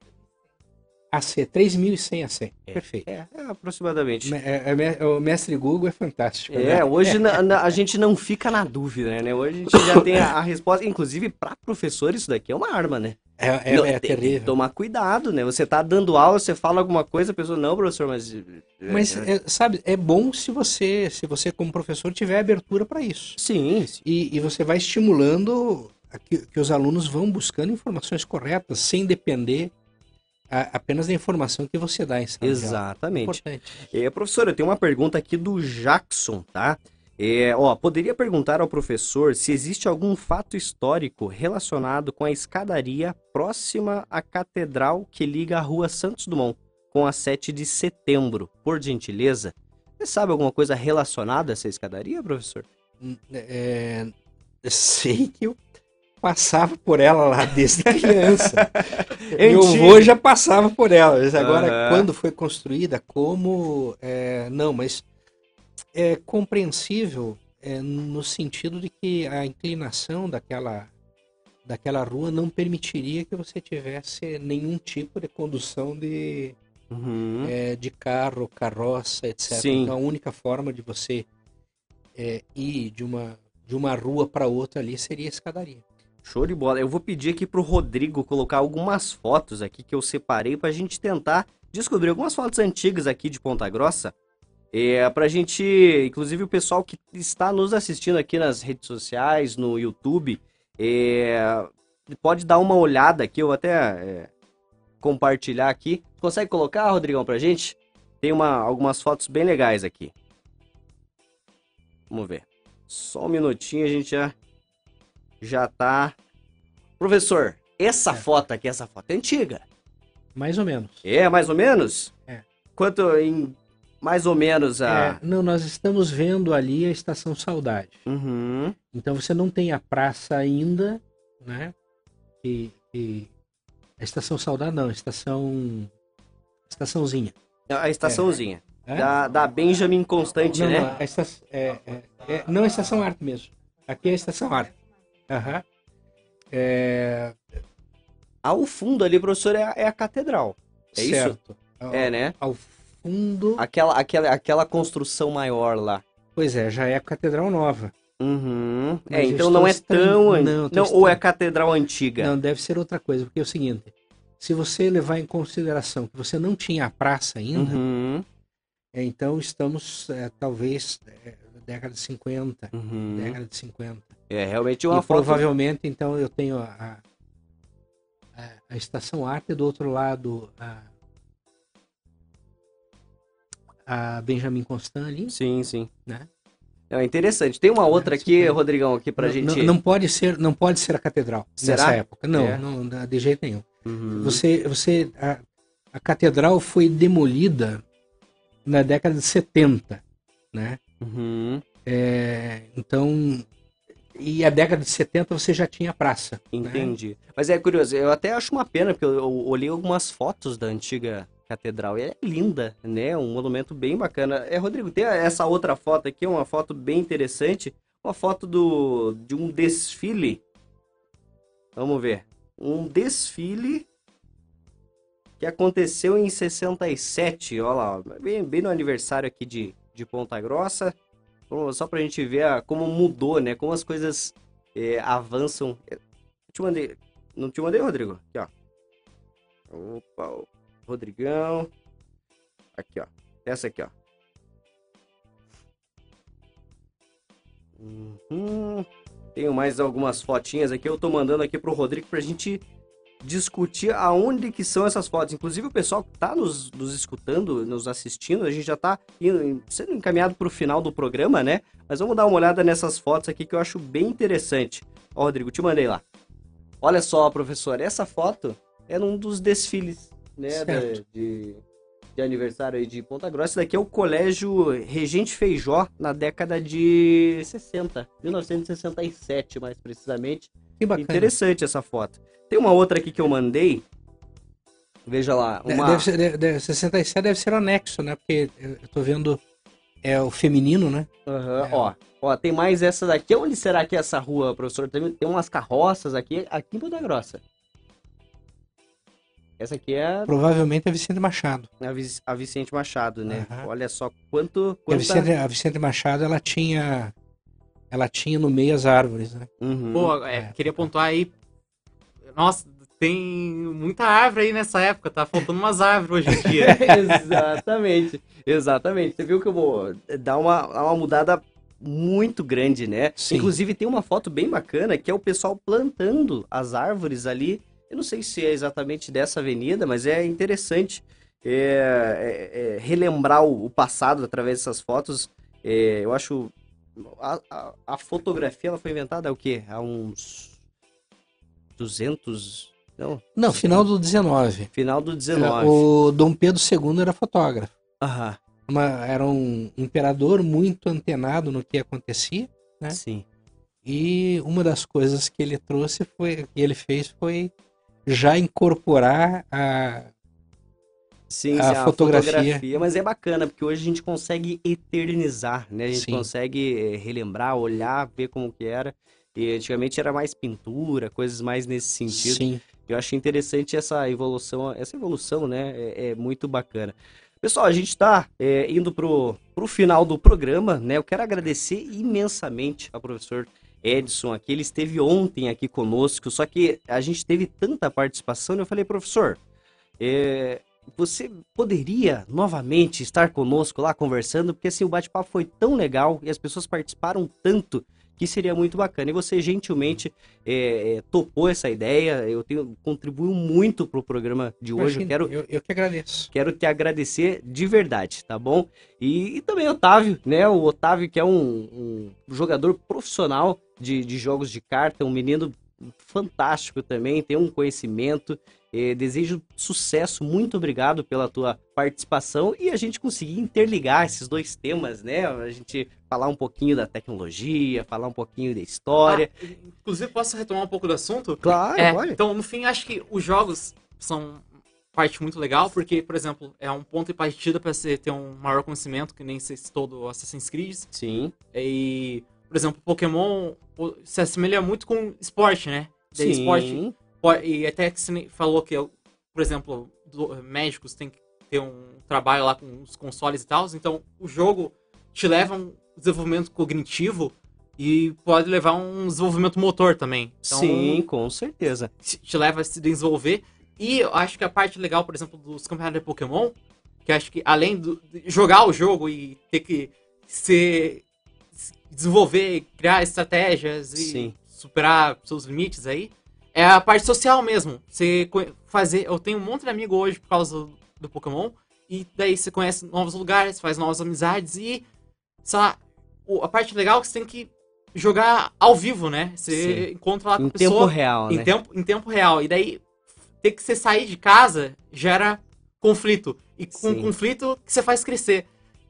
AC, 3.100 AC. É, Perfeito. É, é aproximadamente. É, é, o mestre Google é fantástico. É, né? hoje na, na, a gente não fica na dúvida, né? Hoje a gente já tem a, a resposta. Inclusive, para professor, isso daqui é uma arma, né? É, é, não, é tem, terrível. tomar cuidado, né? Você tá dando aula, você fala alguma coisa, a pessoa, não, professor, mas. Mas, é, sabe, é bom se você, se você como professor, tiver abertura para isso. Sim. sim. E, e você vai estimulando que, que os alunos vão buscando informações corretas, sem depender apenas a informação que você dá em sala Exatamente. É, professor, eu tenho uma pergunta aqui do Jackson, tá? É, ó, poderia perguntar ao professor se existe algum fato histórico relacionado com a escadaria próxima à catedral que liga a rua Santos Dumont com a 7 de setembro, por gentileza? Você sabe alguma coisa relacionada a essa escadaria, professor? Hum, é, sei que o passava por ela lá desde criança. Meu avô já passava por ela. Mas agora, uhum. quando foi construída, como. É, não, mas é compreensível é, no sentido de que a inclinação daquela, daquela rua não permitiria que você tivesse nenhum tipo de condução de, uhum. é, de carro, carroça, etc. Sim. Então, a única forma de você é, ir de uma, de uma rua para outra ali seria a escadaria. Show de bola. Eu vou pedir aqui pro Rodrigo colocar algumas fotos aqui que eu separei pra gente tentar descobrir algumas fotos antigas aqui de Ponta Grossa. É, pra gente, inclusive o pessoal que está nos assistindo aqui nas redes sociais, no YouTube, é, pode dar uma olhada aqui, eu até é, compartilhar aqui. Consegue colocar, Rodrigão, pra gente? Tem uma, algumas fotos bem legais aqui. Vamos ver. Só um minutinho, a gente já já tá. Professor, essa é. foto aqui, essa foto é antiga. Mais ou menos. É, mais ou menos? É. Quanto em mais ou menos a. É, não, nós estamos vendo ali a Estação Saudade. Uhum. Então você não tem a praça ainda, né? E, e... A Estação Saudade não, a Estação. Estaçãozinha. A estaçãozinha. É. Da, da Benjamin Constante, não, né? Não, a estação, é, é, é, não a Estação Arte mesmo. Aqui é a Estação Arte. Uhum. É... Ao fundo ali, professor, é a, é a catedral. É certo. isso? é, né? Ao fundo. Aquela, aquela, aquela construção maior lá. Pois é, já é a catedral nova. Uhum. É, então não é tão. Não, não ou é catedral antiga? Não, deve ser outra coisa, porque é o seguinte: se você levar em consideração que você não tinha a praça ainda, uhum. é, então estamos é, talvez é, década de 50, uhum. década de 50. É realmente uma e foto... provavelmente então eu tenho a, a, a, estação arte do outro lado a, a Benjamin Constant ali. Sim, sim. Né? É interessante. Tem uma outra aqui, Rodrigão, aqui pra não, gente. Não, não, pode ser, não pode ser a catedral Será? nessa época. Não, é. não, de jeito nenhum. Uhum. Você, você, a, a, catedral foi demolida na década de 70, né? Uhum. É, então, e a década de 70 você já tinha praça. Né? Entendi. Né? Mas é curioso, eu até acho uma pena, porque eu, olhei algumas fotos da antiga catedral. E é linda, né? Um monumento bem bacana. É, Rodrigo, tem essa outra foto aqui, uma foto bem interessante. Uma foto do, de um desfile. Vamos ver. Um desfile que aconteceu em 67. Olha lá, bem, bem no aniversário aqui de, de Ponta Grossa. Só pra gente ver a, como mudou, né? Como as coisas é, avançam. Eu te mandei. Não te mandei, Rodrigo? Aqui, ó. Opa, opa. Rodrigão. Aqui, ó. Essa aqui, ó. Uhum. Tenho mais algumas fotinhas aqui. Eu tô mandando aqui pro Rodrigo pra gente discutir aonde que são essas fotos. Inclusive o pessoal que tá nos, nos escutando, nos assistindo, a gente já tá indo, sendo encaminhado pro final do programa, né? Mas vamos dar uma olhada nessas fotos aqui que eu acho bem interessante. Ó, Rodrigo, te mandei lá. Olha só, professor, essa foto é num dos desfiles né, de, de, aniversário aí de Ponta Grossa. Esse daqui é o Colégio Regente Feijó, na década de 60, 1967 mais precisamente. Que bacana. Interessante essa foto. Tem uma outra aqui que eu mandei. Veja lá. Uma... Deve ser, deve, deve, 67 deve ser o anexo, né? Porque eu tô vendo é o feminino, né? Uhum, é. Ó, ó, tem mais essa daqui. Onde será que é essa rua, professor? Tem, tem umas carroças aqui, aqui em Ponta Grossa. Essa aqui é. Provavelmente a Vicente Machado. A, Vic... a Vicente Machado, né? Uhum. Olha só quanto. Quanta... A, Vicente, a Vicente Machado, ela tinha. Ela tinha no meio as árvores, né? Uhum. Pô, é, é. queria pontuar aí. Nossa, tem muita árvore aí nessa época, tá faltando umas árvores hoje em dia. exatamente, exatamente. Você viu que eu vou dar uma, uma mudada muito grande, né? Sim. Inclusive tem uma foto bem bacana que é o pessoal plantando as árvores ali eu não sei se é exatamente dessa avenida, mas é interessante é, é, é, relembrar o, o, passado através dessas fotos. É, eu acho. A, a, a, fotografia ela foi inventada há o quê? Há uns 200. Não, não final do 19. Final do 19. O Dom Pedro II era fotógrafo. Aham. Uma, era um imperador muito antenado no que acontecia, né? Sim. E uma das coisas que ele trouxe foi, que ele fez foi já incorporar a, Sim, a, sim, fotografia. a fotografia. Mas é bacana, porque hoje a gente consegue eternizar, né? A gente sim. consegue eh, relembrar, olhar, ver como que era. E antigamente era mais pintura, coisas mais nesse sentido. Sim. Eu acho interessante essa evolução, essa evolução, né? É, é muito bacana. Pessoal, a gente está é, eh, indo pro, pro final do programa, né? Eu quero agradecer imensamente ao professor Edson aqui, ele esteve ontem aqui conosco, só que a gente teve tanta participação, eu falei, professor, é, você poderia novamente estar conosco lá conversando, porque assim, o bate-papo foi tão legal e as pessoas participaram tanto que seria muito bacana. E você gentilmente é, topou essa ideia, eu tenho contribuiu muito para o programa de hoje. eu, quero, eu, eu, que agradeço. Quero te agradecer de verdade, tá bom? E, e também Otávio, né? O Otávio que é um, um jogador profissional de, de jogos de carta, um menino fantástico também, tem um conhecimento. Eh, desejo sucesso, muito obrigado pela tua participação e a gente conseguir interligar esses dois temas, né? A gente falar um pouquinho da tecnologia, falar um pouquinho da história. Ah, inclusive, posso retomar um pouco do assunto? Claro, é, pode. Então, no fim, acho que os jogos são parte muito legal, porque, por exemplo, é um ponto de partida para você ter um maior conhecimento, que nem se todo Assassin's Creed. Sim. E por exemplo, Pokémon se assemelha muito com esporte, né? Sim. Esporte, e até que você falou que, por exemplo, médicos têm que ter um trabalho lá com os consoles e tal, então o jogo te leva a um desenvolvimento cognitivo e pode levar a um desenvolvimento motor também. Então, Sim, com certeza. Te leva a se desenvolver. E eu acho que a parte legal, por exemplo, dos campeonatos de Pokémon, que acho que além de jogar o jogo e ter que ser desenvolver, criar estratégias e Sim. superar seus limites aí, é a parte social mesmo. Você fazer. Eu tenho um monte de amigo hoje por causa do, do Pokémon E daí você conhece novos lugares, faz novas amizades e, sei lá, a parte legal é que você tem que jogar ao vivo, né? Você Sim. encontra lá com a pessoa. Em tempo real, em né? Tempo, em tempo real. E daí, ter que você sair de casa gera conflito. E com Sim. conflito que você faz crescer.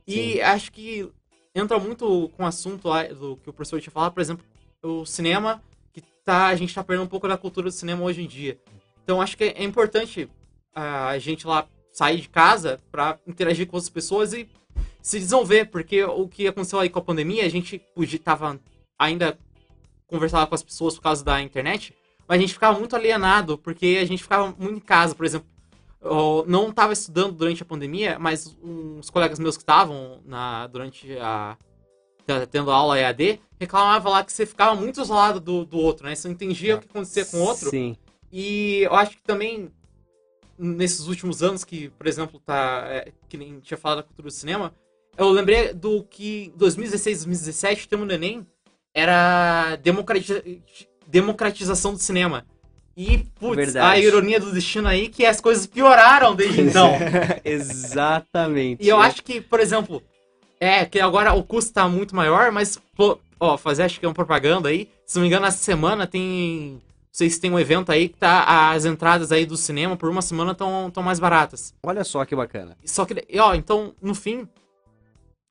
E Sim. acho que entra muito com o assunto lá do que o professor tinha falado, por exemplo, o cinema, tá, a gente tá perdendo um pouco da cultura do cinema hoje em dia. Então acho que é importante a gente lá sair de casa para interagir com outras pessoas e se desenvolver, porque o que aconteceu aí com a pandemia, a gente podia, tava ainda conversava com as pessoas por causa da internet, mas a gente ficava muito alienado, porque a gente ficava muito em casa, por exemplo. Eu não estava estudando durante a pandemia, mas uns colegas meus que estavam na durante a tendo aula EAD, reclamava lá que você ficava muito isolado do, do outro, né? Você não entendia o que acontecia com o outro. Sim. E eu acho que também nesses últimos anos que, por exemplo, tá é, que nem tinha falado da cultura do cinema, eu lembrei do que 2016, 2017, tem um neném era democratiza democratização do cinema. E, putz, a ironia do destino aí que as coisas pioraram desde então. Exatamente. E eu acho que, por exemplo, é que agora o custo tá muito maior, mas, pô, ó, fazer acho que é uma propaganda aí. Se não me engano, essa semana tem. Vocês têm um evento aí que tá. As entradas aí do cinema por uma semana estão tão mais baratas. Olha só que bacana. Só que, ó, então, no fim,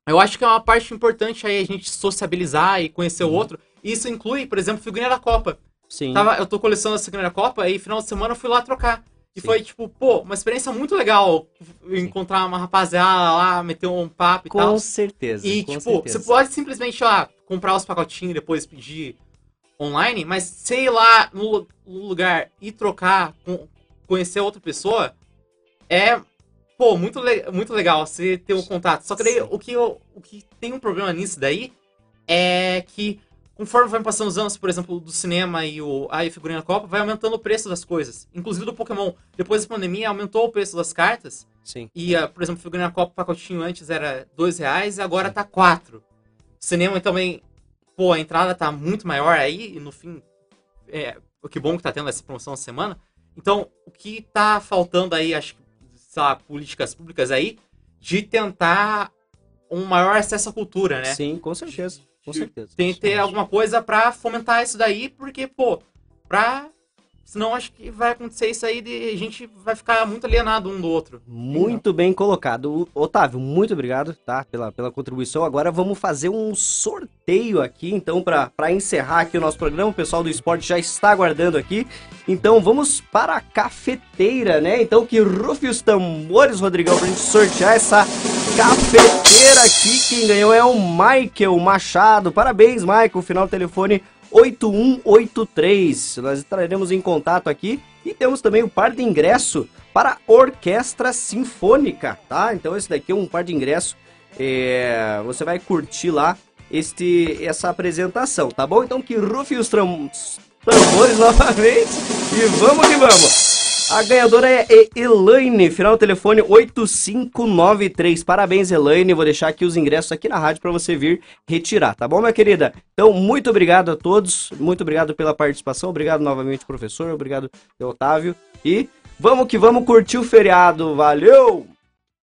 eu acho que é uma parte importante aí a gente sociabilizar e conhecer uhum. o outro. Isso inclui, por exemplo, figurinha da Copa. Sim. Tava, eu tô colecionando a figurinha da Copa e final de semana eu fui lá trocar. E Sim. foi, tipo, pô, uma experiência muito legal encontrar Sim. uma rapaziada lá, meter um papo e com tal. Com certeza. E, com tipo, certeza. você pode simplesmente, lá, comprar os pacotinhos e depois pedir online, mas sei lá no, lugar e trocar, conhecer outra pessoa, é pô, muito, le muito legal você ter um contato. Só que daí o que, eu, o que tem um problema nisso daí é que conforme vai passando os anos, por exemplo, do cinema e o, a figurinha da Copa, vai aumentando o preço das coisas. Inclusive do Pokémon. Depois da pandemia, aumentou o preço das cartas. Sim. E, uh, por exemplo, a figurinha Copa, o pacotinho antes era dois reais e agora Sim. tá quatro. cinema também, pô, a entrada tá muito maior aí e no fim, é, que bom que tá tendo essa promoção na semana. Então, o que tá faltando aí, acho que sei lá, políticas públicas aí de tentar um maior acesso à cultura, né? Sim, com certeza. Com certeza. Tem que ter alguma coisa para fomentar isso daí, porque, pô, pra Senão acho que vai acontecer isso aí de a gente vai ficar muito alienado um do outro. Muito bem colocado. Otávio, muito obrigado, tá? Pela, pela contribuição. Agora vamos fazer um sorteio aqui, então, para encerrar aqui o nosso programa. O pessoal do esporte já está aguardando aqui. Então vamos para a cafeteira, né? Então que rufe os tambores, Rodrigão, pra gente sortear essa cafeteira aqui. Quem ganhou é o Michael Machado. Parabéns, Michael. Final do telefone 8183. Nós entraremos em contato aqui e temos também o par de ingresso para Orquestra Sinfônica, tá? Então esse daqui é um par de ingresso. É... Você vai curtir lá este, essa apresentação, tá bom? Então que rufe os tambores novamente e vamos que vamos! A ganhadora é Elaine, final do telefone 8593. Parabéns, Elaine. Vou deixar aqui os ingressos aqui na rádio para você vir retirar, tá bom, minha querida? Então, muito obrigado a todos. Muito obrigado pela participação. Obrigado novamente, professor. Obrigado, Otávio. E vamos que vamos curtir o feriado. Valeu!